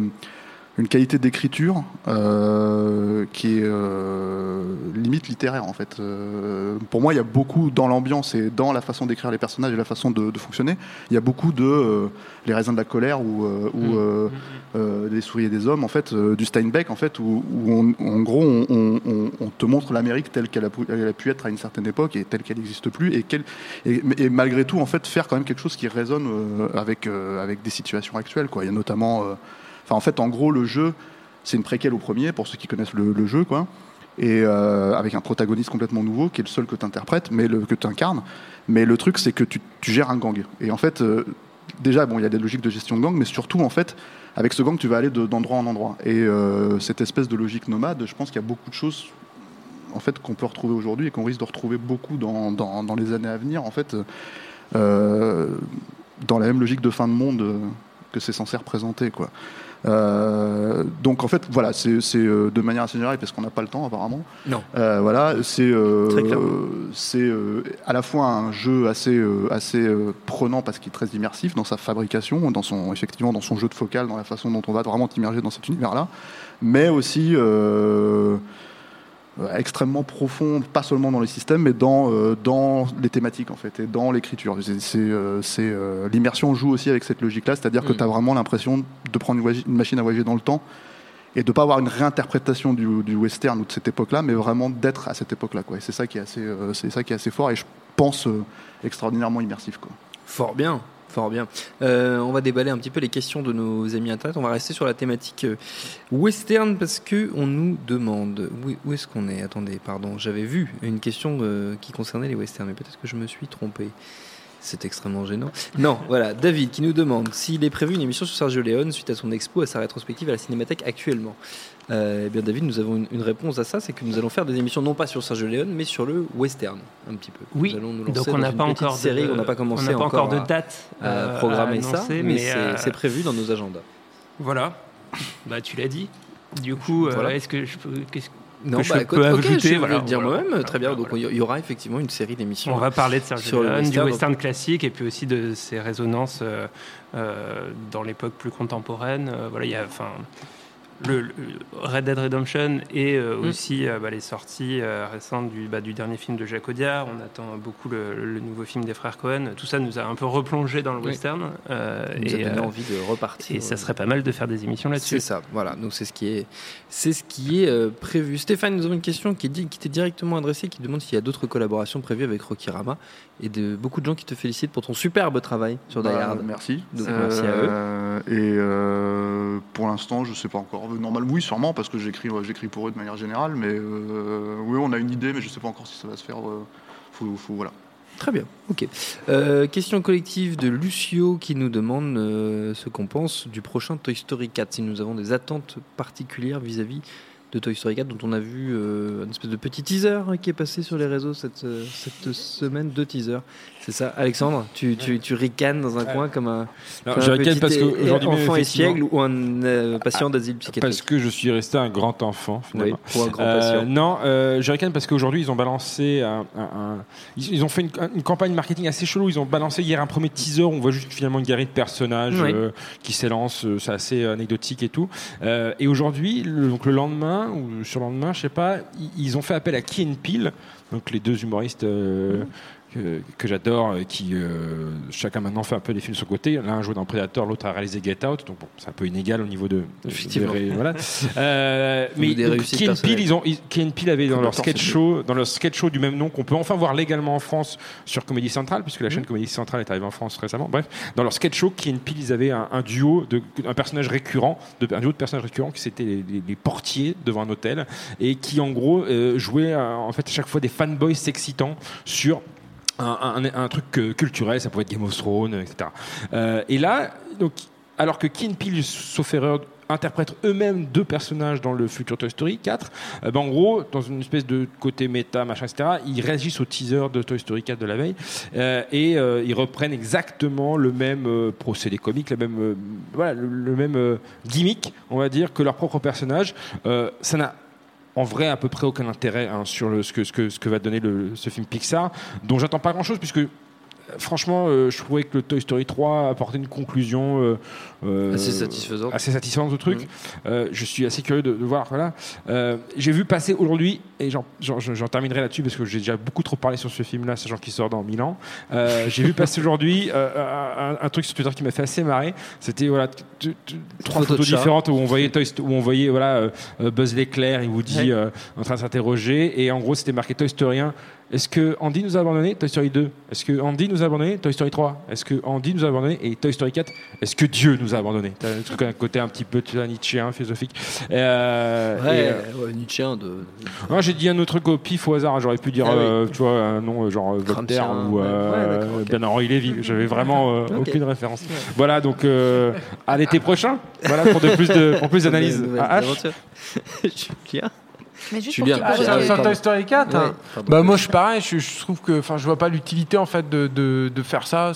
une qualité d'écriture euh, qui est euh, limite littéraire, en fait. Euh, pour moi, il y a beaucoup dans l'ambiance et dans la façon d'écrire les personnages et la façon de, de fonctionner. Il y a beaucoup de euh, les raisins de la colère ou, euh, ou euh, euh, des souris et des hommes, en fait, euh, du Steinbeck, en fait, où, où on- en gros, on, on- on- te montre l'Amérique telle qu'elle a, pu- elle a pu être à une certaine époque et telle qu'elle n'existe plus, et, qu'elle- et, et malgré tout, en fait, faire quand même quelque chose qui résonne euh, avec, euh, avec des situations actuelles. Quoi. Il y a notamment, euh, en fait, en gros, le jeu, c'est une préquelle au premier, pour ceux qui connaissent le, jeu, quoi. Et euh, avec un protagoniste complètement nouveau, qui est le seul que tu interprètes, mais que tu incarnes. Mais le truc, c'est que tu, gères un gang. Et en fait, euh, déjà, bon, il y a des logiques de gestion de gang, mais surtout, en fait, avec ce gang, tu vas aller de- d'endroit en endroit. Et euh, cette espèce de logique nomade, je pense qu'il y a beaucoup de choses en fait, qu'on peut retrouver aujourd'hui et qu'on risque de retrouver beaucoup dans, les années à venir, en fait, dans la même logique de fin de monde que c'est censé représenter. Quoi. Euh, donc en fait, voilà, c'est c'est, euh, de manière assez générale, parce qu'on n'a pas le temps apparemment. Non. Euh, voilà, c'est c'est à la fois un jeu assez assez prenant parce qu'il est très immersif dans sa fabrication, dans son effectivement dans son jeu de focal, dans la façon dont on va vraiment t'immerger dans cet univers-là, mais aussi extrêmement profond, pas seulement dans les systèmes, mais dans, euh, dans les thématiques en fait, et dans l'écriture. C'est, c'est, euh, euh, l'immersion joue aussi avec cette logique-là, c'est-à-dire que Mm. tu as vraiment l'impression de prendre une, machine à voyager dans le temps et de pas avoir une réinterprétation du, du western ou de cette époque-là, mais vraiment d'être à cette époque-là. Quoi. Et c'est ça qui est assez, euh, c'est ça qui est assez fort et je pense euh, extraordinairement immersif. Quoi. Fort bien, fort bien. Euh, on va déballer un petit peu les questions de nos amis internet. On va rester sur la thématique euh, western parce que on nous demande où, est-ce qu'on est? Attendez, pardon, j'avais vu une question euh, qui concernait les westerns, mais peut-être que je me suis trompé. C'est extrêmement gênant. Non, voilà, David qui nous demande s'il est prévu une émission sur Sergio Leone suite à son expo et sa rétrospective à la Cinémathèque actuellement. Euh, eh bien, David, nous avons une, une réponse à ça, c'est que nous allons faire des émissions non pas sur Sergio Leone, mais sur le western, un petit peu. Oui, nous allons nous lancer donc on n'a pas encore de- série, on n'a pas commencé on pas encore de date, à euh, programmer à ça, annoncer, mais, mais, c'est euh, c'est prévu dans nos agendas. Voilà. Bah, tu l'as dit. Du coup, Voilà. est-ce que je peux, Non, que je bah, peux ajouter je vais Voilà, le dire voilà. moi-même. Très bien. Donc, il y aura effectivement une série d'émissions. On va parler de Sergio Leone, du western. classique et puis aussi de ses résonances euh, euh, dans l'époque plus contemporaine. Euh, voilà, il y a, enfin, le, le Red Dead Redemption et euh, Mm. aussi euh, bah, les sorties euh, récentes du, bah, du dernier film de Jacques Audiard. On attend beaucoup le, le nouveau film des frères Cohen. Tout ça nous a un peu replongé dans le Oui. western. euh, nous a et, donné euh, envie de repartir. Et ça serait pas mal de faire des émissions là-dessus. C'est ça, voilà. Donc c'est ce qui est, c'est ce qui est euh, prévu. Stéphane, nous avons une question qui est dit- qui t'est directement adressée, qui demande s'il y a d'autres collaborations prévues avec Rocky Rama et de beaucoup de gens qui te félicitent pour ton superbe travail sur Die Bah, Hard. Merci. Donc, merci à eux. Et euh, pour l'instant, je sais pas encore. Normal, oui, sûrement, parce que j'écris, euh, pour eux de manière générale, mais euh, oui, on a une idée, mais je sais pas encore si ça va se faire. euh, faut, voilà. Très bien, ok. Euh, question collective de Lucio qui nous demande euh, ce qu'on pense du prochain Toy Story 4, si nous avons des attentes particulières vis-à-vis de Toy Story 4 dont on a vu euh, une espèce de petit teaser hein, qui est passé sur les réseaux cette, euh, cette semaine, deux teasers. C'est ça, Alexandre Tu, tu, tu ricanes dans un coin comme un, Alors, comme je un ricane petit parce que é- aujourd'hui, enfant espiègle ou un euh, patient d'asile psychiatrique. Parce que je suis resté un grand enfant, finalement. Oui, pour un grand patient. non, euh, je ricane parce qu'aujourd'hui, ils ont balancé un. un- un- ils, ils ont fait une, une campagne marketing assez chelou. Ils ont balancé hier un premier teaser où on voit juste finalement une galerie de personnages Oui. qui s'élancent. C'est assez anecdotique et tout. Et aujourd'hui, le, donc le lendemain ou sur le lendemain, je sais pas, ils, ont fait appel à Key and Peele, donc les deux humoristes. euh, que, que j'adore, euh, qui euh, chacun maintenant fait un peu des films sur le côté. L'un a joué dans Predator, l'autre a réalisé Get Out, donc bon, c'est un peu inégal au niveau de. de- de voilà. Euh, mais Key Peele, ils ont, Key Peele avait dans leur sketch show, dans leur sketch show du même nom qu'on peut enfin voir légalement en France sur Comédie Centrale, puisque la chaîne Comédie Centrale est arrivée en France récemment. Bref, dans leur sketch show, Key Peele, ils avaient un, un duo de un personnage récurrent, de, un duo de personnages récurrents qui c'était les, les- les portiers devant un hôtel et qui en gros euh, jouaient euh, en fait à chaque fois des fanboys s'excitant sur un, truc euh, culturel, ça pouvait être Game of Thrones, etc. Euh, et là, donc, alors que Key and Peele, sauf erreur, interprètent eux-mêmes deux personnages dans le futur Toy Story 4, euh, ben, en gros, dans une espèce de côté méta, machin, etc., ils réagissent au teaser de Toy Story 4 de la veille et ils reprennent exactement le même procédé comique, le même, voilà, le, le même gimmick, on va dire, que leur propre personnage. Ça n'a en vrai à peu près aucun intérêt hein, sur ce, que, va donner ce film Pixar, dont j'attends pas grand chose puisque franchement euh, je trouvais que le Toy Story 3 apportait une conclusion euh, euh, Assez satisfaisante. assez satisfaisante au truc Mhm. Je suis assez curieux de, de voir voilà j'ai vu passer aujourd'hui et j'en- terminerai là-dessus parce que j'ai déjà beaucoup trop parlé sur ce film là sachant qu'il sort dans mille ans j'ai vu passer aujourd'hui un, un truc sur Twitter qui m'a fait assez marrer c'était voilà trois photos différentes où on voyait Toy où on voyait voilà Buzz l'éclair et Woody Ouais. en train de s'interroger et en gros c'était marqué Toy Story 1 est-ce que Andy nous a abandonné Toy Story 2 est-ce que Andy nous a abandonné Toy Story 3 est-ce que Andy nous a abandonné et Toy Story 4 est-ce que Dieu nous a abandonné? T'as un truc un côté un petit peu Nietzschéen philosophique Euh, Ouais, et, euh, ouais, Nietzschéen de. moi, j'ai dit un autre truc au pif au hasard. J'aurais pu dire, Ah oui. euh, tu vois, un nom euh, genre euh, Voltaire ou ouais. euh, Ouais, d'accord, ok. Ben-Henri Lévy. J'avais vraiment euh, aucune référence. Voilà, donc euh, à l'été prochain. Voilà pour de plus de pour plus d'analyse. Ah, H. aventures. Julien Mais juste Julien. pour Ah, qu'il sur-. Toy Story 4 Ouais, hein. Bah moi je suis pareil, je, je trouve que enfin je vois pas l'utilité en fait de, de, de faire ça.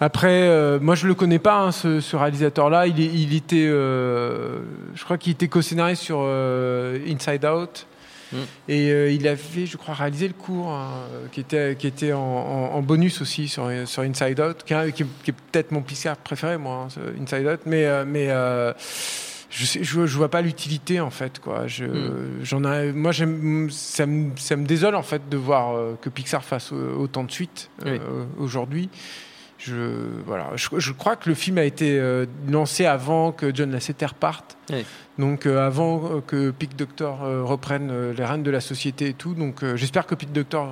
Après, euh, moi je le connais pas hein, ce, ce réalisateur-là. Il, était, euh, je crois qu'il était co-scénariste sur euh, Inside Out. Mm. Et euh, il avait, je crois, réalisé le cours hein, qui était, qui était en, en- en bonus aussi sur, sur Inside Out, qui, est- qui est, qui est peut-être mon Pixar préféré, moi, hein, Inside Out. Mais, euh, mais euh, je, sais, je, je vois pas l'utilité en fait. Quoi. Je, Mm. j'en ai, moi, j'aime, ça, me, ça me désole en fait de voir euh, que Pixar fasse euh, autant de suites euh, aujourd'hui. Je, voilà, je, je crois que le film a été euh, lancé avant que John Lasseter parte. Oui. Donc euh, avant que Pete Doctor reprenne les rênes de la société et tout. Donc j'espère que Pete Doctor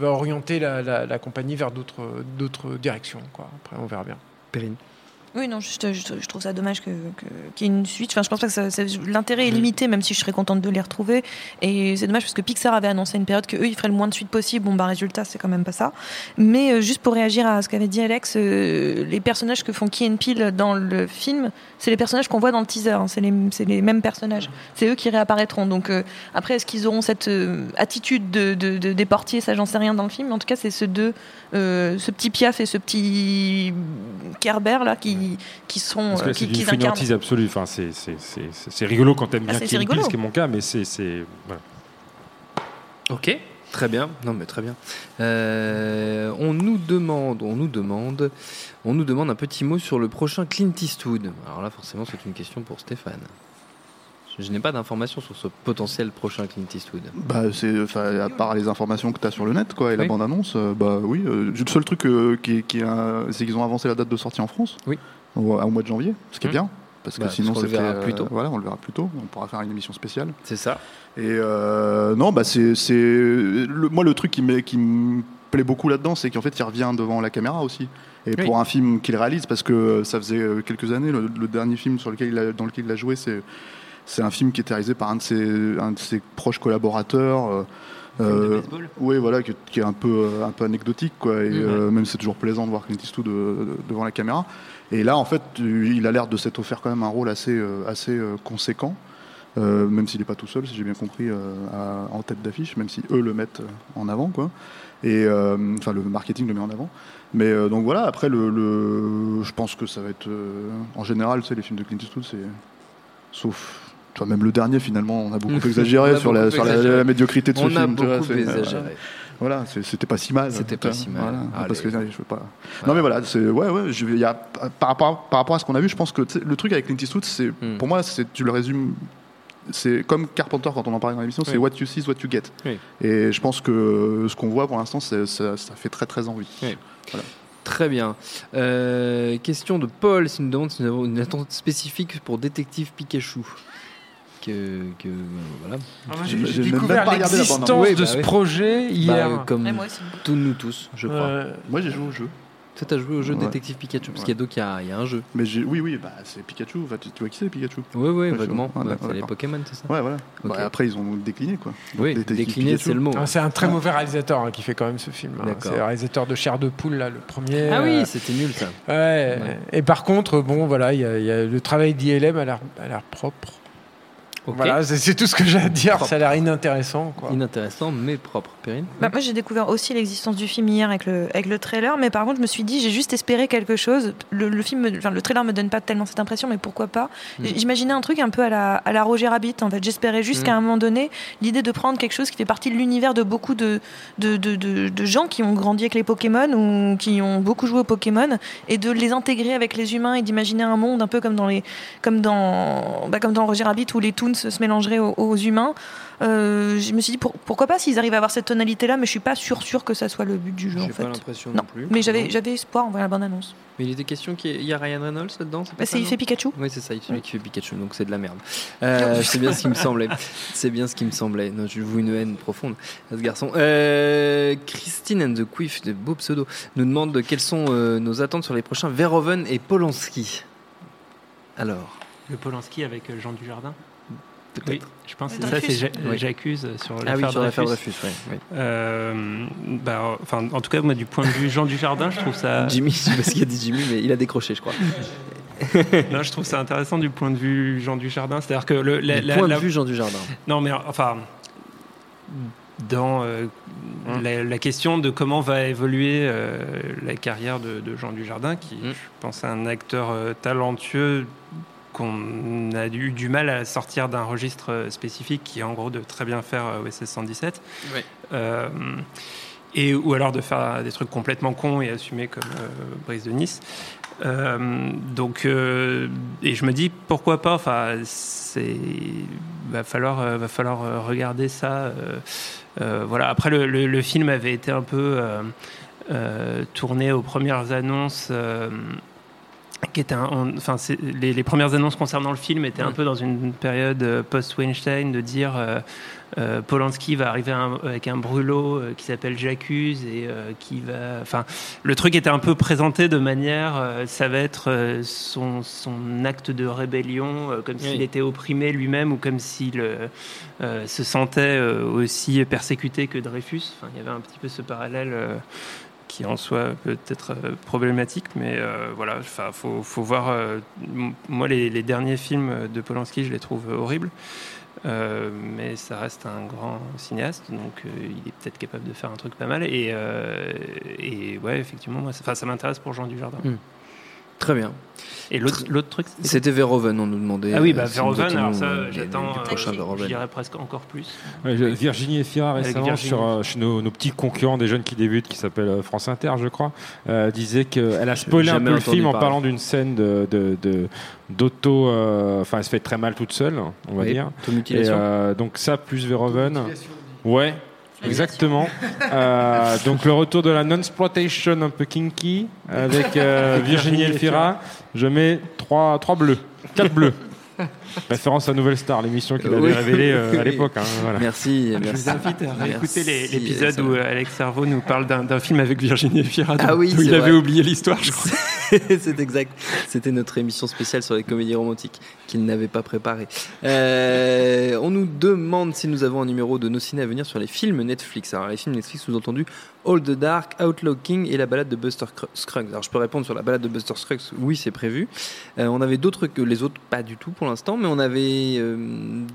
va orienter la, la- la compagnie vers d'autres, d'autres directions. Quoi. Après, on verra bien. Perrine. Oui, non, je, je- je trouve ça dommage que- que- qu'il y ait une suite. Enfin, je pense pas que l'intérêt est limité, même si je serais contente de les retrouver. Et c'est dommage parce que Pixar avait annoncé une période que eux ils feraient le moins de suites possible. Bon, bah, résultat, c'est quand même pas ça. Mais euh, juste pour réagir à ce qu'avait dit Alex, euh, les personnages que font Key and Peele dans le film, c'est les personnages qu'on voit dans le teaser. hein. C'est les, mêmes personnages. C'est eux qui réapparaîtront. Donc euh, après, est-ce qu'ils auront cette attitude de, de- de- des portiers Ça, j'en sais rien dans le film. Mais en tout cas, c'est ce deux, ce petit Piaf et ce petit Kerber là qui, qui sont Parce que euh, là, qui, c'est d'une qui incarnent. fainéantise absolue. Enfin, c'est c'est- c'est- c'est- c'est rigolo quand t'aimes Ah, bien c'est- Kill c'est Bill, ce qui est mon cas, mais c'est c'est voilà. Ok, très bien. Non, mais très bien. Euh, on nous demande, on nous demande, on nous demande un petit mot sur le prochain Clint Eastwood. Alors là, forcément, c'est une question pour Stéphane. Je, je n'ai pas d'informations sur ce potentiel prochain Clint Eastwood. Bah, c'est, enfin, à part les informations que tu as sur le net, quoi, et la bande-annonce, euh, bah oui. euh, le seul truc euh, qui, est- qui c'est qu'ils ont avancé la date de sortie en France. Oui. Au, au mois de janvier, ce qui est Hum. bien. Parce que Bah, sinon, parce qu'on le c'était, verra plus tôt. voilà, on le verra plus tôt. On pourra faire une émission spéciale. C'est ça. Et euh, non, bah c'est, le- moi le truc qui me, qui me plaît beaucoup là-dedans, c'est qu'en fait il revient devant la caméra aussi. Et Oui. pour un film qu'il réalise, parce que ça faisait euh, quelques années, le, le dernier film sur lequel il a- dans lequel il a joué, c'est c'est un film qui était réalisé par un de ses, un de ses proches collaborateurs. euh, euh, oui, voilà, qui, qui est un peu, euh, un peu anecdotique, quoi. Et euh, même c'est toujours plaisant de voir Clint Eastwood euh, devant la caméra. Et là, en fait, il a l'air de s'être offert quand même un rôle assez, euh, assez euh, conséquent. Euh, même s'il n'est pas tout seul, si j'ai bien compris, euh, à- en tête d'affiche, même si eux le mettent en avant, quoi. Et euh, enfin, le marketing le met en avant. Mais donc voilà. Après, le, le- je pense que ça va être, en général, tu sais, les films de Clint Eastwood, c'est sauf. Tu vois, même le dernier, finalement, on a beaucoup On exagéré a sur, la, beaucoup sur la- exagéré. la médiocrité de ce On a film. tu vois, beaucoup exagéré. Voilà, c'était pas si mal. C'était pas si mal. Voilà, parce que je veux pas. Non mais voilà, c'est ouais ouais. je- y a, par rapport par rapport à ce qu'on a vu, je pense que le truc avec Clint Eastwood, c'est Hmm. pour moi, c'est tu le résumes. C'est comme Carpenter quand on en parlait dans l'émission, c'est what you see is what you get. Oui. Et je pense que ce qu'on voit pour l'instant, ça, ça fait très très envie. Oui. Voilà. Très bien. Euh, question de Paul, s'il nous demande si nous avons une attente spécifique pour Détective Pikachu. Que, que voilà. Ah, moi, J'ai- découvert pas regardé la l'existence de Oui, bah ce oui. projet hier. Bah, comme Ouais, moi aussi. tous nous tous, je crois. Euh, Moi j'ai joué au jeu, Toi, t'as joué au jeu Ouais. Détective Pikachu Parce Ouais. qu'il y a donc il y a, il y a un jeu. mais j'ai oui oui bah c'est Pikachu. Enfin, tu, tu vois qui c'est Pikachu? Oui, oui, vaguement. Bah, c'est les. Pokémon, c'est ça Ouais voilà. Bah, après ils ont décliné quoi. Oui, Détective décliné, Pikachu. c'est le mot. ah, c'est un très mauvais réalisateur hein, qui fait quand même ce film. hein. C'est le réalisateur de Chair de poule, là, le premier. Ah euh, oui, c'était nul ça. Ouais. Ouais. Et par contre, bon, voilà, il y, a- il y a le travail d'ILM a l'air a l'air propre. Voilà, c'est tout ce que j'ai à dire. Propre. Ça a l'air inintéressant, quoi. Inintéressant, mais propre. Perrine Bah, moi, j'ai découvert aussi l'existence du film hier avec le, avec le trailer, mais par contre, je me suis dit, j'ai juste espéré quelque chose. Le, le film, enfin, le trailer me donne pas tellement cette impression, mais pourquoi pas? Mm. J'imaginais un truc un peu à la, à la Roger Rabbit. En fait, j'espérais juste Mm. qu'à un moment donné, l'idée de prendre quelque chose qui fait partie de l'univers de beaucoup de, de, de, de- de gens qui ont grandi avec les Pokémon ou qui ont beaucoup joué aux Pokémon et de les intégrer avec les humains et d'imaginer un monde un peu comme dans les, comme dans, bah, comme dans Roger Rabbit où les Toons se mélangeraient aux, aux humains. Euh, je me suis dit pour- pourquoi pas s'ils arrivent à avoir cette tonalité là mais je suis pas sûr sûr que ça soit le but du jeu en J'ai fait pas l'impression non, non plus. mais j'avais j'avais espoir en voyant la bande annonce Mais il était question qu'il y a Ryan Reynolds là-dedans c'est pas bah, ça, c'est il fait Pikachu Oui, c'est ça, il fait, qui fait Pikachu, donc c'est de la merde. Euh, c'est bien ce qui me semblait. C'est bien ce qui me semblait. Non, je vous une haine profonde à ce garçon. Euh, Christine and the Quiff, de beau pseudo, nous demande quelles sont euh, nos attentes sur les prochains Verhoeven et Polanski. Alors, Le Polanski avec Jean Dujardin peut-être. Oui, je pense que ça, c'est Oui. j'accuse sur Ah oui, l'affaire sur l'affaire Dreyfus. Dreyfus, ouais, ouais. Euh, bah, enfin, en tout cas, moi, du point de vue Jean Dujardin, je trouve ça. Jimmy, je sais pas ce qu'il a dit Jimmy, mais il a décroché, je crois. non, je trouve ça intéressant du point de vue Jean Dujardin. C'est-à-dire que le la- Du la- point la- de vue Jean Dujardin. Non, mais enfin, dans euh, Hum. la, la question de comment va évoluer euh, la carrière de, de Jean Dujardin, qui, Hum. je pense, est un acteur euh, talentueux qu'on a eu du mal à sortir d'un registre euh, spécifique, qui est en gros de très bien faire euh, OSS 117. Ouais. Euh, et, ou alors de faire des trucs complètement cons et assumés comme euh, Brise de Nice. Euh, donc, euh, et je me dis pourquoi pas. Enfin, c'est va falloir euh, va falloir regarder ça. voilà. Après, le, le- le film avait été un peu tourné aux premières annonces. Qui était un- on- enfin, les, les premières annonces concernant le film étaient un peu dans une période euh, post-Weinstein de dire euh, euh, Polanski va arriver un- avec un brûlot euh, qui s'appelle J'accuse et euh, qui va. Enfin, le truc était un peu présenté de manière, euh, ça va être son, son acte de rébellion, comme s'il Oui. était opprimé lui-même ou comme s'il se sentait aussi persécuté que Dreyfus. Enfin, il y avait un petit peu ce parallèle. Qui en soi peut être euh, problématique, mais euh, voilà, enfin, faut, voir. euh, moi, les, derniers films de Polanski, je les trouve horribles. Mais ça reste un grand cinéaste, donc il est peut-être capable de faire un truc pas mal. Et, euh, ouais, effectivement, moi, ça, ça m'intéresse pour Jean Dujardin. Mm. Très bien. Et l'autre truc, c'était- Verhoeven, on nous demandait. Ah oui, bah, euh, nous Verhoeven, alors ça, j'attends, du euh, prochain je dirais presque encore plus. Ouais, Virginie Efira Avec récemment Virginie. sur euh, chez nos, nos petits concurrents des jeunes qui débutent qui s'appelle France Inter je crois euh, disait qu'elle a spoilé un peu le film en parlant d'une scène de de- de- d'auto euh, enfin elle se fait très mal toute seule on va Oui, dire et euh, donc ça plus Verhoeven ouais Exactement. Euh, donc le retour de la non-exploitation un peu kinky avec euh, Virginie Elfira. Je mets 3, trois bleus. 4 bleus. Référence à Nouvelle Star, l'émission qu'il avait Oui. révélée euh, à l'époque. hein, voilà. Merci, Je merci. vous invite à réécouter l'épisode où Alex Servo nous parle d'un film avec Virginie Efira. Ah oui, où il avait oublié l'histoire, je crois. c'est exact. C'était notre émission spéciale sur les comédies romantiques qu'il n'avait pas préparée. Euh, on nous demande si nous avons un numéro de nos ciné à venir sur les films Netflix. Alors, les films Netflix, sous-entendu All the Dark, Outlaw King et la balade de Buster Cr- Scruggs. Alors, je peux répondre sur la balade de Buster Scruggs, oui, c'est prévu. Euh, on avait d'autres que les autres, pas du tout pour l'instant, mais on avait euh,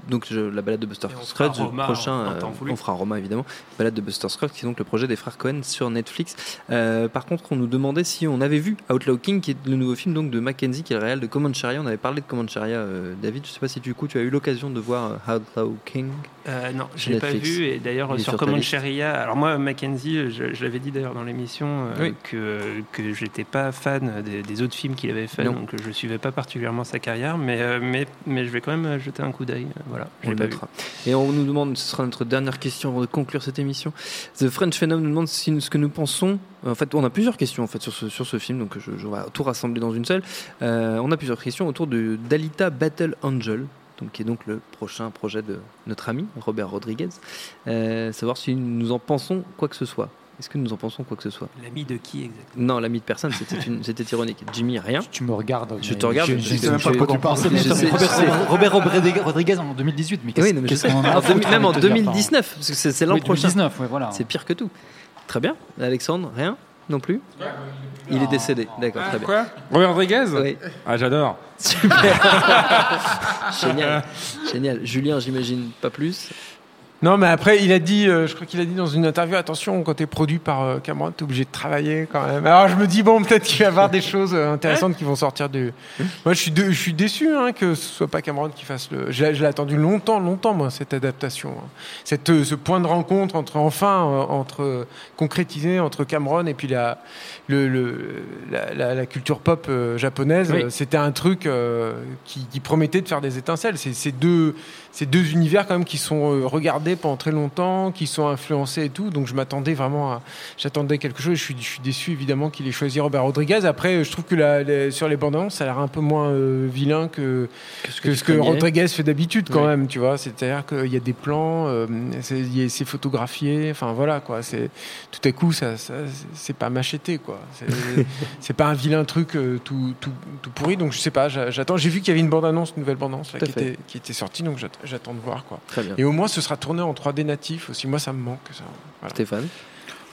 donc je- la balade de Buster on Scruggs, le Roma prochain, voulu. on fera Roma évidemment, balade de Buster Scruggs, qui est donc le projet des frères Cohen sur Netflix. Par contre, on nous demandait si on avait vu Outlaw King, qui est le nouveau film donc de Mackenzie, qui est le réel de Comancheria. On avait parlé de Comancheria, euh, David. Je sais pas si du coup tu as eu l'occasion de voir euh, Outlaw King? Euh, non, je Sur l'ai pas vu. Et d'ailleurs, sur sur Command. Sharia, alors moi, Mackenzie, je, je l'avais dit d'ailleurs dans l'émission, euh, Oui. que, que j'étais pas fan des, des autres films qu'il avait fait, Non. donc je suivais pas particulièrement sa carrière, mais, euh, mais, mais je vais quand même jeter un coup d'œil. Voilà, je On pas vu. Et on nous demande, ce sera notre dernière question avant de conclure cette émission. The French Phenom nous demande si, ce que nous pensons. En fait, on a plusieurs questions en fait sur ce, sur ce film, donc je, je vais tout rassembler dans une seule. Euh, on a plusieurs questions autour de d'Alita Battle Angel. Donc, qui est donc le prochain projet de notre ami Robert Rodriguez. Euh, savoir si nous en pensons quoi que ce soit. Est-ce que nous en pensons quoi que ce soit? L'ami de qui exactement? Non, l'ami de personne, c'était ironique. Jimmy, rien. Tu me regardes. Je te regarde. Je, je je sais même pas de quoi tu parles. Robert, Robert Rodriguez- en 2018. Mais qu'est-ce Oui, non, mais je qu'est-ce sais. qu'on en a même en envie de te dire, 2019, parce que c'est l'an Oui, prochain. 2019, ouais, voilà. C'est pire que tout. Très bien. Alexandre, rien? Non plus Il est décédé. D'accord, très bien. Quoi Robert Rodriguez Oui. Ah, j'adore. Génial. Génial. Julien, j'imagine pas plus. Non, mais après, il a dit, euh, je crois qu'il a dit dans une interview, attention, quand t'es produit par euh, Cameron, t'es obligé de travailler quand même. Alors je me dis, bon, peut-être qu'il va y avoir des choses euh, intéressantes qui vont sortir du. Moi, je suis, de- je suis déçu hein, que ce soit pas Cameron qui fasse le. Je l'ai attendu longtemps, longtemps, moi, cette adaptation. hein. Cette, euh, ce point de rencontre entre, enfin, entre concrétisé entre Cameron et puis la, le, le- la, la- la culture pop japonaise. Oui. C'était un truc qui, qui promettait de faire des étincelles. C'est deux, c'est deux univers quand même qui sont euh, pendant très longtemps, qui sont influencés et tout. Donc je m'attendais vraiment à, j'attendais quelque chose. Je suis, je suis déçu évidemment qu'il ait choisi Robert Rodriguez. Après, je trouve que la- les- sur les bandes annonces, ça a l'air un peu moins euh, vilain que, que ce que, ce. Rodriguez fait d'habitude quand Oui. même. Tu vois, c'est-à-dire qu'il y a des plans, euh, c'est photographié. Enfin voilà quoi. C'est tout à coup, ça, ça- c'est pas macheté quoi. C'est- pas un vilain truc euh, tout, tout, tout pourri. Donc je sais pas. j'a- J'attends. J'ai vu qu'il y avait une bande annonce, une nouvelle bande annonce là, qui, était, qui était sortie. Donc j'att- j'attends de voir quoi. Très bien. Et au moins, ce sera tourné en 3D natif aussi. Moi, ça me manque. Ça. Stéphane?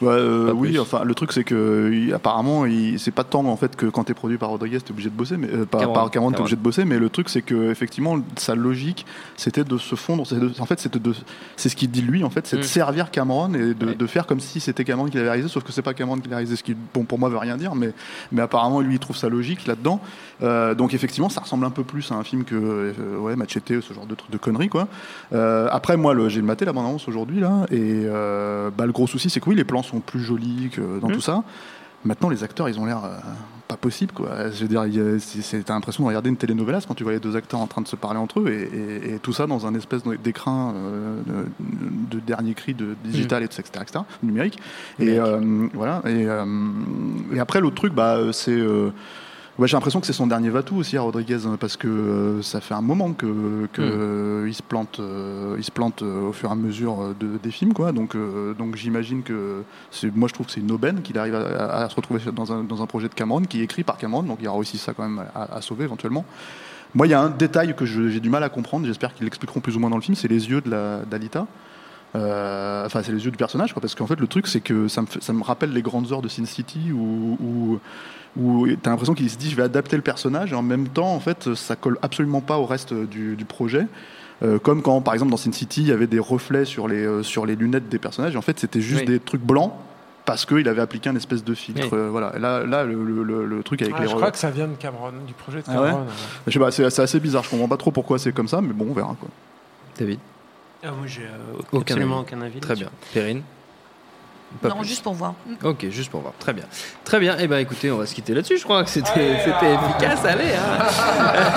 Euh, Pas oui, plus. enfin le truc c'est que il- apparemment il- c'est pas tant en fait que quand t'es produit par Rodriguez t'es obligé de bosser, mais euh, par, Cameron. par Cameron t'es obligé de bosser, mais le truc c'est que effectivement sa logique c'était de se fondre, de- en fait c'était de, c'est ce qu'il dit lui en fait, c'est de Mm. servir Cameron et de, Ouais. de faire comme si c'était Cameron qui l'avait réalisé, sauf que c'est pas Cameron qui l'a réalisé, ce qui bon pour moi veut rien dire, mais mais apparemment lui il trouve sa logique là-dedans. Euh, donc effectivement ça ressemble un peu plus à un film que ouais Machete, ce genre de truc de conneries quoi. Après moi le- j'ai le maté la bande annonce aujourd'hui là et bah, le gros souci c'est que oui les plans sont plus jolis que dans Mhm. tout ça. Maintenant les acteurs ils ont l'air euh, pas possible quoi. Je veux dire t'as l'impression de regarder une télénovelas quand tu vois les deux acteurs en train de se parler entre eux et, et- et tout ça dans un espèce d'écran euh, de, de dernier cri de digital etc., etc., numérique. Et euh, voilà et, et après l'autre truc bah c'est Ouais, j'ai l'impression que c'est son dernier Vatou aussi à Rodriguez hein, parce que euh, ça fait un moment que, que euh, il se plante, euh, il se plante euh, au fur et à mesure euh, de, des films quoi. Donc euh, donc j'imagine que c'est, moi je trouve que c'est une aubaine qu'il arrive à, à- se retrouver dans un, dans un projet de Cameron qui est écrit par Cameron. Donc il y aura aussi ça quand même à, à sauver éventuellement. Moi il y a un détail que j'ai du mal à comprendre. J'espère qu'ils l'expliqueront plus ou moins dans le film. C'est les yeux de la d'Alita. Euh, enfin, c'est les yeux du personnage, quoi, parce qu'en fait, le truc, c'est que ça me, ça me rappelle les grandes heures de Sin City où, où, où t'as l'impression qu'il se dit, je vais adapter le personnage, et en même temps, en fait, ça colle absolument pas au reste du, du projet. Euh, comme quand, par exemple, dans Sin City, il y avait des reflets sur les, euh, sur les lunettes des personnages, et en fait, c'était juste Oui. des trucs blancs. Parce qu'il avait appliqué un espèce de filtre, Oui. euh, voilà. Et là, là, le, le- le- le truc avec Ah, les je crois que ça vient de Cameron, du projet de Ah ouais Cameron. je sais pas, c'est assez bizarre. Je comprends pas trop pourquoi c'est comme ça, mais bon, on verra quoi. David? Ah, moi, j'ai euh, Aucun absolument avis. aucun avis. Très bien. Perrine? Pas Non, plus. juste pour voir. Ok, juste pour voir. Très bien. Très bien. Eh ben, écoutez, on va se quitter là-dessus. Je crois que c'était efficace. Allez. Hein.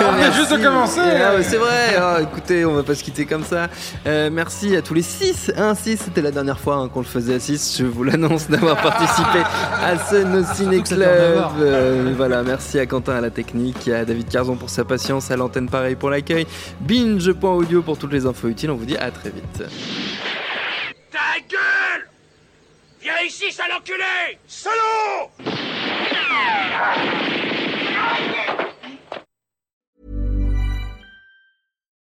On vient juste de Merci. commencer. Ah, ouais, c'est vrai. Ah, écoutez, on va pas se quitter comme ça. Euh, merci à tous les 6. 1 6, c'était la dernière fois hein, qu'on le faisait à 6. Je vous l'annonce d'avoir participé à ce No Ciné Club. Euh, voilà, merci à Quentin à la technique, à David Carzon pour sa patience, à l'antenne pareil pour l'accueil. Binge.audio pour toutes les infos utiles. On vous dit à très vite. Ta gueule Viens ici, sale enculé